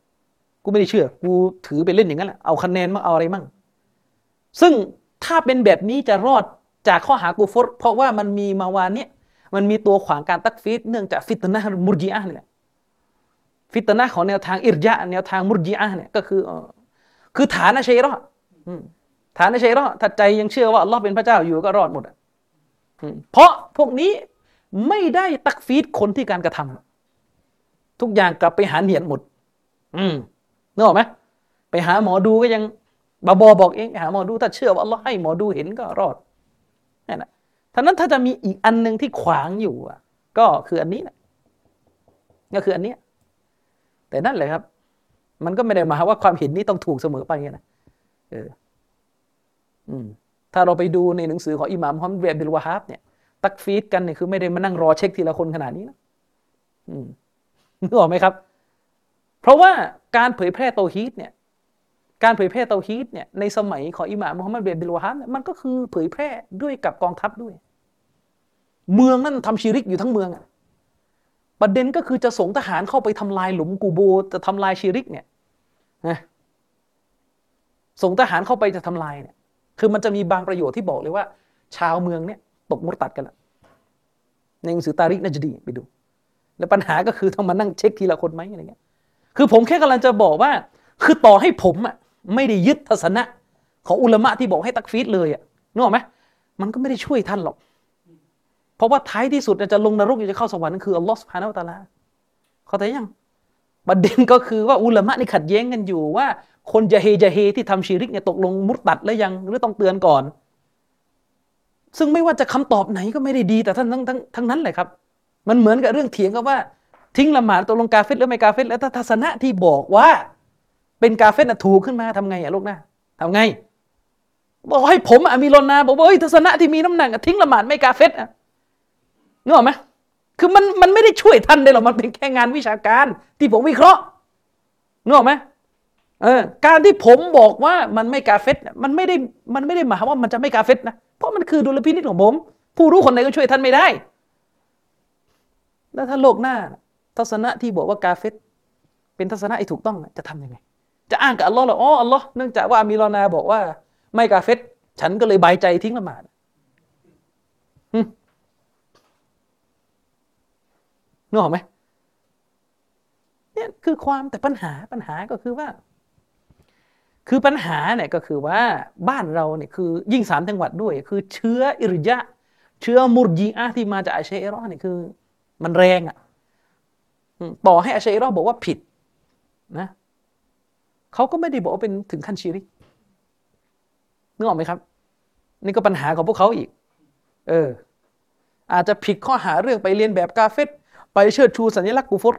กูไม่ได้เชื่อ กูถือไปเล่นอย่างนั้นแหละเอาคะแนนมาเอาอะไรมั่ง ซึ่งถ้าเป็นแบบนี้จะรอดจากข้อหากูฟรเพราะว่ามันมีมาวานเนี่ยมันมีตัวขวางการตักฟีดเนื่องจากฟิตนะมุรจีอะนี่แหละฟิตนะของแนวทางอิรยะแนวทางมุรจีอะเนี่ยก็คือคือฐานชัยรอดฐานชัยรอดถ้าใจยังเชื่อว่าอัลลอฮ์เป็นพระเจ้าอยู่ก็รอดหมดเพราะพวกนี้ไม่ได้ตักฟีดคนที่การกระทำ ทุกอย่างกลับไปหาเหนียนหมด อืมนึกออกไหมไปหาหมอดูก็ยังบาบอบอกเองหาหมอดูถ้าเชื่อว่าอัลลอฮ์ให้หมอดูเห็นก็รอดนั่นแหละท่านั้นถ้าจะมีอีกอันหนึ่งที่ขวางอยู่อะ ก็คืออันนี้แหละก็คืออันเนี้ยแต่นั่นแหละครับ มันก็ไม่ได้หมายว่าความเห็นนี้ต้องถูกเสมอไปนะเออ อืม ถ้าเราไปดูในหนังสือของอิหม่ามมุฮัมมัดบินอับดิลวะฮับเนี่ย ตักฟีรกันเนี่ยคือไม่ได้มานั่งรอเช็คทีละคนขนาดนี้นะอืม นึกออกไหมครับ เพราะว่าการเผยแพร่เตาฮีดเนี่ยการเผยแพร่เตาฮีดเนี่ยในสมัยของอิหม่ามมุฮัมมัดบินอับดิลวะฮับมันก็คือเผยแพร่ด้วยกับกองทัพด้วย เมืองนั่นทำชิริกอยู่ทั้งเมืองประเด็นก็คือจะส่งทหารเข้าไปทำลายหลุมกูโบจะทำลายชิริกเนี่ยนะส่งทหารเข้าไปจะทำลายเนี่ยคือมันจะมีบางประโยชน์ที่บอกเลยว่า ชาวเมืองเนี่ยตกมุตัดกันล้วในหนังสือตาริกน่าจะดีไปดู แล้วปัญหาก็คือต้องมานั่งเช็คทีละคนไหมอะไรเงี้ย คือผมแค่กำลังจะบอกว่า คือต่อให้ผมอะไม่ได้ยึดทัศนะ ของอุลมะที่บอกให้ตักฟีดเลยอะนึกออกไหมมันก็ไม่ได้ช่วยท่านหรอก เพราะว่าท้ายที่สุดจะลงนรกจะเข้าสวรรค์คืออัลลอฮฺสุบฮานาอัลตะลาเข้าแต่ยังประเด็นก็คือว่าอุลามะนี่ขัดแย้งกันอยู่ว่า คนจะเฮจะเฮที่ทำชีริกเนี่ยตกลงมุตตัดแล้วยังหรือต้องเตือนก่อน ซึ่งไม่ว่าจะคำตอบไหนก็ไม่ได้ดีแต่ท่านทั้งทั้งทั้งนั้นเลยครับ มันเหมือนกับเรื่องเถียงกันว่า ทิ้งละหมาดตกลงกาเฟตหรือไม่กาเฟตแล้วถ้าทัศนะที่บอกว่า เป็นกาเฟตน่ะถูกขึ้นมาทำไงอะลูกนะทำไง บอกให้ผมอะมีรนนาบอกว่าเฮ้ยทัศนะที่มีน้ำหนักทิ้งละหมาดไม่กาเฟตอะนึกออกไหมคือมันมันไม่ได้ช่วยท่านได้หรอกมันเป็นแค่งานวิชาการ ที่ผมวิเคราะห์นึกออกไหมเออการที่ผมบอกว่ามันไม่กาเฟตมันไม่ได้มันไม่ได้หมายว่ามันจะไม่กาเฟตนะเพราะมันคือดุลพินิจของผม ผู้รู้คนไหนก็ช่วยท่านไม่ได้ แล้วถ้าโลกหน้า ทัศนะที่บอกว่ากาเฟตเป็นทัศนะที่ถูกต้องจะทํำยังไง จะอ้างกับอัลลอฮ์หรออ๋ออัลลอฮ์เนื่องจากว่ามีรอนาบอกว่า ไม่กาเฟตฉันก็เลยบายใจทิ้งละหมาดนึกออกไหมเนี่ยคือความแต่ปัญหาปัญหาก็คือว่า คือปัญหาเนี่ยก็คือว่าบ้านเราเนี่ยคือยิ่งสามจังหวัดด้วย คือเชื้ออิริยะ เชื้อมุรจีอะที่มาจากอาเชอรอเนี่ยคือ มันแรงอะต่อให้อาเชอรอบอกว่าผิดนะเขาก็ไม่ได้บอกว่าเป็นถึงขั้นชีริกนึกออกไหมครับ นี่ก็ปัญหาของพวกเขาอีก เออ อาจจะผิดข้อหาเรื่องไปเรียนแบบกาเฟตไปเชิดชูสัญลักษณ์กูฟร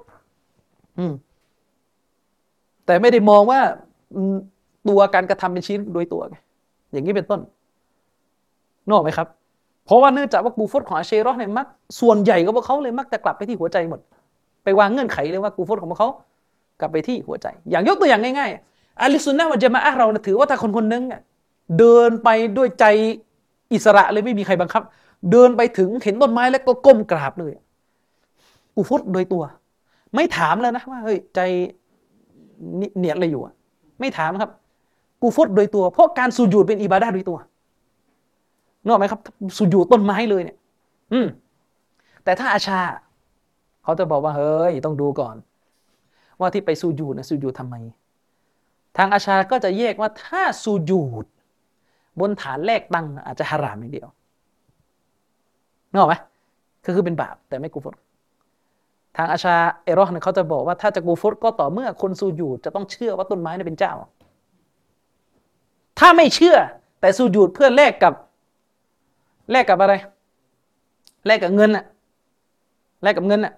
อืมแต่ไม่ได้มองว่าตัวการกระทำเป็นชิ้นโดยตัวไงอย่างนี้เป็นต้นนึกออกไหมครับ เพราะว่าเนื่องจากว่ากูฟรของอาเชรอเนี่ยมักส่วนใหญ่ก็พวกเขาเลยมักจะกลับไปที่หัวใจหมด ไปวางเงื่อนไขเลยว่ากูฟรของพวกเขากลับไปที่หัวใจ อย่างยกตัวอย่างง่ายๆอาลิสุนนะวันจะมาอะเราถือว่าถ้าคนคนนึงเดินไปด้วยใจอิสระเลยไม่มีใครบังคับ เดินไปถึงเห็นต้นไม้แล้วก็ก้มกราบเลยอุฟุตโดยตัว ไม่ถามแล้วนะว่าเฮ้ยใจเนียดอะไรอยู่ไม่ถามครับ กูฟุตโดยตัว เพราะการสุญูดเป็นอิบาดาโดยตัว นึกออกไหมครับสุญูต้นไม้เลยเนี่ย อืม แต่ถ้าอาชา เขาจะบอกว่าเฮ้ยต้องดูก่อน ว่าที่ไปสุญูนะสุญูดทำไม ทางอาชาก็จะแยกว่าถ้าสุญูดบนฐานแรกตั้งอาจจะฮารามอย่างเดียวนึกออกไหมคือคือเป็นบาปแต่ไม่กูฟุตทางอาชาเอรอเนี่ยเขาจะบอกว่าถ้าจะกูฟุตก็ต่อเมื่อคนสูญูดจะต้องเชื่อว่าต้นไม้นี่เป็นเจ้า ถ้าไม่เชื่อแต่สูญูดเพื่อแลกกับ แลกกับอะไร แลกกับเงินอะแลกกับเงินอะ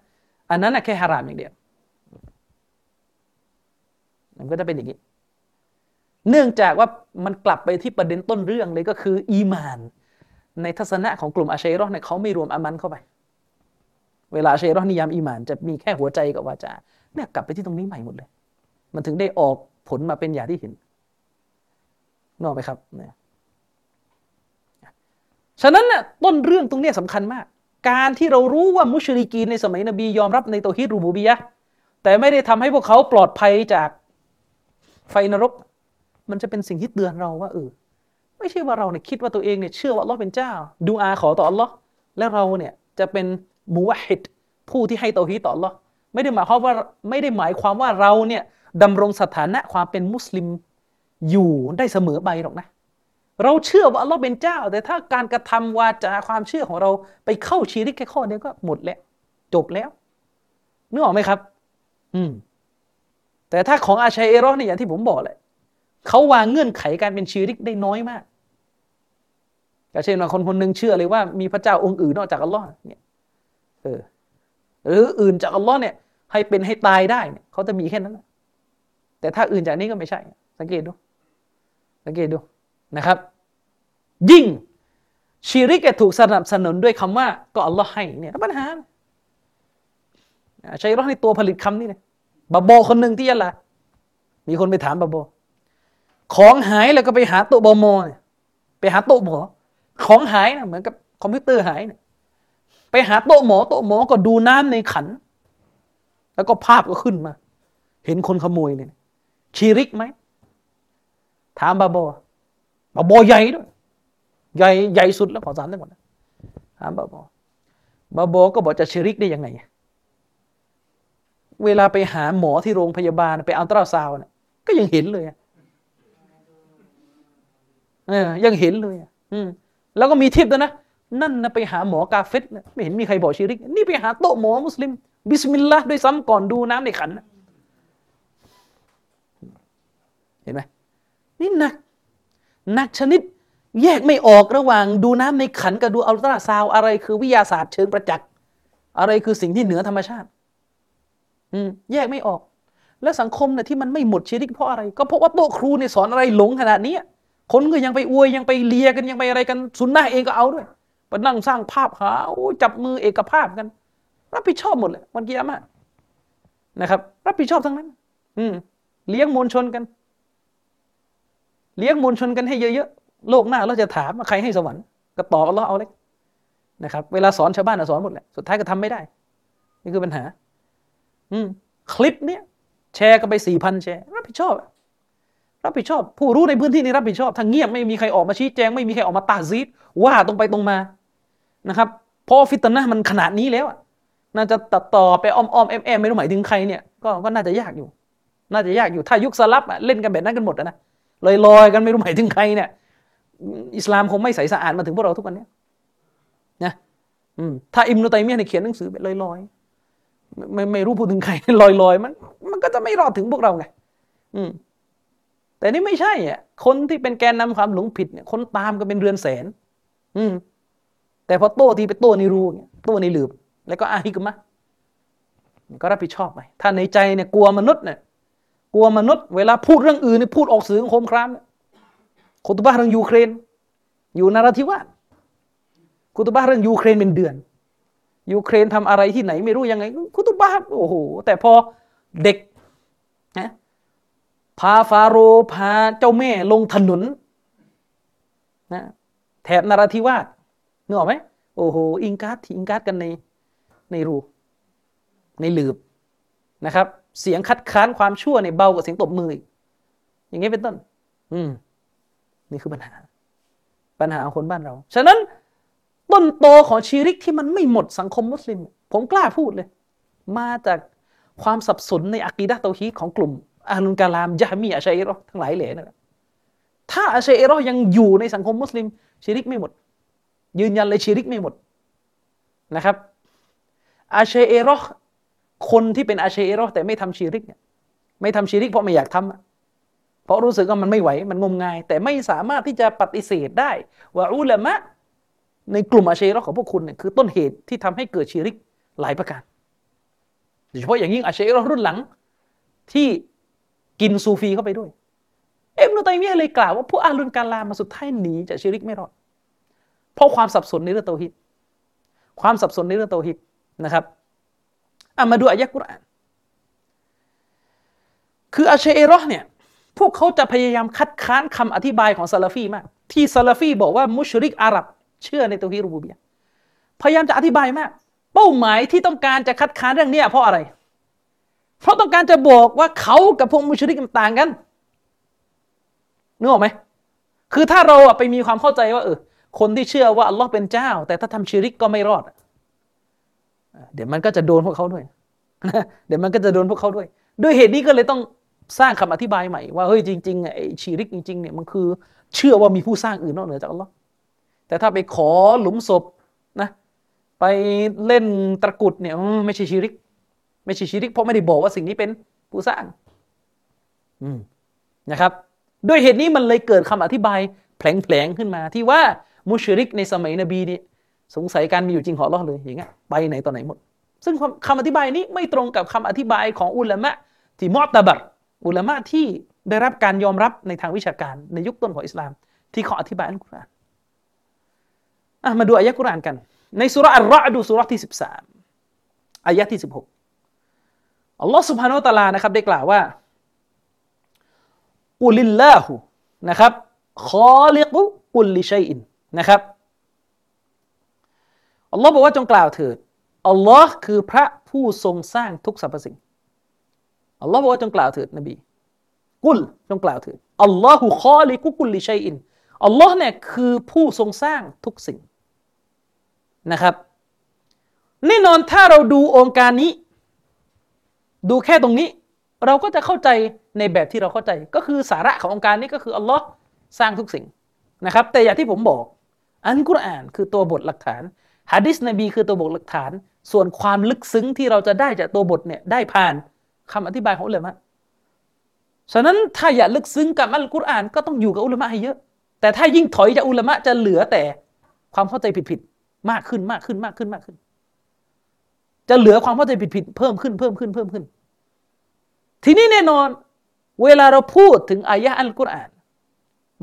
อันนั้นอะแค่ฮารามอย่างเดียวมันก็จะเป็นอย่างนี้ เนื่องจากว่ามันกลับไปที่ประเด็นต้นเรื่องเลยก็คือ อีมาน ในทัศนะของกลุ่มอาเชรอเนี่ยเขาไม่รวมอามันเข้าไป เวลาเชรอนิยามอีมาน จะมีแค่หัวใจกับวาจาเนี่ยกลับไปที่ตรงนี้ใหม่หมดเลย มันถึงได้ออกผลมาเป็นอย่างที่เห็นนอกไหมครับเนี่ย ฉะนั้นน่ะต้นเรื่องตรงนี้สำคัญมาก การที่เรารู้ว่ามุชริกีในสมัยนบียอมรับในโตฮิดรูบูบียะแต่ไม่ได้ทำให้พวกเขาปลอดภัยจากไฟนรก มันจะเป็นสิ่งที่เตือนเราว่าเออไม่ใช่ว่าเราเนี่ยคิดว่าตัวเองเนี่ยเชื่อว่าอัลลอฮ์เป็นเจ้า ดูอาขอต่ออัลลอฮ์แล้วเราเนี่ยจะเป็นมูวะฮิดผู้ที่ให้เตาฮีต่อ Allah ไม่ได้หมายความว่าไม่ได้หมายความว่าเราเนี่ยดำรงสถานะความเป็นมุสลิมอยู่ได้เสมอไปหรอกนะ เราเชื่อว่าอัลลอฮ์เป็นเจ้า แต่ถ้าการกระทำวาจาความเชื่อของเราไปเข้าชีริกแค่ข้อเดียวก็หมดแล้ว จบแล้วนึกออกไหมครับ อืม แต่ถ้าของอาชัยเอรอเนี่ยอย่างที่ผมบอกเลยเขาวางเงื่อนไขการเป็นชีริกได้น้อยมากก็เช่นว่าคนคนหนึ่งเชื่อเลยว่ามีพระเจ้าองค์อื่นนอกจากอัลลอฮ์เนี่ยเออหรืออื่นจากอัลลอฮ์เนี่ย ให้เป็นให้ตายได้เนี่ยเขาจะมีแค่นั้นแต่ถ้าอื่นจากนี้ก็ไม่ใช่ สังเกตดู สังเกตดู นะครับ ยิ่งชีริกถูกสนับสนุนด้วยคำว่าก็อัลลอฮ์ให้เนี่ยปัญหาชัยรอดในตัวผลิตคำนี้เนี่ยบาโบคนหนึ่งที่ยะลามีคนไปถามบาโบ ของหายแล้วก็ไปหาโต๊ะบอมอไปหาโต๊ะหมอ ของหายนะเหมือนกับคอมพิวเตอร์หายเนี่ยไปหาโต๊ะหมอโต๊ะหมอก็ดูน้ำในขัน แล้วก็ภาพก็ขึ้นมา เห็นคนขโมยเนี่ยชีริกไหม ถามบาโบ บาโบใหญ่ด้วยใหญ่ใหญ่สุดแล้วขอสามได้งหมดถามบาโบบาบอก็บอกจะชริกได้ยังไง เวลาไปหาหมอที่โรงพยาบาลไปอัลตราซาวด์ก็ยังเห็นเลยเออยังเห็นเลยอืมแล้วก็มีทิปด้วยนะนั่นนะไปหาหมอกาเฟตไม่เห็นมีใครบอกชิริก นี่ไปหาโต๊ะหมอมุสลิม บิสมิลลาห์ด้วยซ้ำก่อนดูน้ำในขัน เห็นไหมนี่หนัก นักชนิด แยกไม่ออกระหว่างดูน้ำในขันกับดูอัลตราซาวด์อะไรคือวิทยาศาสตร์เชิงประจักษ์อะไรคือสิ่งที่เหนือธรรมชาติ อืมแยกไม่ออก แล้วสังคมเนี่ยที่มันไม่หมดชีริกเพราะอะไร ก็เพราะว่าโต๊ะครูเนี่ยสอนอะไรหลงขนาดนี้คนก็ยังไปอวยยังไปเลียกันยังไปอะไรกันสุนนะเองก็เอาด้วยไปนั่งสร้างภาพหาจับมือเอกภาพกัน รับผิดชอบหมดเลยวันกี้มานะครับ รับผิดชอบทั้งนั้น อืมเลี้ยงมวลชนกัน เลี้ยงมวลชนกันให้เยอะๆ โลกหน้าเราจะถามว่าใครให้สวรรค์ก็ตอบอัลลอฮ์เอาเลยนะครับ เวลาสอนชาวบ้านสอนหมดแหละ สุดท้ายก็ทำไม่ได้ นี่คือปัญหา อืมคลิปเนี้ยแชร์กันไปสี่พันแชร์ รับผิดชอบ รับผิดชอบ ผู้รู้ในพื้นที่นี้รับผิดชอบถ้าเงียบไม่มีใครออกมาชี้แจง ไม่มีใครออกมาตาซีดว่าตรงไปตรงมานะครับพอฟิตนะมันขนาดนี้แล้วน่าจะตัดต่อไปอ้อมอ้อมแอมแอมไม่รู้หมายถึงใครเนี่ยก็ก็น่าจะยากอยู่ น่าจะยากอยู่ถ้ายุคสลับเล่นกันแบบนั้นกันหมดนะ ลอยลอยกันไม่รู้หมายถึงใครเนี่ยอิสลามคงไม่ใสสะอาดมาถึงพวกเราทุกวันนี้นะถ้าอิมนุตัยมียเนี่ยเขียนหนังสือแบบลอยลอยไม่ไม่รู้พูดถึงใครลอยลอยมัน มันก็จะไม่รอดถึงพวกเราไงอืมแต่นี่ไม่ใช่อะคนที่เป็นแกนนำความหลงผิดเนี่ยคนตามก็เป็นเรือนแสน อืมแต่พอโต้ทีไปโต้ในรูเนี่ยโต้ในหลืบ แล้วก็อาฮิกมะก็รับผิดชอบไปถ้าในใจเนี่ยกลัวมนุษย์เนี่ย กลัวมนุษย์เวลาพูดเรื่องอื่นเนี่ยพูดออกสื่อโครมครามคุตบะฮ์เรื่องยูเครน อยู่นาราธิวาสคุตบะฮ์เรื่องยูเครนเป็นเดือน ยูเครนทำอะไรที่ไหนไม่รู้ยังไงคุตบะฮ์โอ้โห แต่พอเด็กนะพาฟาโรห์พาเจ้าแม่ลงถนนนะแถบนาราธิวาสนึกออกไหมโอ้โห อิงการ์ดอิงการ์ดกันในในรูในหลืบนะครับ เสียงคัดค้านความชั่วเนี่ยเบากว่าเสียงตบมืออย่างนี้เป็นต้น อืม นี่คือปัญหา ปัญหาของคนบ้านเรา ฉะนั้น ต้นโตของชีริกที่มันไม่หมดสังคมมุสลิม ผมกล้าพูดเลย มาจากความสับสนในอักีดะเตาฮีของกลุ่มอาลุนกาลามยะมีอาชัยรอทั้งหลายเหล่นั่นะถ้าอาชัยรอยังอยู่ในสังคมมุสลิมชิริกไม่หมด ยืนยันเลยชิริกไม่หมดนะครับอาชัยรอ คนที่เป็นอาเชรอแต่ไม่ทำชิริกเนี่ยไม่ทำชิริกเพราะไม่อยากทำเพราะรู้สึกว่ามันไม่ไหวมันงมงาย แต่ไม่สามารถที่จะปฏิเสธได้ ว่าอุลามะ ในกลุ่มอาเชรอของพวกคุณเนี่ยคือต้นเหตุที่ทำให้เกิดชิริกหลายประการโดยเฉพาะอย่างยิ่งอาเชรอรุ่นหลังที่กินซูฟีเข้าไปด้วย เอ็มนุตัยมียเลยกล่าวว่าผู้อาลุนการลามาสุดท้ายหนีจากชิริกไม่รอด เพราะความสับสนในเรื่องเตาฮิดความสับสนในเรื่องเตาฮิดนะครับ อามาดูอายะกุรอาน คืออาเชเอรอเนี่ย พวกเขาจะพยายามคัดค้านคำอธิบายของซาลาฟีมาก ที่ซาลาฟีบอกว่ามุชริกอาหรับ เชื่อในเตาฮีรูบูบีย พยายามจะอธิบายมาก เป้าหมายที่ต้องการจะคัดค้านเรื่องนี้เพราะอะไร เพราะต้องการจะบอกว่าเขากับพวกมุชริกมันต่างกันนึกออกไหม คือถ้าเราไปมีความเข้าใจว่าเออคนที่เชื่อว่าอัลลอฮ์เป็นเจ้า แต่ถ้าทำชิริกก็ไม่รอด เดี๋ยวมันก็จะโดนพวกเขาด้วยเดี๋ยวมันก็จะโดนพวกเขาด้วย ด้วยเหตุนี้ก็เลยต้องสร้างคำอธิบายใหม่ว่าเฮ้ยจริงๆไอ้ชีริกจริงๆเนี่ยมันคือเชื่อว่ามีผู้สร้างอื่นนอกเหนือจากอัลลอฮ์แต่ถ้าไปขอหลุมศพนะไปเล่นตะกุดเนี่ยไม่ใช่ชีริก ไม่ใช่ชิริก เพราะไม่ได้บอกว่าสิ่งนี้เป็นผู้สร้างนะครับ ด้วยเหตุนี้มันเลยเกิดคำอธิบายแผลงๆขึ้นมา ที่ว่ามุชริกในสมัยนบีเนี่ย สงสัยการมีอยู่จริงขอรอเลยอย่างเงี้ยไปไหนตอนไหนหมด ซึ่งคำอธิบายนี้ไม่ตรงกับคำอธิบายของอุลามะที่มอตตบัรอุลามะที่ได้รับการยอมรับในทางวิชาการในยุคต้นของอิสลาม ที่เขาอธิบายอัลกุรอานมาดูอายะกุรอานกัน ในสุรอัลรอดูสุรที่ 13อายะที่ 16 อัลลอฮ์สุบฮานาตะลานะครับได้กล่าวว่าอุลิลลาหูนะครับคอลิกุอุลลิชัยอินนะครับ อัลลอฮ์บอกว่าจงกล่าวเถิดอัลลอฮ์คือพระผู้ทรงสร้างทุกสรรพสิ่งอัลลอฮ์บอกว่าจงกล่าวเถิดนบี กุลจงกล่าวเถิดอัลลอฮ์คอลิกุกุลลิชัยอินอัลลอฮ์เนี่ยคือผู้ทรงสร้างทุกสิ่งนะครับแน่นอนถ้าเราดูองค์การนี้ ดูแค่ตรงนี้ เราก็จะเข้าใจในแบบที่เราเข้าใจ ก็คือสาระขององค์การนี้ก็คืออัลลอฮ์สร้างทุกสิ่งนะครับ แต่อย่างที่ผมบอก อันกุรอานคือตัวบทหลักฐาน ฮะดิษนบีคือตัวบทหลักฐาน ส่วนความลึกซึ้งที่เราจะได้จากตัวบทเนี่ยได้ผ่านคำอธิบายของอุลามะฉะนั้นถ้าอยากลึกซึ้งกับอัลกุรอานก็ต้องอยู่กับอุลามะให้เยอะ แต่ถ้ายิ่งถอยจากอุลามะจะเหลือแต่ความเข้าใจผิดๆมากขึ้นมากขึ้นมากขึ้นมากขึ้น จะเหลือความเข้าใจผิดๆเพิ่มขึ้นเพิ่มขึ้นเพิ่มขึ้น ทีนี้แน่นอน เวลาเราพูดถึงอายะอัลกุรอาน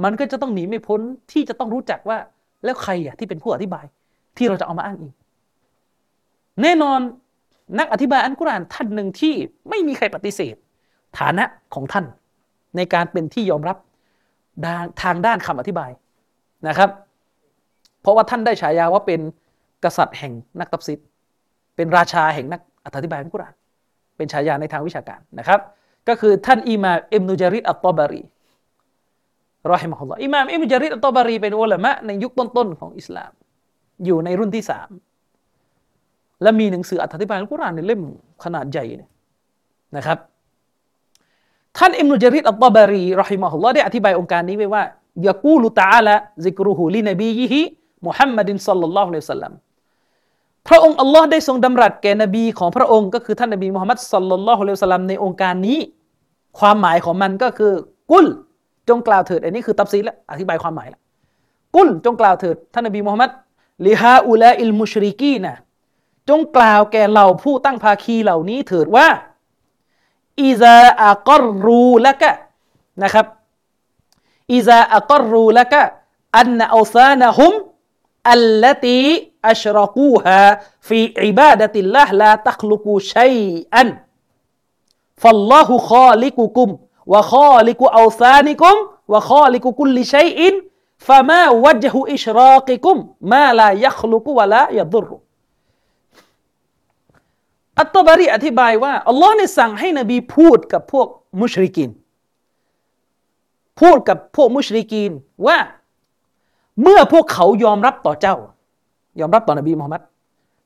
มันก็จะต้องหนีไม่พ้นที่จะต้องรู้จักว่าแล้วใครอะที่เป็นผู้อธิบาย ที่เราจะเอามาอ้างอิงแน่นอนนักอธิบายอัลกุรอานท่านหนึ่งที่ไม่มีใครปฏิเสธ ฐานะของท่าน ในการเป็นที่ยอมรับทางด้านคำอธิบายนะครับ เพราะว่าท่านได้ฉายาว่าเป็นกษัตริย์แห่งนักตัฟซิดเป็นราชาแห่งนักอธิบายอัลกุรอานเป็นฉายาในทางวิชาการนะครับ ก็คือท่านอิมามอิบนุจาริดอัตตบารีรอฮิมะฮุลลอฮ์อิมามอิบนุจาริดอัตตบารีเป็นอุลามะในยุคต้นๆของอิสลาม อยู่ในรุ่นที่สามและมีหนังสืออธิบายอัลกุรอานในเล่มขนาดใหญ่นะครับ ท่านอิมนุจาริดอัตตบารีรอฮิมะฮุลลอฮ์ได้อธิบายองค์การนี้ไว้ว่ายากูลุตาละซิกรุฮูลินบียิฮิมุฮัมมัดินสัลลัลลอฮุอะลัยฮิสัลลัมพระองค์อัลลอฮ์ได้ทรงดำรัสแก่นบีของพระองค์ก็คือท่านนบีมุฮัมมัดสัลลัลลอฮุอะลัยฮิสัลลัมในองค์การนี้ ความหมายของมันก็คือ قل จงกล่าวเถิดอันนี้คือตัฟซีรแล้วอธิบายความหมายล้วقل จงกล่าวเถิดท่านนบีมุฮัมมัด لهؤلاء المشركين จงกล่าวแก่เหล่าผู้ตั้งภาคีเหล่านี้เถิดว่าإذا أقروا لك นะครับإذا أقروا لك أن أوثانهم التي أشركوها في عبادة الله لا تخلق شيئا فالله خالقكمวะคอลิกุอัลซานิกุมวะคอลิกุกุลลิชัยอิน ฟะมาวัจฮุอิชรากิกุมมาลายัคลุกุวะลายะดุรุอัตตบารีอธิบายว่าอัลลอฮ์เนี่ยสั่งให้นบีพูดกับพวกมุชริกิน พูดกับพวกมุชริกีนว่า เมื่อพวกเขายอมรับต่อเจ้า ยอมรับต่อนบีมุฮัมมัด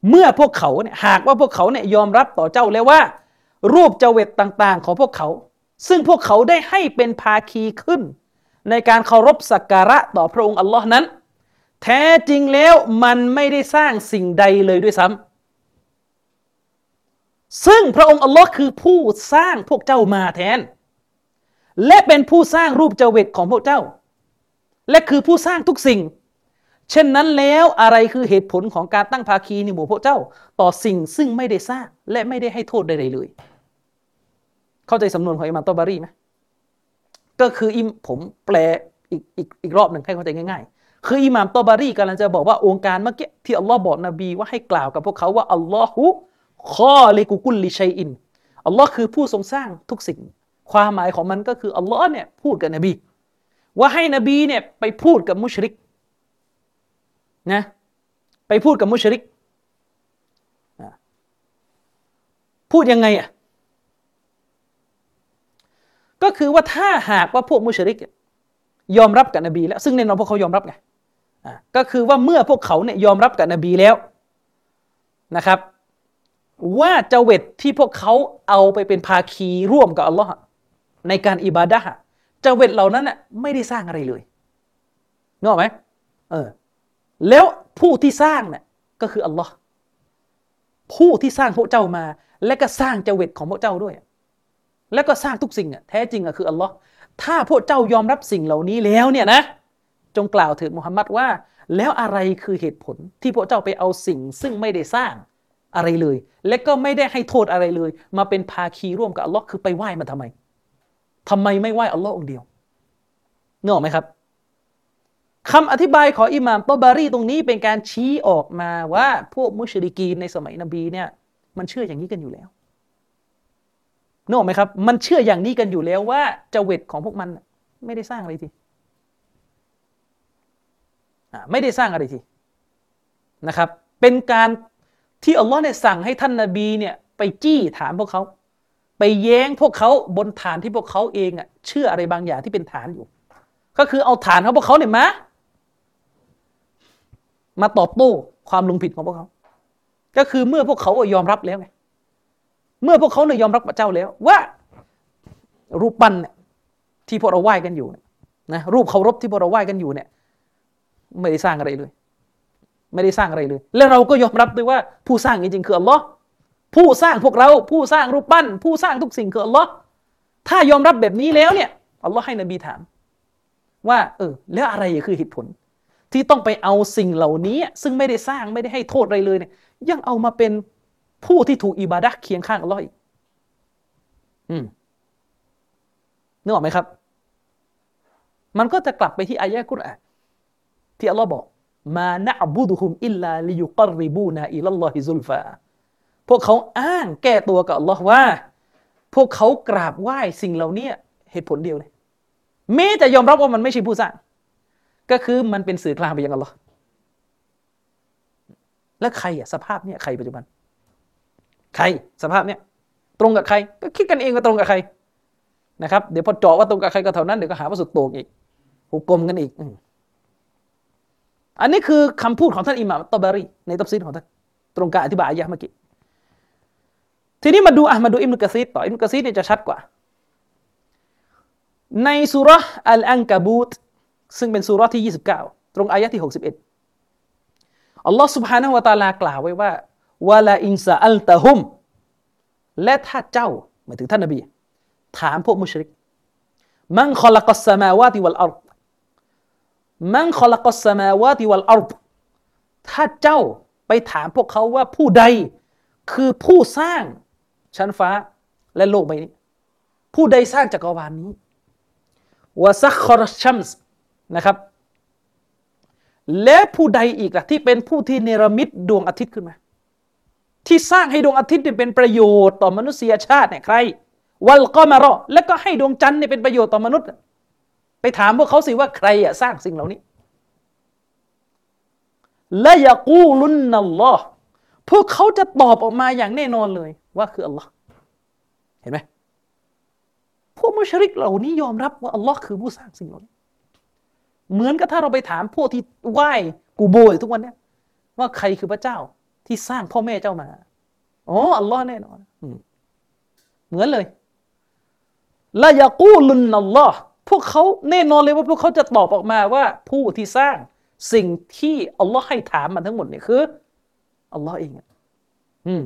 เมื่อพวกเขาเนี่ยหากว่าพวกเขาเนี่ยยอมรับต่อเจ้าแล้วว่า รูปเจเวตต่าง ๆ ของพวกเขา ซึ่งพวกเขาได้ให้เป็นภาคีขึ้น ในการเคารพสักการะต่อพระองค์อัลลอฮ์นั้น แท้จริงแล้วมันไม่ได้สร้างสิ่งใดเลยด้วยซ้ำซึ่งพระองค์อัลลอฮ์คือผู้สร้างพวกเจ้ามาแทน และเป็นผู้สร้างรูปเจเวตของพวกเจ้า และคือผู้สร้างทุกสิ่ง เช่นนั้นแล้วอะไรคือเหตุผลของการตั้งภาคีในหมู่พวกเจ้า ต่อสิ่งซึ่งไม่ได้สร้างและไม่ได้ให้โทษใดๆเลย เข้าใจสำนวนของอิมามตอบารีไหม ก็คืออิมผมแปลอีกอีกอีกรอบหนึ่งให้เข้าใจง่าย ๆ คืออิหม่ามตอบารีกำลังจะบอกว่าองค์การเมื่อกี้ที่อัลลอฮ์บอกนบีว่าให้กล่าวกับพวกเขาว่าอัลลอฮุคอเลกุกุลลิชัยอินอัลลอฮ์คือผู้ทรงสร้างทุกสิ่ง ความหมายของมันก็คืออัลลอฮ์เนี่ยพูดกับนบี ว่าให้นบีเนี่ยไปพูดกับมุชริกนะไปพูดกับมุชริก พูดยังไงอะ ก็คือว่าถ้าหากว่าพวกมุชริก ยอมรับกับนบี แล้วซึ่งแน่นอนพวกเขายอมรับไงก็คือว่าเมื่อพวกเขาเนี่ยยอมรับกับนบีแล้วนะครับ ว่าเจเวตที่พวกเขาเอาไปเป็นภาคีร่วมกับอัลลอฮ์ในการอิบาดะห์จาเวตเหล่านั้นน่ะไม่ได้สร้างอะไรเลยนึกออกไหมเออแล้วผู้ที่สร้างเนี่ยก็คืออัลลอฮ์ผู้ที่สร้างพวกเจ้ามา และก็สร้างจาเวตของพวกเจ้าด้วย แล้วก็สร้างทุกสิ่งอะแท้จริงอะคืออัลลอฮ์ถ้าพวกเจ้ายอมรับสิ่งเหล่านี้แล้วเนี่ยนะ จงกล่าวถึงมุฮัมมัดว่า แล้วอะไรคือเหตุผลที่พวกเจ้าไปเอาสิ่ง ซึ่งไม่ได้สร้างอะไรเลย และก็ไม่ได้ให้โทษอะไรเลย มาเป็นภาคีร่วมกับอัลลอฮ์คือไปไหว้มันทำไมทำไมไม่ไหว้อัลลอฮ์องเดียวเนอะไหมครับคำอธิบายของอิหม่ามตบารีตรงนี้เป็นการชี้ออกมาว่าพวกมุชริกีนในสมัยนบีเนี่ยมันเชื่ออย่างนี้กันอยู่แล้ว นึกออกไหมครับ มันเชื่ออย่างนี้กันอยู่แล้วว่าจเวตของพวกมันไม่ได้สร้างอะไรทีไม่ได้สร้างอะไรทีนะครับ เป็นการที่อัลลอฮ์เนี่ยสั่งให้ท่านนาบีเนี่ยไปจี้ถามพวกเขา ไปแย้งพวกเขาบนฐานที่พวกเขาเองอะเชื่ออะไรบางอย่างที่เป็นฐานอยู่ ก็คือเอาฐานของพวกเขาเนี่ยมามาตอบโต้ความลงผิดของพวกเขา ก็คือเมื่อพวกเขายอมรับแล้วไง เมื่อพวกเขาเนี่ยยอมรับพระเจ้าแล้ว ว่า รูปปั้นเนี่ยที่พวกเราไหว้กันอยู่นะรูปเคารพที่พวกเราไหว้กันอยู่เนี่ย ไม่ได้สร้างอะไรเลย ไม่ได้สร้างอะไรเลย และเราก็ยอมรับด้วยว่า ผู้สร้างจริงๆคืออัลลอฮ์ผู้สร้างพวกเราผู้สร้างรูปปั้น ผู้สร้างทุกสิ่งคืออัลลอฮ์ถ้ายอมรับแบบนี้แล้วเนี่ยอัลลอฮ์ให้นบีถาม ว่า เออ แล้วอะไรคือเหตุผล ที่ต้องไปเอาสิ่งเหล่านี้ ซึ่งไม่ได้สร้างไม่ได้ให้โทษอะไรเลยเนี่ยยังเอามาเป็น ผู้ที่ถูกอิบาดะเคียงข้างอัลลอฮ์อีกอืมนึกออกไหมครับ มันก็จะกลับไปที่อายะกุรอานที่อัลลอฮ์บอก มานะบุดุฮุมอิลลาลิยุกรริบูนาอิลลอฮิซุลฟาพวกเขาอ้างแก้ตัวกับอัลลอฮ์ว่า พวกเขากราบไหว้สิ่งเหล่านี้เหตุผลเดียวเลยแม้จะยอมรับว่ามันไม่ใช่ผู้สร้าง ก็คือมันเป็นสื่อกลางไปยังอัลลอฮ์แล้วใครอะสภาพเนี่ยใครปัจจุบัน ใครสภาพเนี่ยตรงกับใคร ก็คิดกันเองก็ตรงกับใครนะครับเดี๋ยวพอเจาะว่าตรงกับใครก็เท่านั้นเดี๋ยวก็หาว่าสุดโต่งอีกหุกกลมกันอีกอันนี้คือคำพูดของท่านอิหม่ามตบารีในตัฟซีดของท่านตรงการอธิบายอายะเมื่อกี้ทีนี้มาดูอ่ะมาดูอิมนุกะซีดต่ออิมนุกะซีดเนี่ยจะชัดกว่า ในสุรอัลอังกาบูตซึ่งเป็นสุรที่ 29 ตรงอายะที่ 61อัลลอฮ์ سبحانه และ تعالى กล่าวไว้ว่า ولئن سألتهم และถ้าเจ้าหมายถึงท่านนบี ถามพวกมุชริก มันขลักสมาวาติวัลอัรมันขลักสมาวาติวัลอัรถ้าเจ้าไปถามพวกเขาว่าผู้ใดคือผู้สร้างชั้นฟ้าและโลกใบนี้ ผู้ใดสร้างจักรวาลนี้วะซักคอร์ชัมส์นะครับ และผู้ใดอีกล่ะที่เป็นผู้ที่เนรมิตดวงอาทิตย์ขึ้นมา ที่สร้างให้ดวงอาทิตย์เป็นประโยชน์ต่อมนุษยชาติเนี่ยใคร วัลกอมารอแล้วก็ให้ดวงจันทร์เนี่ยเป็นประโยชน์ต่อมนุษย์ ไปถามพวกเขาสิว่าใครอะสร้างสิ่งเหล่านี้และยากูลุนนัลลอฮ์พวกเขาจะตอบออกมาอย่างแน่นอนเลย ว่าคืออัลลอฮ์เห็นไหมพวกมุชริกเหล่านี้ยอมรับว่าอัลลอฮ์คือผู้สร้างสิ่งเหล่านี้ เหมือนกับถ้าเราไปถามพวกที่ไหว้กูโบยทุกวันเนี้ยว่าใครคือพระเจ้า ที่สร้างพ่อแม่เจ้ามาอ๋ออัลลอฮ์แน่นอนเหมือนเลยละยากูลุนนัลลอฮ์พวกเขาแน่นอนเลยว่าพวกเขาจะตอบออกมาว่า ผู้ที่สร้างสิ่งที่อัลลอฮ์ให้ถามมาทั้งหมดเนี่ยคืออัลลอฮ์เองอืม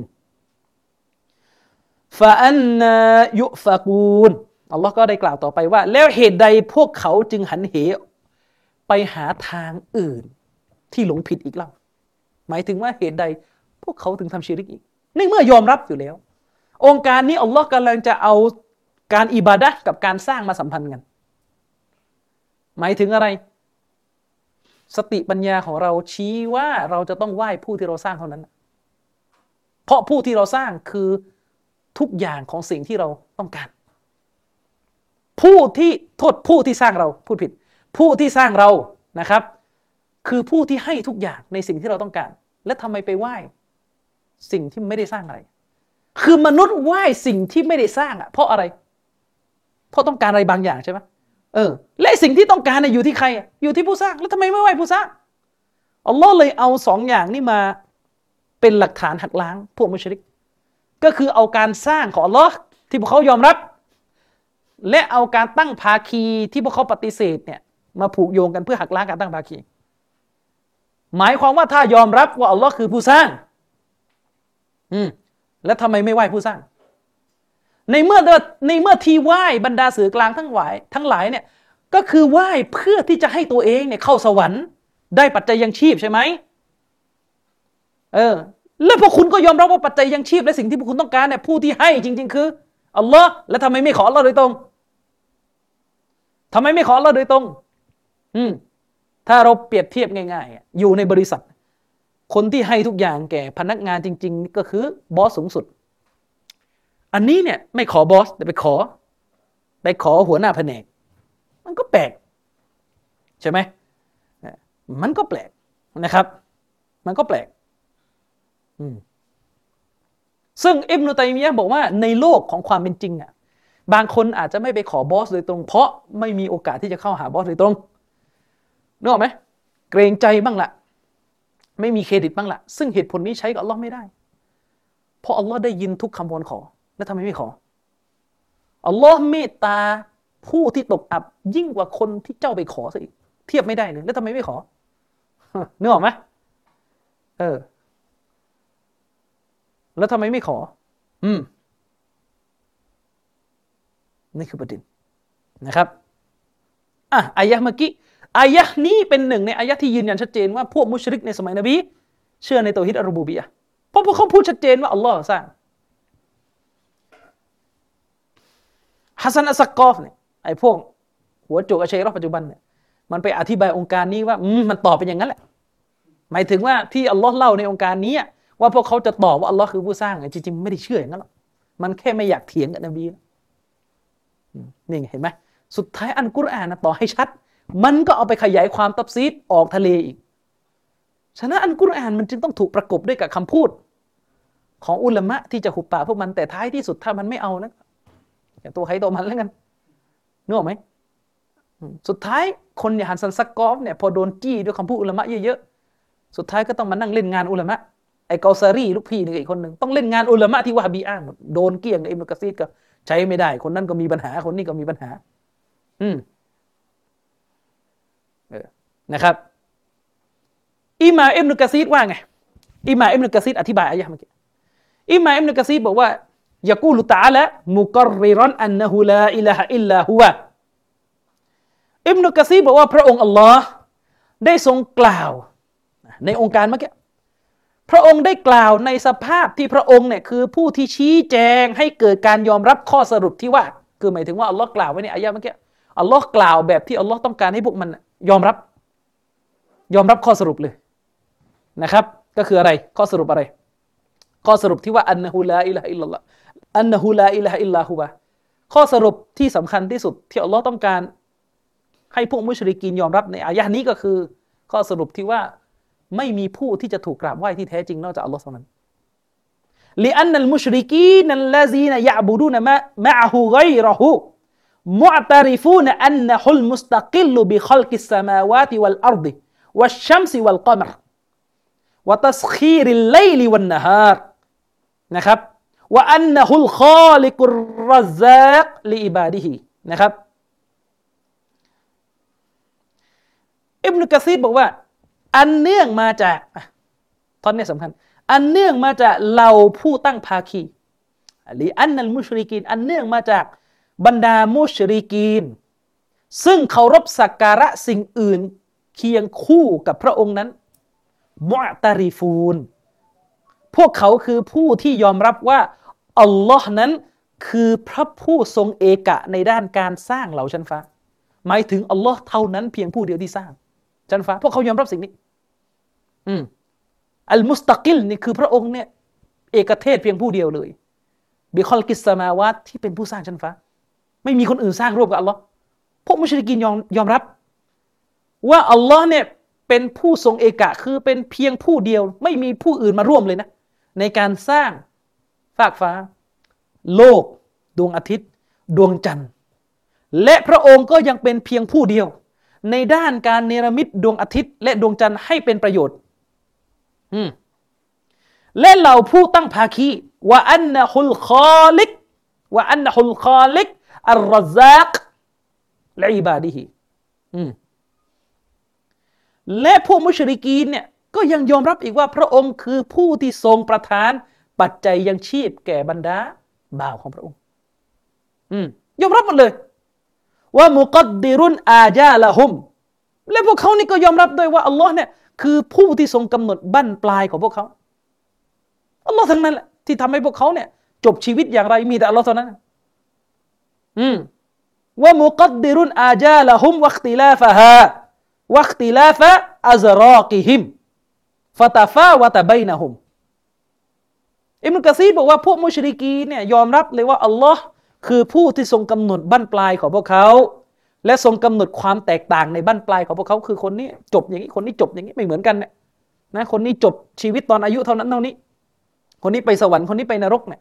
ฟาอันนายุฟากูนอัลลอฮ์ก็ได้กล่าวต่อไปว่า แล้วเหตุใดพวกเขาจึงหันเหไปหาทางอื่น ที่หลงผิดอีกเล่า หมายถึงว่าเหตุใด พวกเขาถึงทำชีริกอีกในเมื่อยอมรับอยู่แล้ว องค์การนี้อัลลอฮ์กำลังจะเอาการอิบาดะกับการสร้างมาสัมพันธ์กัน หมายถึงอะไร สติปัญญาของเราชี้ว่าเราจะต้องไหว้ผู้ที่เราสร้างเท่านั้น เพราะผู้ที่เราสร้างคือทุกอย่างของสิ่งที่เราต้องการ ผู้ที่โทษผู้ที่สร้างเราพูดผิด ผู้ที่สร้างเรานะครับ คือผู้ที่ให้ทุกอย่างในสิ่งที่เราต้องการ และทำไมไปไหว้ สิ่งที่ไม่ได้สร้างอะไร คือมนุษย์ไหว้สิ่งที่ไม่ได้สร้างอะ เพราะอะไร เพราะต้องการอะไรบางอย่างใช่ไหมเออ และสิ่งที่ต้องการเนี่ยอยู่ที่ใคร อยู่ที่ผู้สร้าง แล้วทำไมไม่ไหว้ผู้สร้าง อัลลอฮ์เลยเอาสองอย่างนี้มาเป็นหลักฐานหักล้างพวกมุชริก ก็คือเอาการสร้างของอัลลอฮ์ที่พวกเขายอมรับ และเอาการตั้งภาคีที่พวกเขาปฏิเสธเนี่ยมาผูกโยงกันเพื่อหักล้างการตั้งภาคี หมายความว่าถ้ายอมรับว่าอัลลอฮ์คือผู้สร้าง อืมแล้วทำไมไม่ไหวผู้สร้าง ในเมื่อในเมื่อที่ไหว้บรรดาสื่อกลางทั้งหลาย ทั้งหลายเนี่ยก็คือไหว้เพื่อที่จะให้ตัวเองเนี่ยเข้าสวรรค์ ได้ปัจจัยยังชีพใช่ไหมเออ แล้วพวกคุณก็ยอมรับว่าปัจจัยยังชีพ และสิ่งที่พวกคุณต้องการเนี่ยผู้ที่ให้จริง ๆ คืออัลลอฮ์แล้วทำไมไม่ขออัลลอฮ์โดยตรงทำไมไม่ขออัลลอฮ์โดยตรง อืมถ้าเราเปรียบเทียบง่ายๆ อยู่ในบริษัท คนที่ให้ทุกอย่างแก่พนักงานจริง ๆ ก็คือบอสสูงสุด อันนี้เนี่ยไม่ขอบอสแต่ไปขอ ไปขอหัวหน้าแผนก มันก็แปลก ใช่ไหมมันก็แปลกนะครับ มันก็แปลกซึ่งอิบนุตัยมียะบอกว่าในโลกของความเป็นจริงอะ บางคนอาจจะไม่ไปขอบอสโดยตรง เพราะไม่มีโอกาสที่จะเข้าหาบอสโดยตรงนึกออกไหมเกรงใจบ้างละ ไม่มีเครดิตบ้างละซึ่งเหตุผลนี้ใช้กับอัลลอฮ์ไม่ได้ เพราะอัลลอฮ์ได้ยินทุกคำวอนขอ แล้วทำไมไม่ขอ อัลลอฮ์เมตตาผู้ที่ตกอับยิ่งกว่าคนที่เจ้าไปขอซะอีก เทียบไม่ได้เลย แล้วทำไมไม่ขอนึกออกไหมเออ แล้วทำไมไม่ขอ อืม นี่คือประเด็นนะครับ อะอายะเมื่อกี้ อายะนี้เป็นหนึ่งในอายะที่ยืนยันชัดเจนว่าพวกมุชริกในสมัยนบี เชื่อในตัวฮิตอรูบูบียะเพราะพวกเขาพูดชัดเจนว่าอัลลอฮ์สร้างฮัสซันอัสกอฟเนี่ยไอ้พวก หัวโจกอาชัยรอปัจจุบันเนี่ยมันไปอธิบายองค์การนี้ว่ามันตอบเป็นอย่างนั้นแหละ หมายถึงว่าที่อัลลอฮ์เล่าในองค์การนี้ว่าพวกเขาจะตอบว่าอัลลอฮ์คือผู้สร้างจริงๆไม่ได้เชื่ออย่างนั้นหรอกมันแค่ไม่อยากเถียงกับนบีนี่เห็นไหมสุดท้ายอันกุรอานนะต่อให้ชัด มันก็เอาไปขยายความตัฟซีรออกทะเลอีก ฉะนั้นอัลกุรอานมันจึงต้องถูกประกบด้วยกับคำพูด ของอุลามะที่จะหุบปากพวกมันแต่ท้ายที่สุดถ้ามันไม่เอานะอย่าตัวใครตัวมันแล้วกันนึกออกไหมสุดท้ายคนอย่างฮันซันซักกอฟเนี่ยพอโดนจี้ด้วยคำพูดอุลามะเยอะๆ สุดท้ายก็ต้องมานั่งเล่นงานอุลามะไอ้กอซารีลูกพี่นี่อีกคนหนึ่งต้องเล่นงานอุลามะที่วาฮบีอ้างโดนเกี่ยงอิบนุกะซีรก็ใช้ไม่ได้ คนนั้นก็มีปัญหาคนนี้ก็มีปัญหา อืม นะครับอิหม่ามอิบนุกะซีรว่าไงอิหม่ามอิบนุกะซีรอธิบายอายะเมื่อกี้อิมาอิมนุกะซีดบอกว่ายะกูลุตาละมุกรริรันอันนะฮุลาอิลาฮอิลลาฮุวะอิมนุกะซีดบอกว่าพระองค์อัลลอฮ์ได้ทรงกล่าว ในโองการเมื่อกี้พระองค์ได้กล่าวในสภาพที่พระองค์เนี่ยคือผู้ที่ชี้แจงให้เกิดการยอมรับข้อสรุปที่ว่า คือหมายถึงว่าอัลลอฮ์กล่าวไว้ในอายะเมื่อกี้อัลลอฮ์กล่าวแบบที่อัลลอฮ์ต้องการให้พวกมัน ยอมรับ ยอมรับข้อสรุปเลยนะครับ ก็คืออะไรข้อสรุปอะไร ข้อสรุปที่ว่าأنه لا إله إلا أنه لا إله إلا هو ข้อสรุปที่สำคัญที่สุด ที่อัลลอฮ์ต้องการ ให้พวกมุชริกีนยอมรับในอายะห์นี้ก็คือ ข้อสรุปที่ว่าไม่มีผู้ที่จะถูกกราบไหว้ที่แท้จริงนอกจากอัลลอฮ์เท่านั้นลิอันนัลมุชริกีนัลลาซีนยะบูดูนะมะมะฮูไกรฮู มุอตริฟูนอันนุลมุสตักิลบิคลกิสมาวาติวัลอัรดิวัชชัมซิวัลกอมร์วะตสคีริลไลลิวันนะฮารนะครับว่าอันนุลคอลิกุรรซักลิอิบาดิฮีนะครับอิบนุกะซีบอกว่า อันเนื่องมาจากตอนนี้สำคัญ อันเนื่องมาจากเราผู้ตั้งภาคีหรืออันนัลมุชริกิน อันเนื่องมาจาก บรรดามุชริกีน ซึ่งเคารพสักการะสิ่งอื่น เคียงคู่กับพระองค์นั้นมุอตาริฟูน พวกเขาคือผู้ที่ยอมรับว่า อัลลอฮ์นั้นคือพระผู้ทรงเอกะในด้านการสร้างเหล่าชั้นฟ้า หมายถึงอัลลอฮ์เท่านั้นเพียงผู้เดียวที่สร้างชั้นฟ้า พวกเขายอมรับสิ่งนี้ อืมอัลมุสตักิลนี่คือพระองค์เนี่ยเอกเทศเพียงผู้เดียวเลยบิคอลกิสมาวัตที่เป็นผู้สร้างชั้นฟ้า ไม่มีคนอื่นสร้างร่วมกับอัลลอฮ์พวกมุชริกินยอมยอมรับ ว่าอัลลอฮ์เนี่ยเป็นผู้ทรงเอกะคือเป็นเพียงผู้เดียว ไม่มีผู้อื่นมาร่วมเลยนะ ในการสร้างฟากฟ้า โลก ดวงอาทิตย์ ดวงจันทร์ และพระองค์ก็ยังเป็นเพียงผู้เดียว ในด้านการเนรมิตดวงอาทิตย์ และดวงจันทร์ให้เป็นประโยชน์และเราผู้ตั้งภาคีว่าอันนะฮุลคอลิกว่าอันนะฮุลคอลิก อัลรซักและอิบาดีฮีและพวกมุชริกีนเนี่ยก็ยังยอมรับอีกว่าพระองค์คือผู้ที่ทรงประทาน ปัจจัยยังชีพแก่บรรดาบ่าวของพระองค์ยอมรับหมดเลย ว่ามุกัดดิรุนอาญาละหุม และพวกเขานี่ก็ยอมรับด้วยว่าอัลลอฮ์เนี่ยคือผู้ที่ทรงกำหนดบั้นปลายของพวกเขาอัลลอฮ์ทั้งนั้นแหละที่ทำให้พวกเขาเนี่ย จบชีวิตอย่างไรมีแต่อัลลอฮ์เท่านั้น อืมว่ามุกัดดิรุนอาจาละฮุมวัคติลาฟะฮาวัคติลาฟะอัซรอกิฮิมฟะตาฟาวะตะบนะฮุมอิมุกะซีบอกว่าพวกมุชริกีเนี่ยยอมรับเลยว่าอัลลอฮ์คือผู้ที่ทรงกำหนดบั้นปลายของพวกเขา และทรงกำหนดความแตกต่างในบั้นปลายของพวกเขาคือคนนี้จบอย่างนี้คนนี้จบอย่างนี้ไม่เหมือนกันเนี่ยนะคนนี้จบชีวิตตอนอายุเท่านั้นเท่านี้ คนนี้ไปสวรรค์คนนี้ไปนรกเนี่ย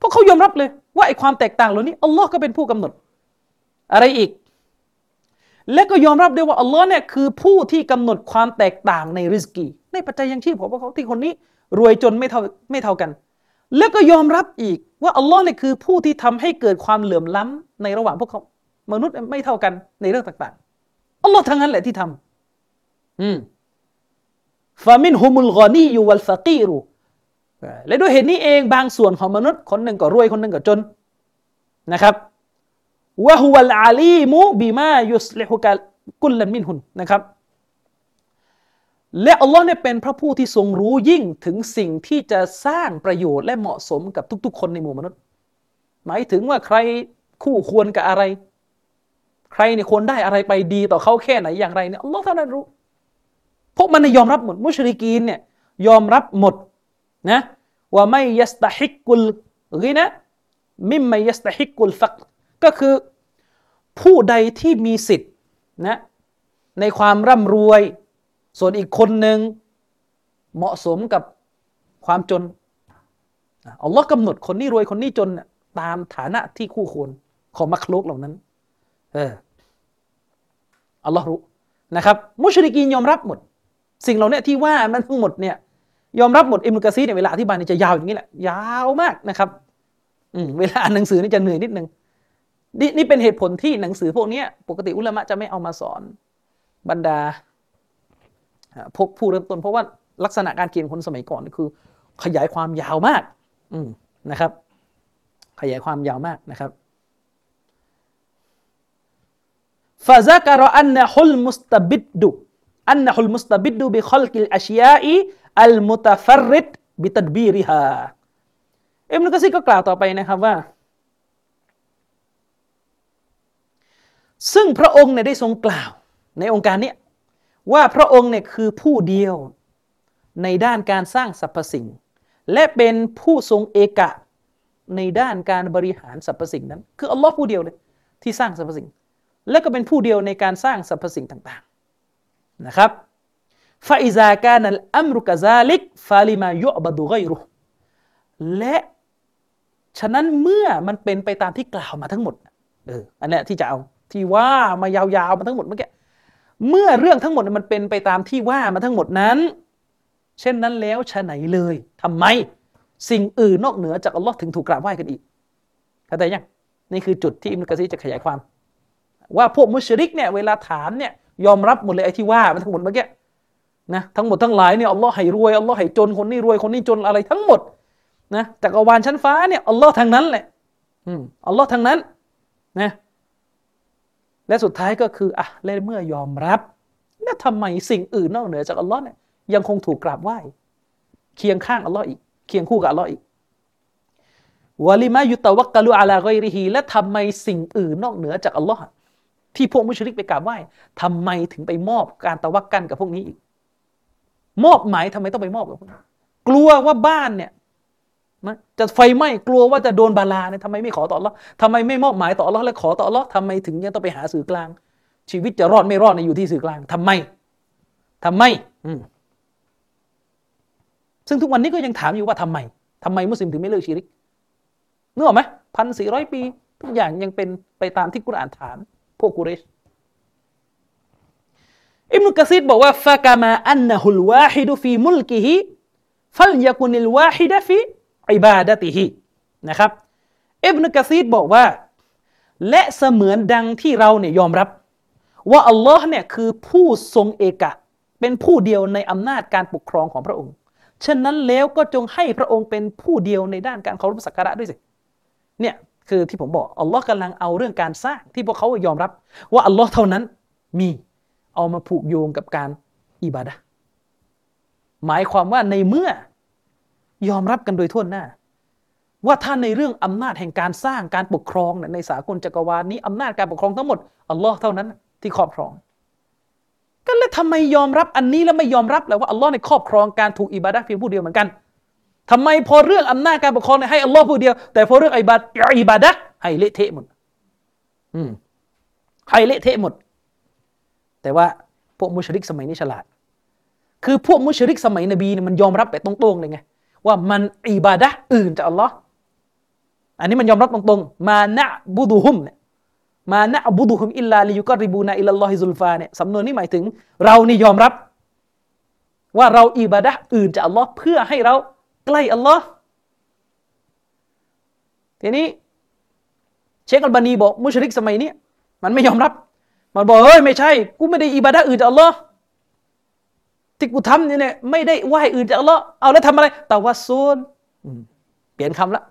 พวกเขายอมรับเลย ว่าไอ้ความแตกต่างเหล่านี้อัลลอฮ์ก็เป็นผู้กำหนด อะไรอีก และก็ยอมรับด้วยว่าอัลลอฮ์เนี่ยคือผู้ที่กำหนดความแตกต่างในริสกี ในปัจจัยยังชีพของพวกเขาที่คนนี้ รวยจนไม่เท่าไม่เท่ากัน แล้วก็ยอมรับอีกว่าอัลลอฮ์เนี่ยคือผู้ที่ทำให้เกิดความเหลื่อมล้ำในระหว่างพวกเขา มนุษย์ไม่เท่ากันในเรื่องต่างๆอัลลอฮ์ทั้งนั้นแหละที่ทำอืมฟามินฮุมุลกอนีอยู่วัลฟะกีรู และด้วยเหตุนี้เองบางส่วนของมนุษย์คนหนึ่งก็รวยคนหนึ่งก็จนนะครับวะฮุวัลอาลีมุบิมายุสลิฮุกะกุลลันมินหุนนะครับและอัลลอฮ์เนี่ยเป็นพระผู้ที่ทรงรู้ยิ่งถึงสิ่งที่จะสร้างประโยชน์และเหมาะสมกับทุก ๆ คนในหมู่มนุษย์ หมายถึงว่าใครคู่ควรกับอะไร ใครเนี่ยควรได้อะไรไปดีต่อเขาแค่ไหนอย่างไรเนี่ยอัลลอฮ์เท่านั้นรู้พวกมันยอมรับหมดมุชริกีนเนี่ยยอมรับหมด นะว่าไม่ยัสตะฮิกุลกินะมิมไม่ยัสตะฮิกุลฟักก็คือผู้ใดที่มีสิทธิ์นะในความร่ำรวย ส่วนอีกคนหนึ่งเหมาะสมกับความจนอัลลอฮ์กำหนดคนนี้รวยคนนี้จนตามฐานะที่คู่ควรของมักลุกเหล่านั้น เอออัลลอฮ์รู้นะครับ มุชริกีนยอมรับหมด สิ่งเหล่านี้ที่ว่ามันทั้งหมดเนี่ย ยอมรับหมดอิมรุกะซีเนี่ยเวลาอธิบายเนี่ยจะยาวอย่างนี้แหละ ยาวมากนะครับอืเวลาอ่านหนังสือนี่จะเหนื่อยนิดนึงนี่นี่เป็นเหตุผลที่หนังสือพวกนี้ปกติอุลามะจะไม่เอามาสอนบรรดาพวกผู้เริ่มต้น เพราะว่าลักษณะการเขียนคนสมัยก่อนคือ ขยายความยาวมาก อืนะครับ ขยายความยาวมากนะครับฟาซักรอันนะฮุลมุสตบิดดุอันนะฮุลมุสตบิดดุบิขลกิลอัชยาอี อัลมุตฟรริดบิตัดบีริฮาเอ็มนุกซีก็กล่าวต่อไปนะครับว่า ซึ่งพระองค์เนี่ยได้ทรงกล่าวในองค์การนี้ว่าพระองค์เนี่ยคือผู้เดียวในด้านการสร้างสรรพสิ่ง และเป็นผู้ทรงเอกะในด้านการบริหารสรรพสิ่งนั้น คืออัลลอฮ์ผู้เดียวเลยที่สร้างสรรพสิ่ง และก็เป็นผู้เดียวในการสร้างสรรพสิ่งต่าง ๆ นะครับ ฟาอิซาการนัลอัมรุกะซาลิกฟาลิมายุบดุไกรุและฉะนั้นเมื่อมันเป็นไปตามที่กล่าวมาทั้งหมดเอออันนี้ที่จะเอาที่ว่ามายาวๆมาทั้งหมดเมื่อกี้เมื่อเรื่องทั้งหมดมันเป็นไปตามที่ว่ามาทั้งหมดนั้น เช่นนั้นแล้วชะไหนเลยทำไม สิ่งอื่นนอกเหนือจากอัลลอฮ์ถึงถูกกราบไหว้กันอีกเข้าใจยังนี่คือจุดที่อิมนุกะซีจะขยายความ ว่าพวกมุชริกเนี่ยเวลาถามเนี่ยยอมรับหมดเลยไอ้ที่ว่ามันทั้งหมดเมื่อกี้ นะทั้งหมดทั้งหลายเนี่ยอัลลอฮ์ให้รวยอัลลอฮ์ให้จนคนนี้รวยคนนี้จนอะไรทั้งหมดนะจักรวาลชั้นฟ้าเนี่ยอัลลอฮ์ทางนั้นแหละอัลลอฮ์ทางนั้นนะและสุดท้ายก็คืออะและเมื่อยอมรับ แล้วทำไมสิ่งอื่นนอกเหนือจากอัลลอฮ์เนี่ยยังคงถูกกราบไหว้เคียงข้างอัลลอฮ์อีก เคียงคู่กับอัลลอฮ์อีกวะลิมายุตะวักกะลุอาลาไกริฮีและทำไมสิ่งอื่นนอกเหนือจากอัลลอฮ์ที่พวกมุชริกไปกราบไหว้ทำไมถึงไปมอบการตะวักกันกับพวกนี้อีก มอบหมายทำไมต้องไปมอบกับพวกนี้กลัวว่าบ้านเนี่ยนะจะไฟไหม้กลัวว่าจะโดนบาลาเนี่ยทำไมไม่ขอต่ออัลลอทำไมไม่มอบหมายต่ออัลลอและขอต่ออัลลอทำไมถึงยังต้องไปหาสื่อกลาง ชีวิตจะรอดไม่รอดในอยู่ที่สื่อกลางทำไมทำไมอืมซึ่งทุกวันนี้ก็ยังถามอยู่ว่าทำไมทำไมมุสลิมถึงไม่เลิกชีริกนึกออกไหมพันสี่ร้อยปี ทุกอย่างยังเป็นไปตามที่กุรอานถามพวกกุเรช อิมนุกะซีดบอกว่าฟะกามาอันนะฮุลวาฮิดุฟีมุลกิฮิฟัลยากุนิลวาฮิดะฟีอิบาดะติฮินะครับอิบนุกะซีดบอกว่า และเสมือนดังที่เราเนี่ยยอมรับ ว่าอัลลอฮ์เนี่ยคือผู้ทรงเอกะ เป็นผู้เดียวในอำนาจการปกครองของพระองค์ ฉะนั้นแล้วก็จงให้พระองค์เป็นผู้เดียวในด้านการเคารพสักการะด้วยสิเนี่ยคือที่ผมบอกอัลลอฮ์กำลังเอาเรื่องการสร้างที่พวกเขายอมรับ ว่าอัลลอฮ์เท่านั้นมี เอามาผูกโยงกับการอิบาดะหมายความว่าในเมื่อยอมรับกันโดยทั่วหน้า ว่าถ้านในเรื่องอำนาจแห่งการสร้างการปกครองในสากลจักรวาลนี้อำนาจการปกครองทั้งหมดอัลลอฮ์เท่านั้นที่ครอบครองก็เลยทำไมยอมรับอันนี้แล้วไม่ยอมรับแล้วว่าอัลลอฮ์ในครอบครองการถูกอิบาดะเพียงผู้เดียวเหมือนกันทำไมพอเรื่องอำนาจการปกครองให้อัลลอฮ์ผู้เดียว แต่พอเรื่องอิบาดอิบาดะให้เละเทะหมด อืมให้เละเทะหมด แต่ว่าพวกมุชริกสมัยนี้ฉลาด คือพวกมุชริกสมัยนบีเนี่ยมันยอมรับแบบตรงๆเลยไงว่ามันอิบาดะอื่นจากอัลลอฮ์อันนี้มันยอมรับตรงๆ มานะบุดุฮุมเนี่ยมานะบุดุฮุมอิลลาลิยุกริบูนาอิลลอฮิซุลฟาเนี่ยสำนวนนี้หมายถึง เรานี่ยอมรับ ว่าเราอิบาดะอื่นจากอัลลอฮ์เพื่อให้เราใกล้อัลลอฮ์ทีนี้ เชคอัลบานีบอกมุชริกสมัยนี้มันไม่ยอมรับ มันบอกเฮ้ยไม่ใช่ กูไม่ได้อิบาดะอื่นจากอัลลอฮ์ที่กูทำนี่เนี่ยไม่ได้ไหว้อื่นจากอัลลอฮ์เอาแล้วทำอะไรตาวัซูลเปลี่ยนคำละ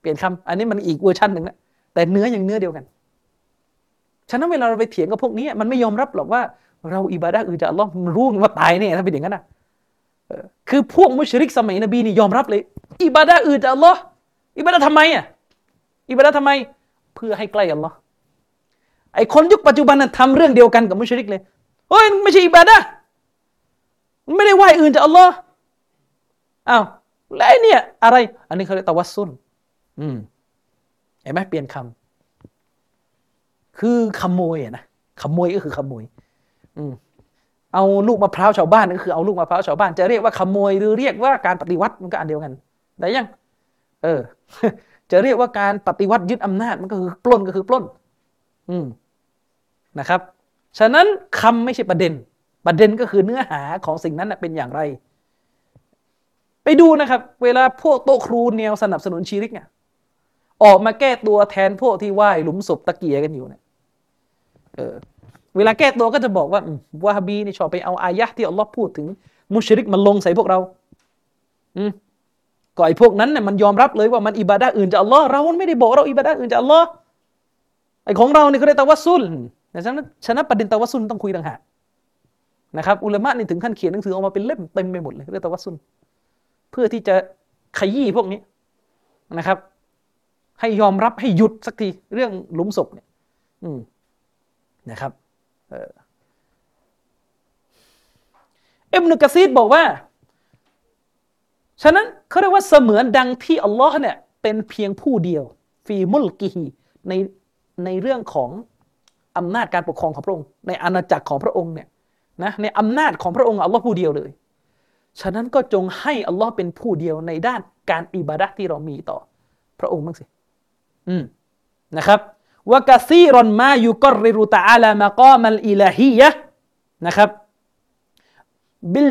เปลี่ยนคำอันนี้มันอีกเวอร์ชันหนึ่งละแต่เนื้อยังเนื้อเดียวกัน ฉะนั้นเวลาเราไปเถียงกับพวกนี้มันไม่ยอมรับหรอกว่า เราอิบาดะอื่นจากอัลลอฮ์มันรู้ว่าตายเนี่ยถ้าเป็นอย่างนั้นนะคือพวกมุชริกสมัยนบีนี่ยอมรับเลยอิบาดะอื่นจากอัลลอฮ์อิบาดะทำไมอะอิบาดะทำไม เพื่อให้ใกล้อัลลอฮ์ ไอคนยุคปัจจุบันนั้นทำเรื่องเดียวกันกับมุชริกเลยเฮ้ยไม่ใช่อิบาดะไม่ได้ไหว้อื่นจากอัลลอฮ์อ้าวแล้วไอเนี่ย อะไร อันนี้เขาเรียกตะวัสซุนอืมเห็นไหมเปลี่ยนคำคือขโมยอะนะขโมยก็คือขโมย อืมเอาลูกมะพร้าวชาวบ้านก็คือเอาลูกมะพร้าวชาวบ้านจะเรียกว่าขโมยหรือเรียกว่าการปฏิวัติมันก็อันเดียวกันได้ยัง เออ จะเรียกว่าการปฏิวัติยึดอำนาจมันก็คือปล้นก็คือปล้น อืม นะครับ ฉะนั้นคำไม่ใช่ประเด็น ประเด็นก็คือเนื้อหาของสิ่งนั้นเป็นอย่างไร ไปดูนะครับ เวลาพวกโตครูแนวสนับสนุนชีริกเนี่ยออกมาแก้ตัวแทนพวกที่ไหว้หลุมศพตะเกียกันอยู่เนี่ยเออเวลาแก้ตัวก็จะบอกว่าวาฮบีนี่ชอบไปเอาอายะที่อัลลอฮ์พูดถึง มุชริกมันลงใส่พวกเรา อืมก็ไอ้พวกนั้นเนี่ยมันยอมรับเลยว่ามันอิบาดะอื่นจากอัลลอฮ์เราไม่ได้บอกเราอิบาดะอื่นจากอัลลอฮ์ไอของเราเนี่ยเขาเรียกตะวัสซุล แต่ฉะนั้นฉะนั้นประเด็นตะวัสซุลต้องคุยต่างหากนะครับอุลามะนี่ถึงขั้นเขียนหนังสือออกมาเป็นเล่มเต็มไปหมดเลยเรื่องตะวัสซุลเพื่อที่จะขยี้พวกนี้นะครับ ให้ยอมรับให้หยุดสักทีเรื่องหลุมศพเนี่ยอืมนะครับเอิบนุกซีดบอกว่า ฉะนั้นเขาเรียกว่าเสมือนดังที่อัลลอฮ์เนี่ยเป็นเพียงผู้เดียว ฟีมุลกิฮีในในเรื่องของ อำนาจการปกครองของพระองค์ ในอาณาจักรของพระองค์เนี่ยนะในอำนาจของพระองค์อัลลอฮ์ผู้เดียวเลย ฉะนั้นก็จงให้อัลลอฮ์เป็นผู้เดียวในด้านการอิบาดะที่เรามีต่อพระองค์บ้างสิ อืมนะครับวกะซีรอนมาอยุกริรุตาลามะกามัลอิลาฮียะนะครับบิล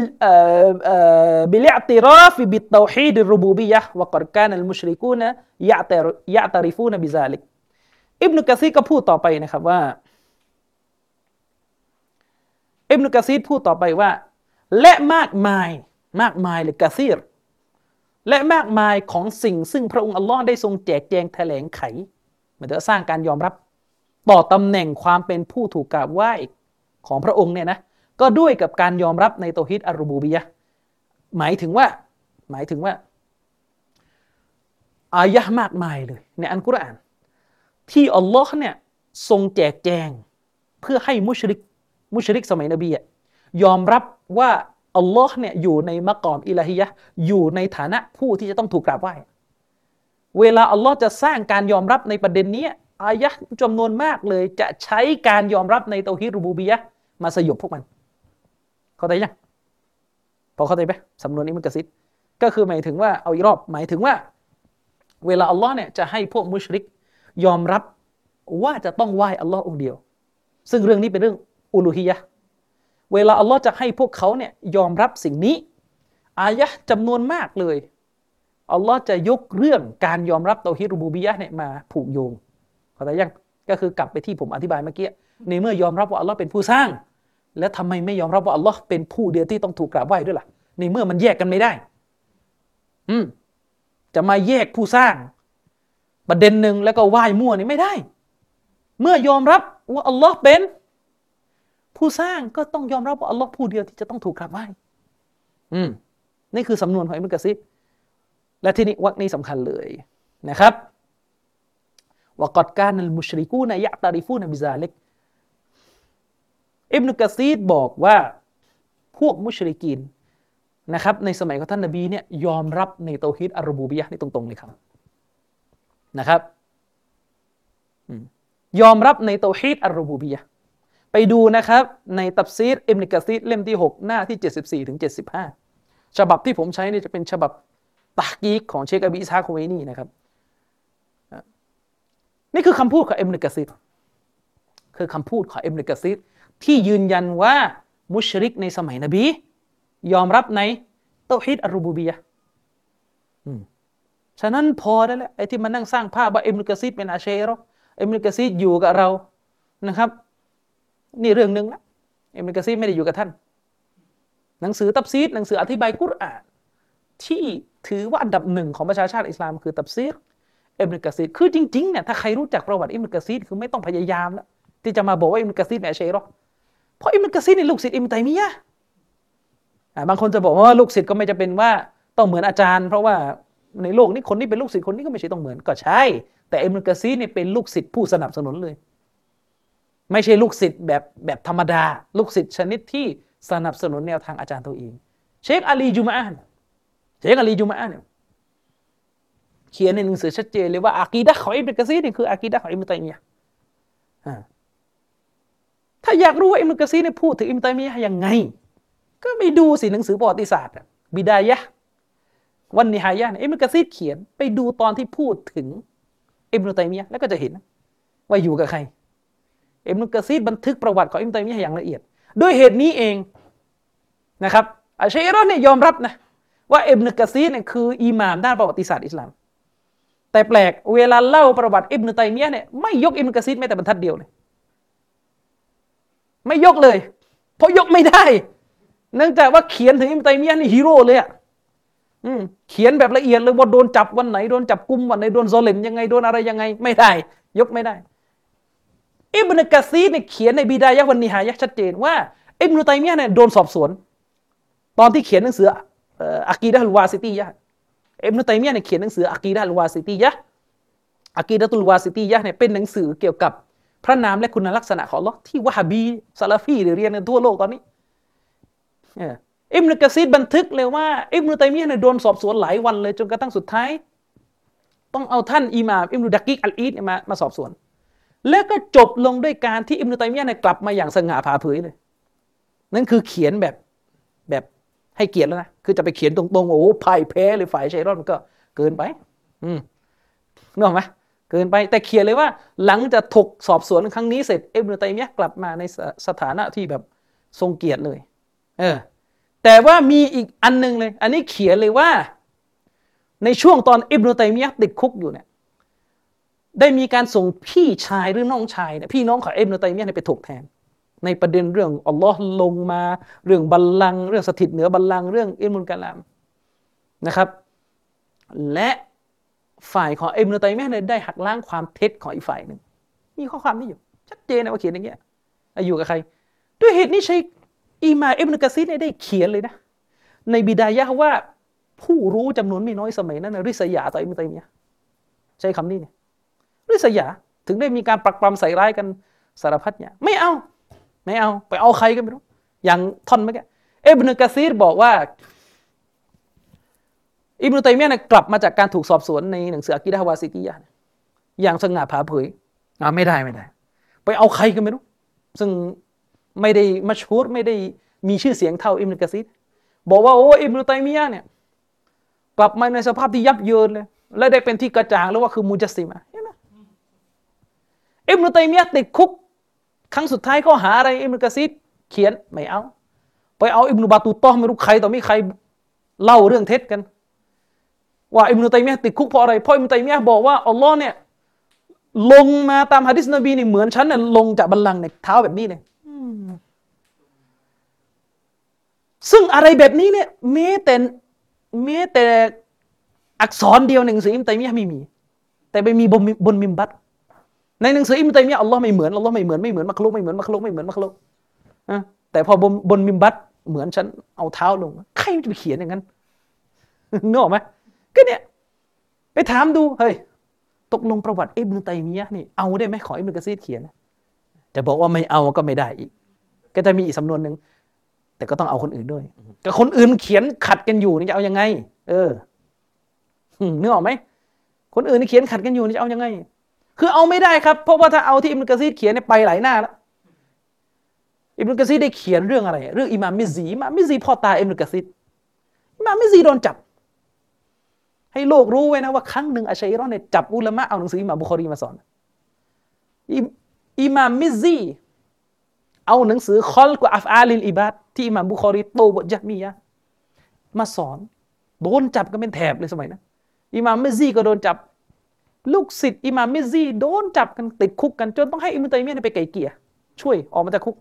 บิลอิติราฟบิตตาวฮีดรุบูบียะวะกรกานัลมุชริกูนยะตยะตริฟูนะบิซาลิกอิบนุกะซีก็พูดต่อไปนะครับว่า อิบนุกะซีรพูดต่อไปว่า และมากมายมากมายเลยكثيرا และมากมายของสิ่งซึ่งพระองค์อัลลอฮ์ได้ทรงแจกแจงแถลงไขเหมันจะสร้างการยอมรับ ต่อตำแหน่งความเป็นผู้ถูกกราบไหว้ของพระองค์เนี่ยนะก็ด้วยกับการยอมรับในโตฮิตอารูบูบียะหมายถึงว่าหมายถึงว่า อายะมากมายเลยในอันกุรอาน ที่อัลลอฮ์เนี่ยทรงแจกแจงเพื่อให้มุชริก มุชริกสมัยนบียอมรับว่าอัลลอฮ์เนี่ยอยู่ในมะกอมอิลาฮิยะอยู่ในฐานะผู้ที่จะต้องถูกกราบไหว้เวลาอัลลอฮ์จะสร้างการยอมรับในประเด็นนี้อายะจำนวนมากเลยจะใช้การยอมรับในเตาฮิรูบูบียะมาสยบพวกมัน เข้าใจยังพอเข้าใจไหมสำนวนนี้มันกระซิบก็คือหมายถึงว่าเอาอีกรอบหมายถึงว่า เวลาอัลลอฮ์เนี่ยจะให้พวกมุชริก ยอมรับว่าจะต้องไหว้อัลลอฮ์องเดียว ซึ่งเรื่องนี้เป็นเรื่อง อุลูฮียะเวลาอัลลอฮ์จะให้พวกเขาเนี่ยยอมรับสิ่งนี้ อายะจำนวนมากเลยอัลลอฮ์จะยกเรื่องการยอมรับเตาฮิรูบูบียะเนี่ยมาผูกโยงเข้าใจยังก็คือกลับไปที่ผมอธิบายเมื่อกี้ในเมื่อยอมรับว่าอัลลอฮ์เป็นผู้สร้าง แล้วทำไมไม่ยอมรับว่าอัลลอฮ์เป็นผู้เดียวที่ต้องถูกกราบไหว้ด้วยล่ะในเมื่อมันแยกกันไม่ได้ อืมจะมาแยกผู้สร้าง ประเด็นหนึ่งแล้วก็ไหว้มั่วนี่ไม่ได้ เมื่อยอมรับว่าอัลลอฮ์เป็น ผู้สร้างก็ต้องยอมรับว่าอัลลอฮ์ผู้เดียวที่จะต้องถูกกราบไหว้อืมนี่คือสำนวนของอิบนุกะซีและที่นี้วักนี้สำคัญเลยนะครับว่ากอดการนัลมุชริกูนยะตาริฟูนบิซาเล็กอิบนุกะซีดบอกว่าพวกมุชริกีนนะครับ ในสมัยของท่านนบีเนี่ยยอมรับในโตฮิดอารบูบียะนี่ตรงๆเลยครับนะครับยอมรับในโตฮิดอารบูบียะ ไปดูนะครับ ในตัฟซีรอิบนุกะซีรเล่มที่ 6 หน้าที่ 74ถึง75 ฉบับที่ผมใช้นี่จะเป็นฉบับตะห์กีกของเชคอบูอิสหากอัลฮุวัยนีนะครับ นี่คือคำพูดของอิบนุกะซีรคือคำพูดของอิบนุกะซีรที่ยืนยันว่ามุชริกในสมัยนบี ยอมรับในتوحيد الربوبية ฉะนั้นพอได้แล้วไอ้ที่มานั่งสร้างภาพว่าอิบนุกะซีรเป็นอาชาอิเราะห์อิบนุกะซีรอยู่กับเรานะครับ นี่เรื่องหนึ่งละอิบนุกะซีรไม่ได้อยู่กับท่าน หนังสือตัฟซีรหนังสืออธิบายกุรอาน ที่ถือว่าอันดับหนึ่งของประชาชาติอิสลามคือตัฟซีรอิบนุกะซีรคือจริงๆเนี่ยถ้าใครรู้จักประวัติอิบนุกะซีรคือไม่ต้องพยายามแล้วที่จะมาบอกว่าอิบนุกะซีรเป็นอาชาอิเราะห์เพราะอิบนุกะซีรนี่ลูกศิษย์อิบนุตัยมียะบางคนจะบอกว่าลูกศิษย์ก็ไม่จำเป็นว่าต้องเหมือนอาจารย์ เพราะว่าในโลกนี้คนนี้เป็นลูกศิษย์คนนี้ก็ไม่ใช่ต้องเหมือนก็ใช่ แต่อิมรุกะซีนี่เป็นลูกศิษย์ผู้สนับสนุนเลย ไม่ใช่ลูกศิษย์แบบแบบธรรมดา ลูกศิษย์ชนิดที่สนับสนุนแนวทางอาจารย์ตัวเอง เชคอาลีจุมาอันเชคอาลีจุมาอันเนี่ยเขียนในหนังสือชัดเจนเลยว่าอากีดะของอิมรุกะซีนี่คืออากีดะของอิมตัยมียะถ้าอยากรู้ว่าอิมรุกะซีเนี่ยพูดถึงอิมตัยมียะยังไง ก็ไปดูสิหนังสือประวัติศาสตร์บิดายะวันนิฮายะอิมรุกะซีเขียนไปดูตอนที่พูดถึงอิมรุตัยมียะแล้วก็จะเห็นว่าอยู่กับใคร อิมรุกะซีดบันทึกประวัติของอิมตัยมียะอย่างละเอียด ด้วยเหตุนี้เองนะครับอาชัยรอเนี่ยยอมรับนะว่าอิบนุกะซีดเนี่ยคืออิหม่ามด้านประวัติศาสตร์อิสลาม แต่แปลกเวลาเล่าประวัติอิบนุตัยมียะเนี่ยไม่ยกอิบนุกะซีดแม้แต่บรรทัดเดียวเลย ไม่ยกเลย เพราะยกไม่ได้ เนื่องจากว่าเขียนถึงอิบนุตัยมียะนี่ฮีโร่เลยอะเขียนแบบละเอียดเลยว่าโดนจับวันไหนโดนจับกุมวันไหนโดนโซเลมยังไงโดนอะไรยังไง ไม่ได้ ยกไม่ได้ อิบนุกะซีเนี่ยเขียนในบิดายะวันนิหายะชัดเจนว่าอิบนุตัยมียะเนี่ยโดนสอบสวน ตอนที่เขียนหนังสืออักีดะฮุลวาซิตียะอิบนุตัยมียะเนี่ยเขียนหนังสืออักีดะฮุลวาซิตียะอักีดะตุลวาซิตียะเนี่ยเป็นหนังสือเกี่ยวกับพระนามและคุณลักษณะของอัลลอฮ์ที่วะฮบีซาลาฟีเรียนกันทั่วโลกตอนนี้อิบนุกะซีรบันทึกเลยว่าอิบนุตัยมียะเนี่ยโดนสอบสวนหลายวันเลยจนกระทั่งสุดท้าย ต้องเอาท่านอิหม่ามอิบนุดะกีกอัลอีดมามาสอบสวน แล้วก็จบลงด้วยการที่อิบนุตัยมียะเนี่ยกลับมาอย่างสง่าผ่าเผยเลย นั่นคือเขียนแบบแบบให้เกียรติแล้วนะ คือจะไปเขียนตรงๆ โอ้พ่ายแพ้เลยฝ่ายชัยรอดมันก็เกินไป อืมนึกออกไหมเกินไป แต่เขียนเลยว่า หลังจากถกสอบสวนครั้งนี้เสร็จอิบนุตัยมียะกลับมาในสถานะที่แบบทรงเกียรติเลย เออ แต่ว่ามีอีกอันนึงเลย อันนี้เขียนเลยว่า ในช่วงตอนอิบนุตัยมียะติดคุกอยู่เนี่ย ได้มีการส่งพี่ชายหรือน้องชายเนี่ยพี่น้องของอิบนุตัยมียะไปถกแทน ในประเด็นเรื่องอัลลอฮ์ลงมา เรื่องบัลลังก์เรื่องสถิตเหนือบัลลังก์เรื่องอิมุลกะลามนะครับ และฝ่ายของอิบนุตัยมียะได้หักล้างความเท็จของอีกฝ่ายหนึ่งมีข้อความนี้อยู่ ชัดเจนนะว่าเขียนอย่างเงี้ยอยู่กับใคร ด้วยเหตุนี้ใช้อิมาอิบนุกะซีดได้เขียนเลยนะ ในบิดายะว่าผู้รู้จำนวนไม่น้อยสมัยนั้นริษยาต่ออิบนุตัยมียะใช้คำนี้เนี่ย ริษยา ถึงได้มีการปรักปรำใส่ร้ายกันสารพัดเนี่ยไม่เอา ไม่เอา ไปเอาใครกันไม่รู้ อย่างท่อนเมื่อกี้อิบนุกะซีดบอกว่าอิบนุตัยมียะกลับมาจากการถูกสอบสวนในหนังสืออากิดะฮวาซิตียะอย่างสง่าผ่าเผยอ่าไม่ได้ไม่ได้ ไปเอาใครกันไม่รู้ ซึ่งไม่ได้มาชูดไม่ได้มีชื่อเสียงเท่าอิมนุกะซีดบอกว่าโอ้อิมนุตัยมียะเนี่ยกลับมาในสภาพที่ยับเยินเลย และได้เป็นที่กระจ่างแล้วว่าคือมุจัสซิมาเห็นไหม อิมนุตัยมียะติดคุก ครั้งสุดท้ายเขาหาอะไรอิมนุกะซีดเขียนไม่เอา ไปเอาอิมนุบาตูตอไม่รู้ใครต่อมีใครเล่าเรื่องเท็จกัน ว่าอิมนุตัยมียะติดคุกเพราะอะไรเพราะอิมนุตัยมียะบอกว่าอัลลอฮ์เนี่ยลงมาตามฮะดิษนบีนี่เหมือนฉันเนี่ยลงจากบัลลังก์เนี่ยเท้าแบบนี้เลยซึ่งอะไรแบบนี้เนี่ยแม้แต่แม้แต่อักษรเดียวในหนังสืออิมตัยมียะไม่มี แต่ไปมีบนบนมิมบัต ในหนังสืออิมตัยมียอัลลอฮ์ไม่เหมือนอัลลอฮ์ไม่เหมือนไม่เหมือนมักลุกไม่เหมือนมักลุกไม่เหมือนมักลุกแต่พอบนบนมิมบัตเหมือนฉันเอาเท้าลงใครจะไปเขียนอย่างนั้นนึกออกไหมก็เนี่ยไปถามดูเฮ้ยตกลงประวัติอิบนุตัยมียะนี่เอาได้ไหมขออิบนุกะซีดเขียนจะบอกว่าไม่เอาก็ไม่ได้อีก ก็จะมีอีกสำนวนหนึ่งแต่ก็ต้องเอาคนอื่นด้วยก็คนอื่นเขียนขัดกันอยู่นี่จะเอายังไง เออนึกออกไหมคนอื่นเขียนขัดกันอยู่นี่จะเอายังไง คือเอาไม่ได้ครับ เพราะว่าถ้าเอาที่อิบนุกะซีรเขียนเนี่ยไปหลายหน้าแล้วอิบนุกะซีรได้เขียนเรื่องอะไร เรื่องอิมามมิซซีอิมามมิซซีพ่อตาอิบนุกะซีรอิมามมิซซีโดนจับ ให้โลกรู้ไว้นะว่าครั้งหนึ่งอาชาอิเราะฮ์เนี่ยจับอุลามะเอาหนังสืออิมามบุคอรีมาสอนอิมามมิซซีเอาหนังสือخلق أفعال العبادที่อิมามบุคอรีโต้พวกญะฮ์มียะฮ์มาสอน โดนจับกันเป็นแถบเลยสมัยนะอิหม่ามมิซซีก็โดนจับ ลูกศิษย์อิหม่ามมิซซีโดนจับกันติดคุกกันจนต้องให้อิบนุตัยมียะไปไกล่เกลี่ยช่วยออกมาจากคุก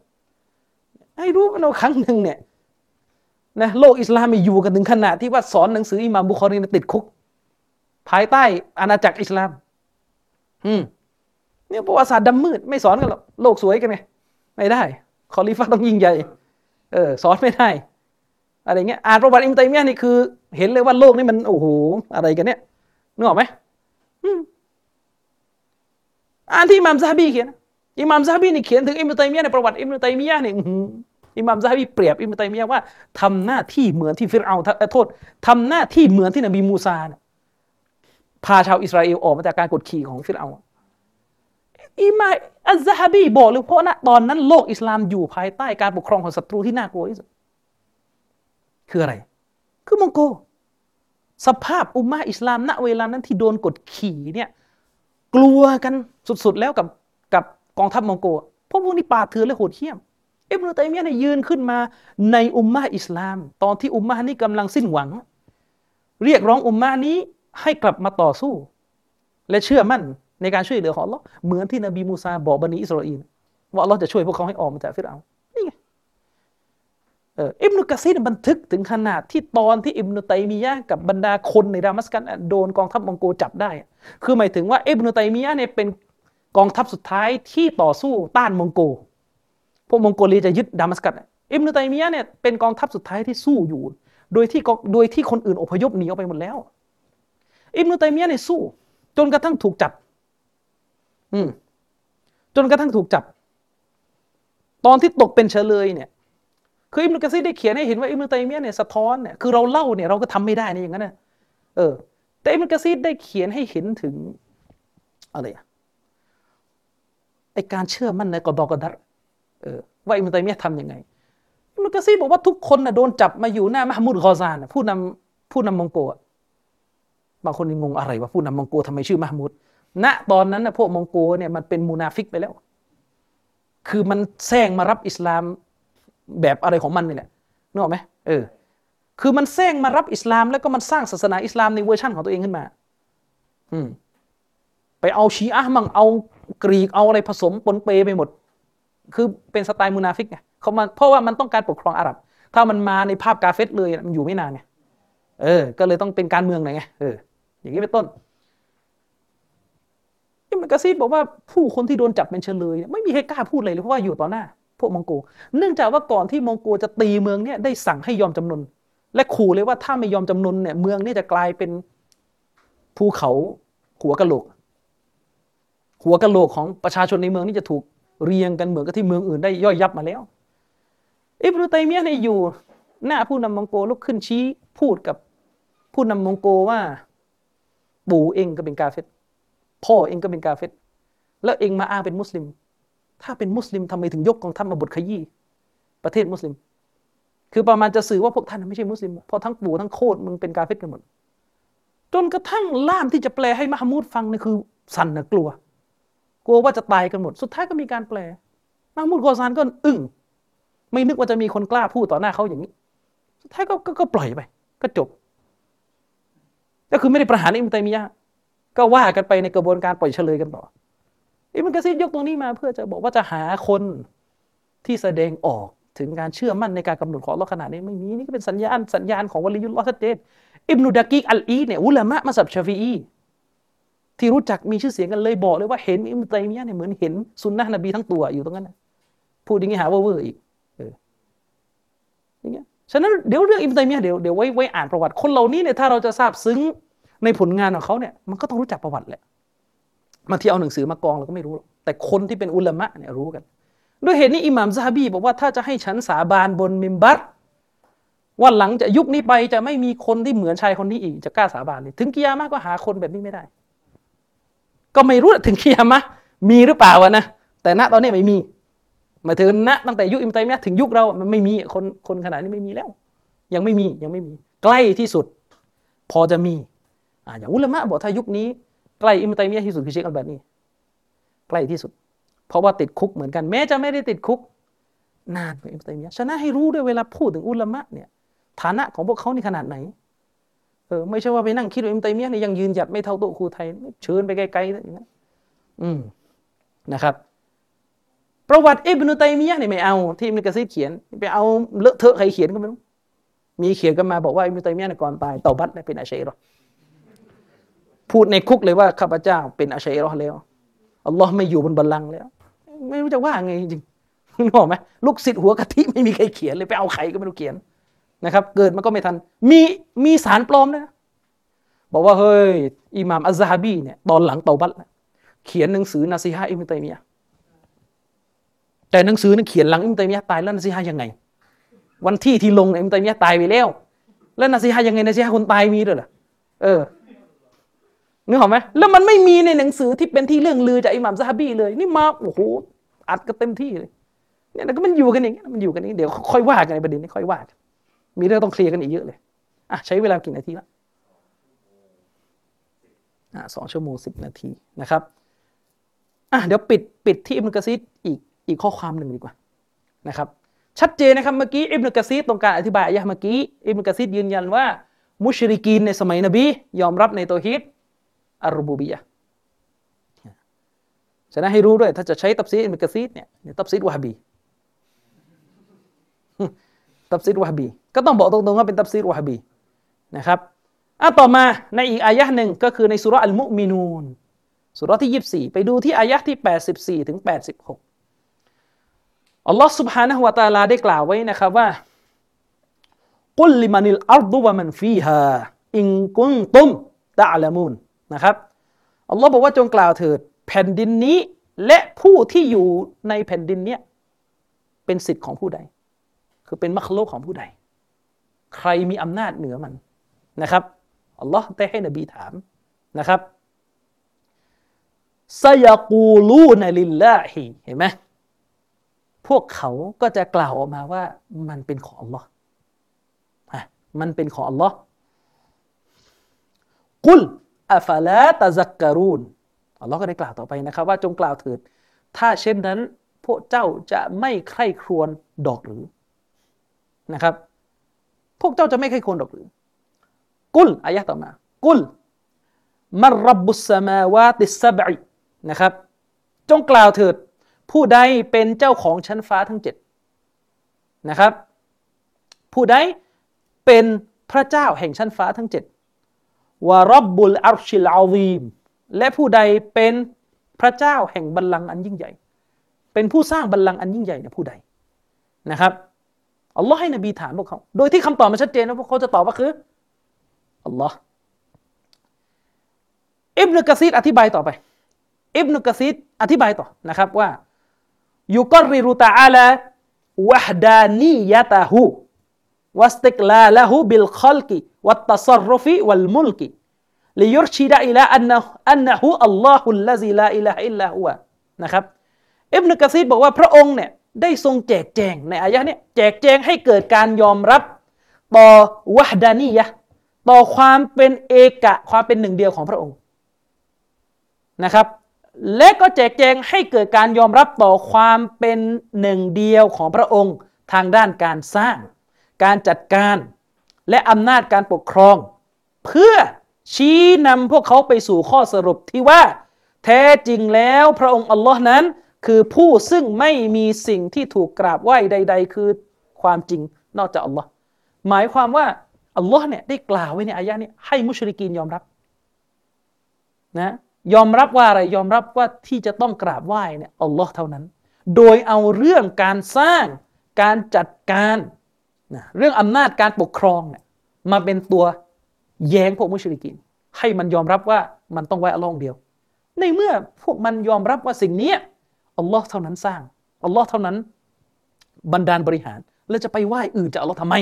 ให้รู้กันเอาครั้งหนึ่งเนี่ยนะโลกอิสลามมีอยู่กันถึงขนาดที่ว่าสอนหนังสืออิหม่ามบุคอรีติดคุก ภายใต้อาณาจักรอิสลาม อืมเนี่ยประวัติศาสตร์ดำมืดไม่สอนกันหรอกโลกสวยกันไงไม่ได้ คอลีฟะฮ์ต้องยิ่งใหญ่เออสอนไม่ได้อะไรเงี้ยอ่านประวัติอิบนุตัยมียะนี่คือ เห็นเลยว่าโลกนี้มันโอ้โหอะไรกันเนี่ยนึกออกไหม อ่านที่อิหม่ามซะฮะบีเขียนอิหม่ามซะฮะบีนี่เขียนถึงอิบนุตัยมียะในประวัติอิบนุตัยมียะนี่อิหม่ามซะฮะบีเปรียบอิบนุตัยมียะว่าทำหน้าที่เหมือนที่ฟิรเอาน์โทษทำหน้าที่เหมือนที่นบีมูซาพาชาวอิสราเอลออกมาจากการกดขี่ของฟิรเอาอิมาอัลซาฮบีบอกเลยเพราะนะตอนนั้นโลกอิสลามอยู่ภายใต้การปกครองของศัตรูที่น่ากลัวที่สุดคืออะไร คือมองโก สภาพอุมมาอิสลาม ณเวลานั้นที่โดนกดขี่เนี่ยกลัวกันสุดๆแล้วกับกับกองทัพมองโกเพราะพวกนี้ป่าเถื่อนและโหดเหี้ยมอิบนุตัยมียะเนี่ยยืนขึ้นมาในอุมมาอิสลาม ตอนที่อุมมานี้กำลังสิ้นหวัง เรียกร้องอุมมานี้ให้กลับมาต่อสู้ และเชื่อมั่นในการช่วยเหลือของเราเหมือนที่นบีมูซาบอกบันิอิสราเอลว่าเราจะช่วยพวกเขาให้ออกมาจากฟิรเอา อออิบนุกะซีดบันทึกถึงขนาดที่ตอนที่อิบนุตัยมียะกับบรรดาคนในดามัสกัสโดนกองทัพมองโกจับได้ คือหมายถึงว่าอิบนุตัยมียะเนี่ยเป็นกองทัพสุดท้ายที่ต่อสู้ต้านมองโก พวกมองโกเลียจะยึดดามัสกัสอิบนุตัยมียะเนี่ยเป็นกองทัพสุดท้ายที่สู้อยู่ โดยที่โดยที่คนอื่นอพยพหนีออกไปหมดแล้ว อิบนุตัยมียะเนี่ยสู้ จนกระทั่งถูกจับ อืมจนกระทั่งถูกจับ ตอนที่ตกเป็นเฉลยเนี่ย คืออิมนุกะซีได้เขียนให้เห็นว่าอิมนุตัยมียเนี่ยสะท้อนเนี่ยคือเราเล่าเนี่ยเราก็ทำไม่ได้ในอย่างนั้นนะเออ แต่อิมนุกะซีได้เขียนให้เห็นถึงอะไรอะไอการเชื่อมั่นในกอฎอกอดัรเออว่าอิบนุตัยมียะทำยังไงอิบนุกะซีรบอกว่าทุกคนนะโดนจับมาอยู่หน้ามะห์มูดกอซานผู้นำผู้นำมองโกลบางคนงงอะไรว่าผู้นำมองโกลทำไมชื่อมะห์มูดณตอนนั้นนะพวกมองโกลเนี่ยมันเป็นมูนาฟิกไปแล้ว คือมันแสร้งมารับอิสลาม แบบอะไรของมันนี่แหละนึกออกไหมเออคือมันแสร้งมารับอิสลาม แล้วก็มันสร้างศาสนาอิสลามในเวอร์ชั่นของตัวเองขึ้นมา อืมไปเอาชีอะมั่งเอากรีกเอาอะไรผสมปนเปไปหมด คือเป็นสไตล์มูนาฟิกไงเขามาเพราะว่ามันต้องการปกครองอาหรับ ถ้ามันมาในภาพกาเฟรเลยมันอยู่ไม่นานไงเออ ก็เลยต้องเป็นการเมืองหน่อยไงเอออย่างนี้เป็นต้นอิบนุกะซีรบอกว่าผู้คนที่โดนจับเป็นเชลย ไม่มีใครกล้าพูดเลยเพราะว่าอยู่ต่อหน้า พวกมองโกล เนื่องจากว่าก่อนที่มองโกลจะตีเมืองเนี่ยได้สั่งให้ยอมจำนน และขู่เลยว่าถ้าไม่ยอมจำนนเนี่ยเมืองนี้จะกลายเป็นภูเขาหัวกะโหลก หัวกะโหลกของประชาชนในเมืองนี้จะถูกเรียงกันเหมือนกับที่เมืองอื่นได้ย่อยยับมาแล้ว อิบรุตัยมียะเนี่ยอยู่ หน้าผู้นำมองโกลุกขึ้นชี้พูดกับผู้นำมองโกว่าปู่เองก็เป็นกาเฟตพ่อเองก็เป็นกาเฟตแล้วเองมาอ้างเป็นมุสลิม ถ้าเป็นมุสลิมทำไมถึงยกกองทัพมาบดขยี้ประเทศมุสลิม คือประมาณจะสื่อว่าพวกท่านไม่ใช่มุสลิมเพราะทั้งปู่ทั้งโคตรมึงเป็นกาเฟตกันหมด จนกระทั่งล่ามที่จะแปลให้มหมูดฟังนี่คือสั่นนะกลัว กลัวว่าจะตายกันหมด สุดท้ายก็มีการแปลมหมูดกอซานก็อึ้งไม่นึกว่าจะมีคนกล้าพูดต่อหน้าเขาอย่างนี้ สุดท้ายก็ก็ปล่อยไป ก็จบ ก็คือไม่ได้ประหารอิมตัยมียะก็ว่ากันไปในกระบวนการปล่อยเฉลยกันต่อ อิบนุกะซีรยกตรงนี้มาเพื่อจะบอกว่าจะหาคนที่แสดงออกถึงการเชื่อมั่นในการกำหนดของอัลลอฮ์ขนาดนี้ไม่มีนี่ก็เป็นสัญญาณสัญญาณของวะลียุลลอฮ์ชัดเจนอิบนุดะกีกอัลอีดเนี่ยอุลามะมัซฮับชาฟีอีที่รู้จักมีชื่อเสียงกันเลยบอกเลยว่าเห็นอิบนุตัยมียะเนี่ยเหมือนเห็นสุนนะนบีทั้งตัวอยู่ตรงนั้นพูดอย่างนี้หาว่าเวอร์อีกเอออย่างเงี้ยฉะนั้นเดี๋ยวเรื่องอิบนุตัยมียะเดี๋ยวเดี๋ยวไว้ไว้อ่านประวัติคนเหล่านี้เนี่ยถ้าเราจะซาบซึ้งในผลงานของเขาเนี่ยมันก็ต้องรู้จักประวัติแหละ บางทีเอาหนังสือมากองเราก็ไม่รู้หรอกแต่คนที่เป็นอุลามะเนี่ยรู้กัน ด้วยเหตุนี้อิหม่ามซาฮบีบอกว่าถ้าจะให้ฉันสาบานบนมิมบัตว่าหลังจากยุคนี้ไปจะไม่มีคนที่เหมือนชายคนนี้อีกจะกล้าสาบานเลยถึงกิยามะก็หาคนแบบนี้ไม่ได้ ก็ไม่รู้ถึงกิยามะมีหรือเปล่าวะนะแต่ณตอนนี้ไม่มีมาถึงณตั้งแต่ยุคอิมตัยมียะถึงยุคเรามันไม่มีคนคนขนาดนี้ไม่มีแล้ว ยังไม่มียังไม่มี ใกล้ที่สุด พอจะมีอ่าอย่างอุลามะบอกถ้ายุคนี้ ใกล้อิมตัยมียะที่สุดคือเชคอัลบานีใกล้ที่สุด เพราะว่าติดคุกเหมือนกัน แม้จะไม่ได้ติดคุก นานกว่าอิมตัยมียะฉะนั้นให้รู้ด้วยเวลาพูดถึงอุลามะเนี่ยฐานะของพวกเขานี่ขนาดไหนเออไม่ใช่ว่าไปนั่งคิดว่าอิมตัยมียะเนี่ยยังยืนหยัดไม่เท่าโต๊ะครูไทยเชิญไปไกลๆนะอืมนะครับ ประวัติอิบนุตัยมียะเนี่ยไม่เอาที่อิบนุกะซีเขียนไปเอาเลอะเทอะใครเขียนก็ไม่รู้มีเขียนกันมาบอกว่าอิบนุตัยมียะเนี่ยก่อนตายเตาบัตเป็นอาชัยรอ พูดในคุกเลยว่าข้าพเจ้าเป็นอาชัยรอแล้วอัลลอฮ์ไม่อยู่บนบัลลังก์แล้ว ไม่รู้จะว่าไงจริงนึกออกไหมลูกศิษย์หัวกะทิไม่มีใครเขียนเลยไปเอาใครก็ไม่รู้เขียนนะครับ เกิดมันก็ไม่ทัน มีมีสารปลอมนะบอกว่าเฮ้ยอิหม่ามอัซฮาบีเนี่ยตอนหลังเตาบัตเขียนหนังสือนาซีฮะอิมตัยมียะแต่หนังสือนั้นเขียนหลังอิมตัยมียะตายแล้วนาซีฮะยังไง วันที่ที่ลงอิมตัยมียะตายไปแล้ว แล้วนาซีฮะยังไงนาซีฮะคนตายมีด้วยเหรอเออ นึกออกไหมแล้วมันไม่มีในหนังสือที่เป็นที่เรื่องลือจากอิหม่ามซาฮบีเลย นี่มาโอ้โหอัดกันเต็มที่เลยเนี่ยแล้วก็มันอยู่กันอย่างนี้มันอยู่กันอย่างนี้เดี๋ยวค่อยว่ากันในประเด็นนี้ค่อยว่ากันมีเรื่องต้องเคลียร์กันอีกเยอะเลยอะใช้เวลากี่นาทีละอะสองชั่วโมงสิบนาทีนะครับอะเดี๋ยวปิดปิดที่อิบนุกะซีรอีกอีกข้อความหนึ่งดีกว่านะครับ ชัดเจนนะครับเมื่อกี้อิบนุกะซีรตรงการอธิบายอายะเมื่อกี้อิบนุกะซีรยืนยันว่า มุชริกีนในสมัยนบี ยอมรับในเตาฮีด อัรูบูบียะฉะนั้นให้รู้ด้วย ถ้าจะใช้ตับซีดอิบนุกะซีดเนี่ยตับซีดวะฮบีตับซีดวะฮบี ก็ต้องบอกตรงๆว่าเป็นตับซีดวะฮบีนะครับอ่ะต่อมาในอีกอายะหนึ่งก็คือในสุรอัลมุมินูนสุรที่ 24 ไปดูที่อายะที่ 84 ถึง 86อัลลอฮ์ سبحانه และ تعالى ได้กล่าวไว้นะครับว่ากุลลิมานิลอัรดุวะมันฟีฮาอิงกุนตุมตะลามูน นะครับอัลลอฮ์บอกว่าจงกล่าวเถิดแผ่นดินนี้และผู้ที่อยู่ในแผ่นดินเนี้ยเป็นสิทธิ์ของผู้ใด คือเป็นมัคโลกของผู้ใด ใครมีอำนาจเหนือมันนะครับอัลลอฮ์ได้ให้นบีถามนะครับซยกูลูนลิลลาฮิเห็นไหมพวกเขาก็จะกล่าวออกมาว่ามันเป็นของอัลลอฮ์มันเป็นของอัลลอฮ์กุล อัฟลาตะซักการูนอัลลอฮ์ก็ได้กล่าวต่อไปนะครับ ว่าจงกล่าวเถิด ถ้าเช่นนั้น พวกเจ้าจะไม่ใคร่ครวญดอกหรือนะครับ พวกเจ้าจะไม่ใคร่ครวญดอกหรือ กุลอายะต่อมา กุลมารับบุสมาวาติสบอินะครับ จงกล่าวเถิด ผู้ใดเป็นเจ้าของชั้นฟ้าทั้งเจ็ดนะครับ ผู้ใดเป็นพระเจ้าแห่งชั้นฟ้าทั้งเจ็ด วารับบุลอัรชิลอาวีมและผู้ใดเป็นพระเจ้าแห่งบัลลังก์อันยิ่งใหญ่ เป็นผู้สร้างบัลลังก์อันยิ่งใหญ่เนี่ยผู้ใดนะครับอัลลอฮ์ให้นบีถามพวกเขา โดยที่คำตอบมันชัดเจนนะพวกเขาจะตอบว่าคืออัลลอฮ์อิบนุกะซีดอธิบายต่อไป อิบนุกะซีดอธิบายต่อนะครับว่ายุกริรุตาอาลาวะฮดานียะตาหู วัสติกลาละหูบิลขลกิوالتصرف والملك ليرشد إلى أن أنه الله الذي لا إله إلا هوนะครับอิบนุกะซีรบอกว่าพระองค์เนี่ยได้ทรงแจกแจงในอายะนี้แจกแจงให้เกิดการยอมรับ ต่อวะฮดานียะต่อความเป็นเอกะความเป็นหนึ่งเดียวของพระองค์นะครับ และก็แจกแจงให้เกิดการยอมรับต่อความเป็นหนึ่งเดียวของพระองค์ทางด้านการสร้าง การจัดการและอำนาจการปกครอง เพื่อชี้นำพวกเขาไปสู่ข้อสรุปที่ว่า แท้จริงแล้วพระองค์อัลลอฮ์นั้น คือผู้ซึ่งไม่มีสิ่งที่ถูกกราบไหว้ใด ๆ คือความจริงนอกจากอัลลอฮ์หมายความว่าอัลลอฮ์เนี่ยได้กล่าวไว้ในอายะนี้ให้มุชริกีนยอมรับนะยอมรับว่าอะไรยอมรับว่าที่จะต้องกราบไหว้เนี่ยอัลลอฮ์เท่านั้น โดยเอาเรื่องการสร้างการจัดการ นะเรื่องอำนาจการปกครองเนี่ยมาเป็นตัวแย้งพวกมุชริกีนให้มันยอมรับว่ามันต้องไหว้อัลลอฮ์เดียว ในเมื่อพวกมันยอมรับว่าสิ่งนี้อัลลอฮ์เท่านั้นสร้างอัลลอฮ์เท่านั้น บันดาลบริหาร แล้วจะไปไหว้อื่นจากอัลลอฮ์ทำไม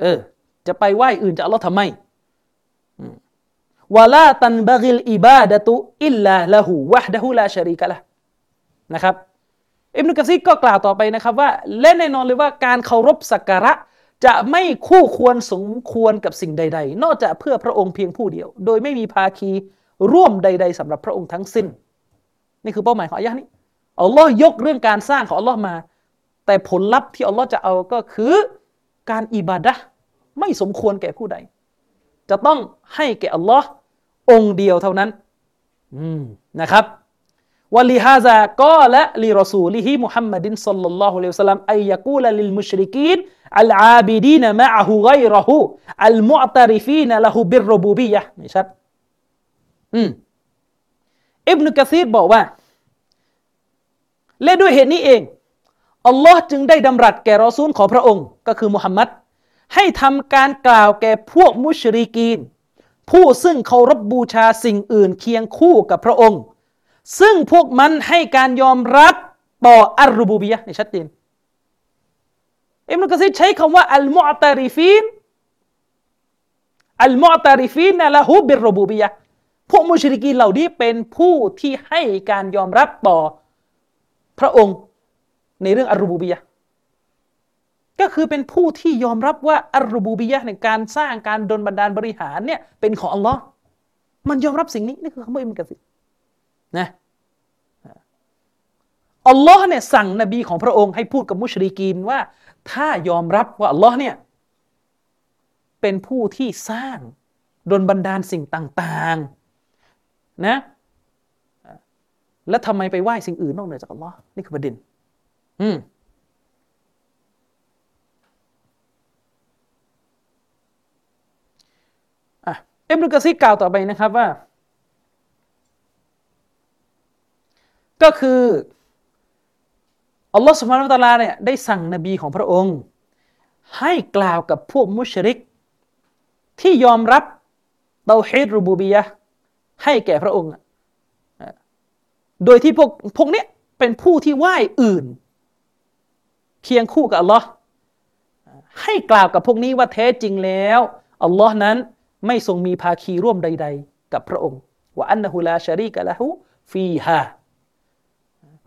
เออ จะไปไหว้อื่นจากอัลลอฮ์ทำไมวะลาตันบะกิลอิบาดะตุอิลลาละหูวะดะฮูลาชารีกะละนะครับ อิบนุกะซีก็กล่าวต่อไปนะครับว่าและแน่นอนเลยว่าการเคารพสักการะจะไม่คู่ควรสมควรกับสิ่งใด ๆ นอกจากเพื่อพระองค์เพียงผู้เดียว โดยไม่มีภาคีร่วมใด ๆสำหรับพระองค์ทั้งสิ้น นี่คือเป้าหมายของอายะนี้อัลลอฮ์ยกเรื่องการสร้างของอัลลอฮ์มา แต่ผลลัพธ์ที่อัลลอฮ์จะเอาก็คือการอิบาดะไม่สมควรแก่ผู้ใด จะต้องให้แก่อัลลอฮ์องเดียวเท่านั้นนะครับ วะลิฮาซาก็และลิรอซูลิฮิมุฮัมมัดินสัลลัลลอฮุอะลัยฮิวะสัลลัมอัยยะกูลลิลมุชริกีนอัลอาบิดีนมะอะฮูไกรหูอัลมุอตาริฟีนละหูบิรรบูบียะนี่ชัดอืมอิบนุกะซีรบอกว่า และด้วยเหตุนี้เองอัลลอฮ์จึงได้ดำรัสแก่รอซูลของพระองค์ ก็คือมุฮัมมัดให้ทำการกล่าวแก่พวกมุชริกีน ผู้ซึ่งเคารพบบูชาสิ่งอื่นเคียงคู่กับพระองค์ ซึ่งพวกมันให้การยอมรับต่ออัลรูบูบียะในชัดเจนอิมรุกะซีใช้คำว่าอัลมุอตาริฟีนอัลมุอตาริฟีนนะละฮูบิรรูบียะพวกมุชริกีเหล่านี้เป็นผู้ที่ให้การยอมรับต่อพระองค์ในเรื่องอัลรูบูบียะก็คือเป็นผู้ที่ยอมรับว่าอัลรูบูบียะในการสร้างการดลบันดาลบริหารเนี่ยเป็นของอัลลอฮ์มันยอมรับสิ่งนี้นี่คือคำว่าอิมกะซี นะอัลลอฮ์เนี่ยสั่งนบีของพระองค์ให้พูดกับมุชริกีนว่า ถ้ายอมรับว่าอัลลอฮ์เนี่ยเป็นผู้ที่สร้างดลบันดาลสิ่งต่างๆนะแล้วทำไมไปไหว้สิ่งอื่นนอกเหนือจากอัลลอฮ์นี่คือประเด็นอืมอะเอ็มรุกะซีกล่าวต่อไปนะครับว่า ก็คืออัลลอฮ์สุบฮานาตะลาเนี่ยได้สั่งนบีของพระองค์ ให้กล่าวกับพวกมุชริก ที่ยอมรับเตาฮีดรูบูบียะให้แก่พระองค์ โดยที่พวกพวกนี้เป็นผู้ที่ไหว้อื่น เคียงคู่กับอัลลอฮ์ให้กล่าวกับพวกนี้ว่าแท้จริงแล้วอัลลอฮ์นั้นไม่ทรงมีภาคีร่วมใด ๆ กับพระองค์ว่าอันนะฮุลาชารีกะละหุฟีฮา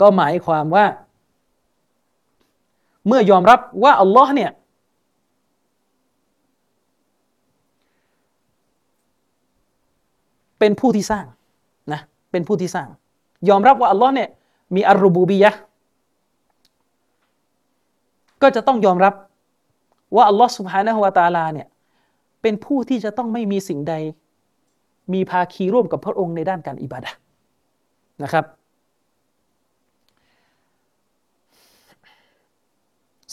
ก็หมายความว่า เมื่อยอมรับว่าอัลลอฮ์เนี่ยเป็นผู้ที่สร้างนะเป็นผู้ที่สร้าง ยอมรับว่าอัลลอฮ์เนี่ยมีอัรูบูบียะก็จะต้องยอมรับว่าอัลลอฮ์สุบฮานะฮุวาตาลาเนี่ยเป็นผู้ที่จะต้องไม่มีสิ่งใด มีภาคีร่วมกับพระองค์ในด้านการอิบาดะนะครับ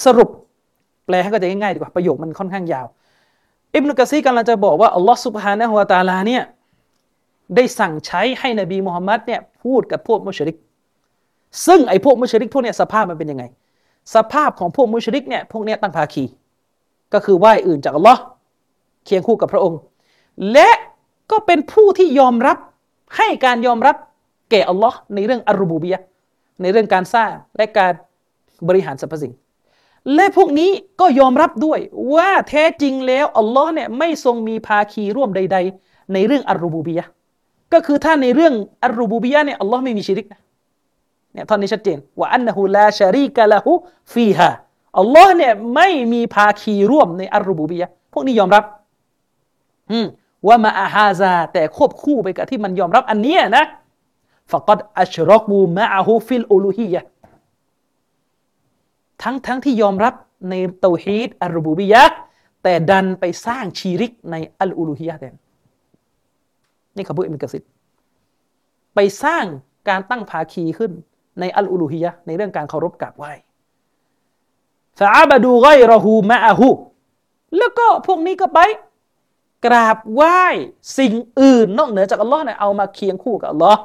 สรุปแปลให้ก็จะง่ายๆดีกว่าประโยคมันค่อนข้างยาว อิบนุกะซีกำลังจะบอกว่าอัลลอฮ์สุบฮานะฮุวาตาลาเนี่ยได้สั่งใช้ให้นบีมุฮัมมัดเนี่ยพูดกับพวกมุชริก ซึ่งไอ้พวกมุชริกพวกเนี้ยสภาพมันเป็นยังไง สภาพของพวกมุชริกเนี่ยพวกเนี้ยตั้งภาคี ก็คือไหว้อื่นจากอัลลอฮ์เคียงคู่กับพระองค์ และก็เป็นผู้ที่ยอมรับให้การยอมรับแก่อัลลอฮ์ในเรื่องอัลรูบูบียะในเรื่องการสร้างและการบริหารสรรพสิ่ง และพวกนี้ก็ยอมรับด้วยว่าแท้จริงแล้วอัลลอฮ์เนี่ยไม่ทรงมีภาคีร่วมใด ๆ ในเรื่องอัรูบูบียะก็คือถ้าในเรื่องอัรูบูบียะเนี่ยอัลลอฮ์ไม่มีชิริกนะเนี่ยท่อนนี้ชัดเจนว่าอันนะฮูลาชารีกะละหูฟีฮาอัลลอฮ์เนี่ยไม่มีภาคีร่วมในอัรูบูบียะพวกนี้ยอมรับอืมว่ามาอาฮาซาแต่ควบคู่ไปกับที่มันยอมรับอันนี้นะฟะกัดอัชรอกูมะอาฮูฟิลอูลูฮียะ ทั้งทั้งที่ยอมรับในเตาฮีดอัลรบูบียะแต่ดันไปสร้างชีริกในอัลอูลูฮียะแทนนี่คำพูดอิมกสิทธ์ไปสร้างการตั้งภาคีขึ้นในอัลอูลูฮียะในเรื่องการเคารพกราบไหว้ฟาบดูไกรหูมะอาหูแล้วก็พวกนี้ก็ไปกราบไหว้สิ่งอื่นนอกเหนือจากอัลลอฮ์เนี่ยเอามาเคียงคู่กับอัลลอฮ์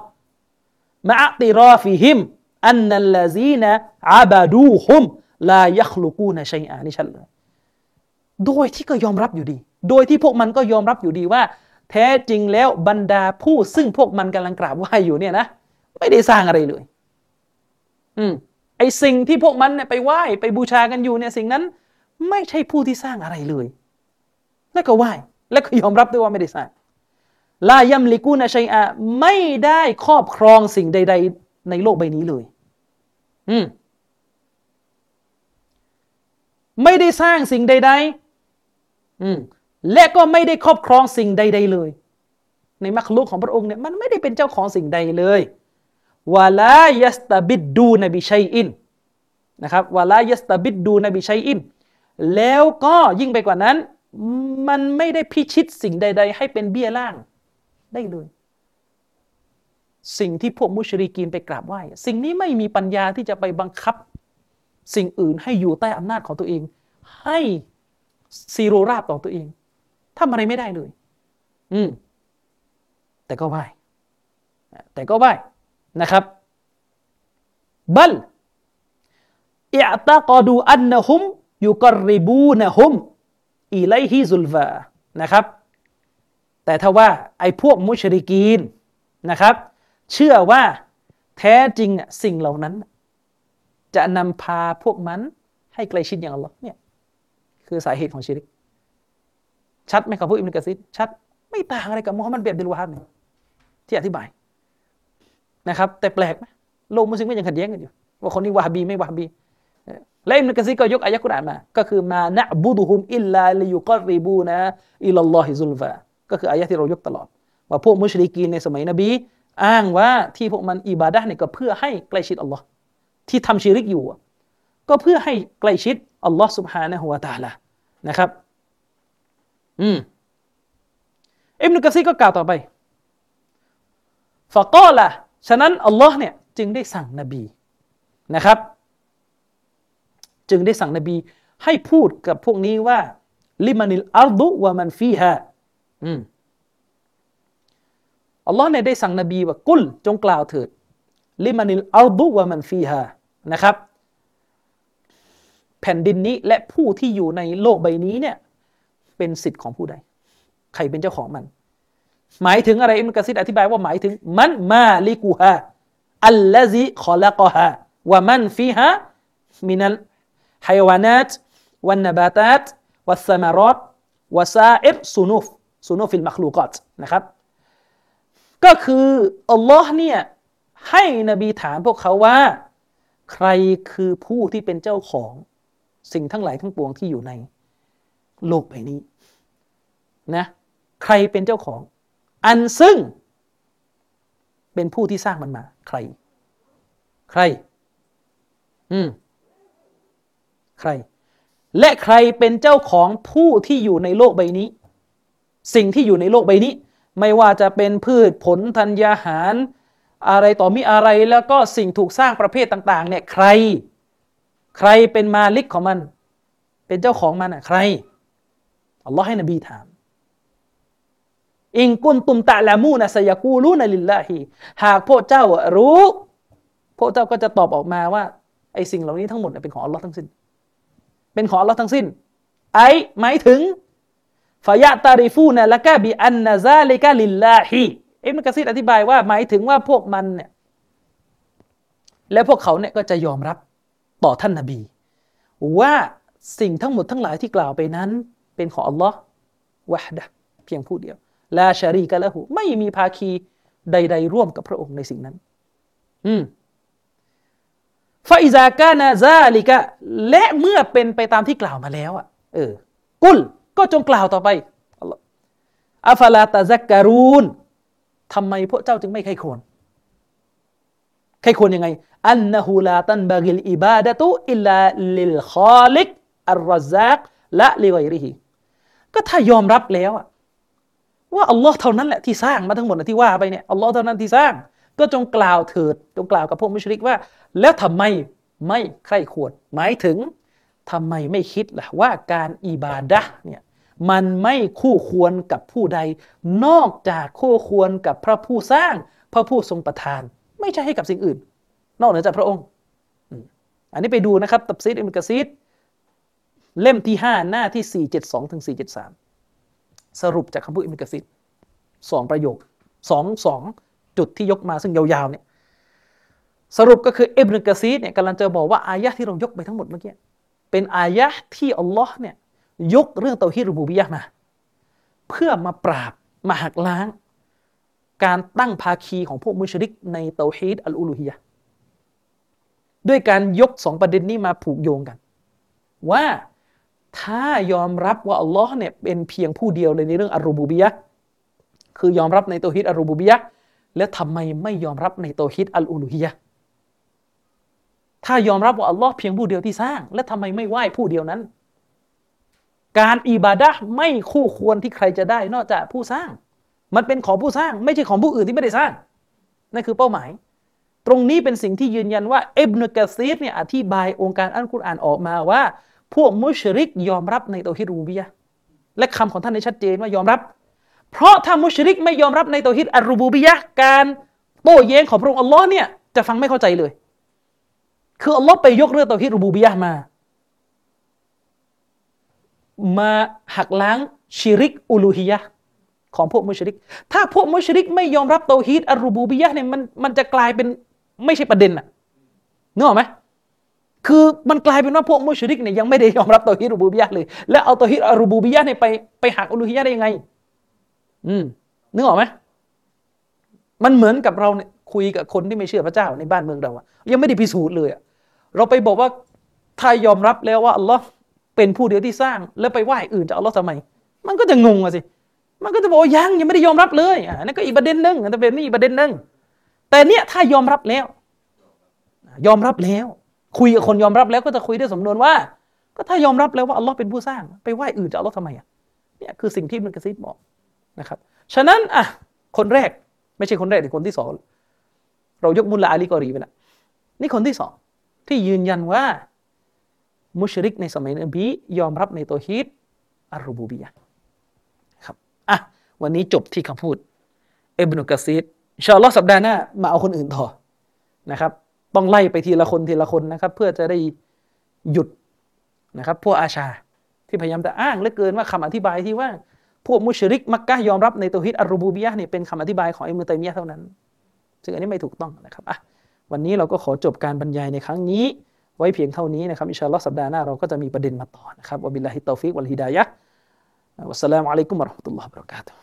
มะติรอฟิฮิมอันนัลลาซีนะอาบาดูฮุม ลายัคลุกูนชัยอานี่ชัดเลยโดยที่ก็ยอมรับอยู่ดี โดยที่พวกมันก็ยอมรับอยู่ดีว่า แท้จริงแล้วบรรดาผู้ซึ่งพวกมันกำลังกราบไหว้อยู่เนี่ยนะไม่ได้สร้างอะไรเลย อืมไอสิ่งที่พวกมันเนี่ยไปไหว้ไปบูชากันอยู่เนี่ยสิ่งนั้น ไม่ใช่ผู้ที่สร้างอะไรเลย แล้วก็ไหว้และก็ยอมรับด้วยว่าไม่ได้สร้างลายัมลิกูนชัยอาไม่ได้ครอบครองสิ่งใด ๆ ในโลกใบนี้เลย อืม ไม่ได้สร้างสิ่งใดๆอืมและก็ไม่ได้ครอบครองสิ่งใด ๆ เลย ในมัคลุกของพระองค์เนี่ยมันไม่ได้เป็นเจ้าของสิ่งใดเลยวาลายัสตบิดดูนบิชัยอินนะครับวาลายัสตบิดดูนบิชัยอินแล้วก็ยิ่งไปกว่านั้น มันไม่ได้พิชิตสิ่งใด ๆ ให้เป็นเบี้ยล่างได้เลย สิ่งที่พวกมุชริกีนไปกราบไหว้สิ่งนี้ไม่มีปัญญาที่จะไปบังคับ สิ่งอื่นให้อยู่ใต้อำนาจของตัวเอง ให้ซีโรราบต่อตัวเองทำอะไรไม่ได้เลย อืม แต่ก็ไหวแต่ก็ไหวนะครับบัลอิอตะกอดูอันนะฮุมยุกริบูนะฮุมอิไลฮิซุลฟานะครับ แต่ถ้าว่าไอ้พวกมุชริกีนนะครับ เชื่อว่าแท้จริงสิ่งเหล่านั้น จะนำพาพวกมันให้ใกล้ชิดอย่างอัลลอฮ์เนี่ยคือสาเหตุของชิริก ชัดไหมครับพวกอิมนุกะซิดชัดไม่ต่างอะไรกับมุฮัมมัดเบียบดิลวาฮับเนี่ยที่อธิบายนะครับ แต่แปลกไหมโลกมุสลิมก็ยังขัดแย้งกันอยู่ ว่าคนนี้วาฮบีไม่วาฮบีและอิมนุกะซีก็ยกอายะกุรอานมา ก็คือมานะบุดุฮุมอิลลาลิยุกรริบูนะอิลลอฮิซุลฟาก็คืออายะที่เรายกตลอด ว่าพวกมุชริกีนในสมัยนบี อ้างว่าที่พวกมันอิบาดะเนี่ยก็เพื่อให้ใกล้ชิดอัลลอฮ์ ที่ทำชีริกอยู่ ก็เพื่อให้ใกล้ชิดอัลลอฮ์สุบฮานะฮุวาตาละนะครับ อืมอิบนุกะซีรก็กล่าวต่อไป فقالฉะนั้นอัลลอฮ์เนี่ยจึงได้สั่งนบีนะครับ จึงได้สั่งนบีให้พูดกับพวกนี้ว่าلمن الأرض ومن فيهاอืมอัลลอฮ์เนี่ยได้สั่งนบีว่าقل จงกล่าวเถิด لمن الأرض ومن فيهاนะครับ แผ่นดินนี้และผู้ที่อยู่ในโลกใบนี้เนี่ยเป็นสิทธิ์ของผู้ใด ใครเป็นเจ้าของมัน หมายถึงอะไรอิมกะซิดอธิบายว่าหมายถึงมันมาลิกูฮะอัลลซีขอละกฮะวะมันฟีฮะมินัลไฮวานัตวันนบาตัตวัสมารอตวะซาอิรซุนุฟซุนุฟิลมัคลูกอตนะครับ ก็คืออัลลอฮ์เนี่ย ให้นบีถามพวกเขาว่า ใครคือผู้ที่เป็นเจ้าของสิ่งทั้งหลายทั้งปวงที่อยู่ในโลกใบนี้นะใครเป็นเจ้าของ อันซึ่ง เป็นผู้ที่สร้างมันมา ใคร ใคร อืมใคร และใครเป็นเจ้าของผู้ที่อยู่ในโลกใบนี้ สิ่งที่อยู่ในโลกใบนี้ ไม่ว่าจะเป็นพืชผลธัญญาหาร อะไรต่อมีอะไรแล้วก็สิ่งถูกสร้างประเภทต่างๆเนี่ยใคร ใครเป็นมาลิกของมัน เป็นเจ้าของมันอะใครอัลลอฮ์ให้นบีถามอิงกุนตุมตะละมูนะสยากูลูนลิลลาฮีหากพวกเจ้ารู้พวกเจ้าก็จะตอบออกมาว่าไอ้สิ่งเหล่านี้ทั้งหมดเป็นของอัลลอฮ์ทั้งสิ้น เป็นของอัลลอฮ์ทั้งสิ้น ไอหมายถึงฟายะตาริฟูนะละกะบีอันนะซาลิกะลิลลาฮี อิบนุกะซีรอธิบายว่าหมายถึงว่าพวกมันเนี่ยและพวกเขาเนี่ยก็จะยอมรับต่อท่านนบี ว่าสิ่งทั้งหมดทั้งหลายที่กล่าวไปนั้น เป็นของอัลลอฮ์วะฮดะเพียงผู้เดียวลาชารีกะละหูไม่มีภาคีใด ๆ ร่วมกับพระองค์ในสิ่งนั้น อืมฟาอิซากานาซาลิกะและเมื่อเป็นไปตามที่กล่าวมาแล้วอะเออ กุลก็จงกล่าวต่อไปอัฟลาตะซักการูน ทำไมพวกเจ้าจึงไม่ใครควรใครควรยังไงอันนะฮูลาตันบากิลอิบาดะตุอิลลาลิลคอลิกอัลรซักและลิไวริฮิก็ถ้ายอมรับแล้วอะว่าอัลลอฮ์เท่านั้นแหละที่สร้างมาทั้งหมดที่ว่าไปเนี่ยอัลลอฮ์เท่านั้นที่สร้าง ก็จงกล่าวเถิดจงกล่าวกับพวกมุชริกว่า แล้วทำไมไม่ใคร่ครวญหมายถึงทำไมไม่คิดล่ะว่าการอิบาดะเนี่ย มันไม่คู่ควรกับผู้ใด นอกจากคู่ควรกับพระผู้สร้าง พระผู้ทรงประทาน ไม่ใช่ให้กับสิ่งอื่น นอกเหนือจากพระองค์ อันนี้ไปดูนะครับ ตัฟซีรอิบนุกะซีรเล่มที่ 5 หน้าที่ 472ถึง473 สรุปจากคำพูดอิบนุกะซีรสองประโยคสองสองจุดที่ยกมาซึ่งยาวๆเนี่ยสรุปก็คืออิบนุกะซีรเนี่ยกำลังจะบอกว่าอายะที่เรายกไปทั้งหมดเมื่อกี้เป็นอายะที่อัลลอฮ์เนี่ย ยกเรื่องเตาฮีรูบูบิยะมา เพื่อมาปราบมาหักล้าง การตั้งภาคีของพวกมุชริกในเตาฮีดอัลอูลูฮียะด้วยการยกสองประเด็นนี้มาผูกโยงกัน ว่าถ้ายอมรับว่าอัลลอฮ์เนี่ยเป็นเพียงผู้เดียวเลยในเรื่องอารูบูบียะคือยอมรับในโตฮิดอารูบูบียะแล้วทำไมไม่ยอมรับในโตฮิดอัลอูลูฮียะถ้ายอมรับว่าอัลลอฮ์เพียงผู้เดียวที่สร้าง แล้วทำไมไม่ไหว้ผู้เดียวนั้น การอิบาดะไม่คู่ควรที่ใครจะได้ นอกจากผู้สร้าง มันเป็นของผู้สร้าง ไม่ใช่ของผู้อื่นที่ไม่ได้สร้างนั่นคือเป้าหมาย ตรงนี้เป็นสิ่งที่ยืนยันว่าเอิบนุกะซีรเนี่ยอธิบายองค์การอัลกุรอานออกมาว่า พวกมุชริกยอมรับในตัวฮิดรูบียะและคำของท่านในชัดเจนว่ายอมรับ เพราะถ้ามุชริกไม่ยอมรับในตัวฮิดอัลรูบูบียะการโต้แย้งของพระองค์อัลลอฮ์เนี่ยจะฟังไม่เข้าใจเลย คืออัลลอฮ์ไปยกเรื่องเตาฮีดรูบูบียะมา มาหักล้างชิริกอุลูฮียะของพวกมุชริก ถ้าพวกมุชริกไม่ยอมรับเตาฮีดอัลรูบูบียะเนี่ยมันมันจะกลายเป็นไม่ใช่ประเด็นอะนึกออกไหมคือมันกลายเป็นว่าพวกมุชริกเนี่ยยังไม่ได้ยอมรับเตาฮีดรูบูบียะเลย แล้วเอาเตาฮีดอัลรูบูบียะเนี่ยไปไปหักอุลูฮียะได้ยังไง อืมนึกออกไหมมันเหมือนกับเราเนี่ยคุยกับคนที่ไม่เชื่อพระเจ้าในบ้านเมืองเราอะยังไม่ได้พิสูจน์เลยอะเราไปบอกว่าถ้ายอมรับแล้วว่าอัลลอฮ์ เป็นผู้เดียวที่สร้าง แล้วไปไหว้อื่นจะเอัลอฮ์ทำไม มันก็จะงงอะสิ มันก็จะบอกยังยังไม่ได้ยอมรับเลยอ่านั่นก็อีกประเด็นหนึ่งแต่เป็นนี่อีกประเด็นหนึ่งแต่เนี่ยถ้ายอมรับแล้ว ยอมรับแล้ว คุยกับคนยอมรับแล้วก็จะคุยด้วยสำนวนว่า ก็ถ้ายอมรับแล้วว่าอัลลอฮ์เป็นผู้สร้าง ไปไหว้อื่นจะเอัลอฮ์ทำไมอะเนี่ยคือสิ่งที่มันกระซิบบอกนะครับ ฉะนั้นอะคนแรกไม่ใช่คนแรกแต่คนที่สองเรายกมุลลาอาลีกอรีไปละนี่คนที่สองที่ยืนยันว่า มุชริกในสมัยนบียอมรับในตัวฮีดอัลรูบูบียะครับอะวันนี้จบที่คำพูดเอบนุกะซีดชาลอสัปดาห์หน้ามาเอาคนอื่นต่อนะครับ ต้องไล่ไปทีละคนทีละคนนะครับ เพื่อจะได้หยุดนะครับ พวกอาชาอิเราะฮ์ที่พยายามจะอ้างเหลือเกินว่าคำอธิบายที่ว่า พวกมุชริก มักกะฮ์ยอมรับในเตาฮีดอัลรูบูบียะเนี่ยเป็นคำอธิบายของอิบนุตัยมียะเท่านั้น ซึ่งอันนี้ไม่ถูกต้องนะครับอะวันนี้เราก็ขอจบการบรรยายในครั้งนี้ ไว้เพียงเท่านี้นะครับإن شاء اللهสัปดาห์หน้าเราก็จะมีประเด็นมาต่อนะครับوبالله التوفيق والهداية والسلام عليكم ورحمة الله وبركاته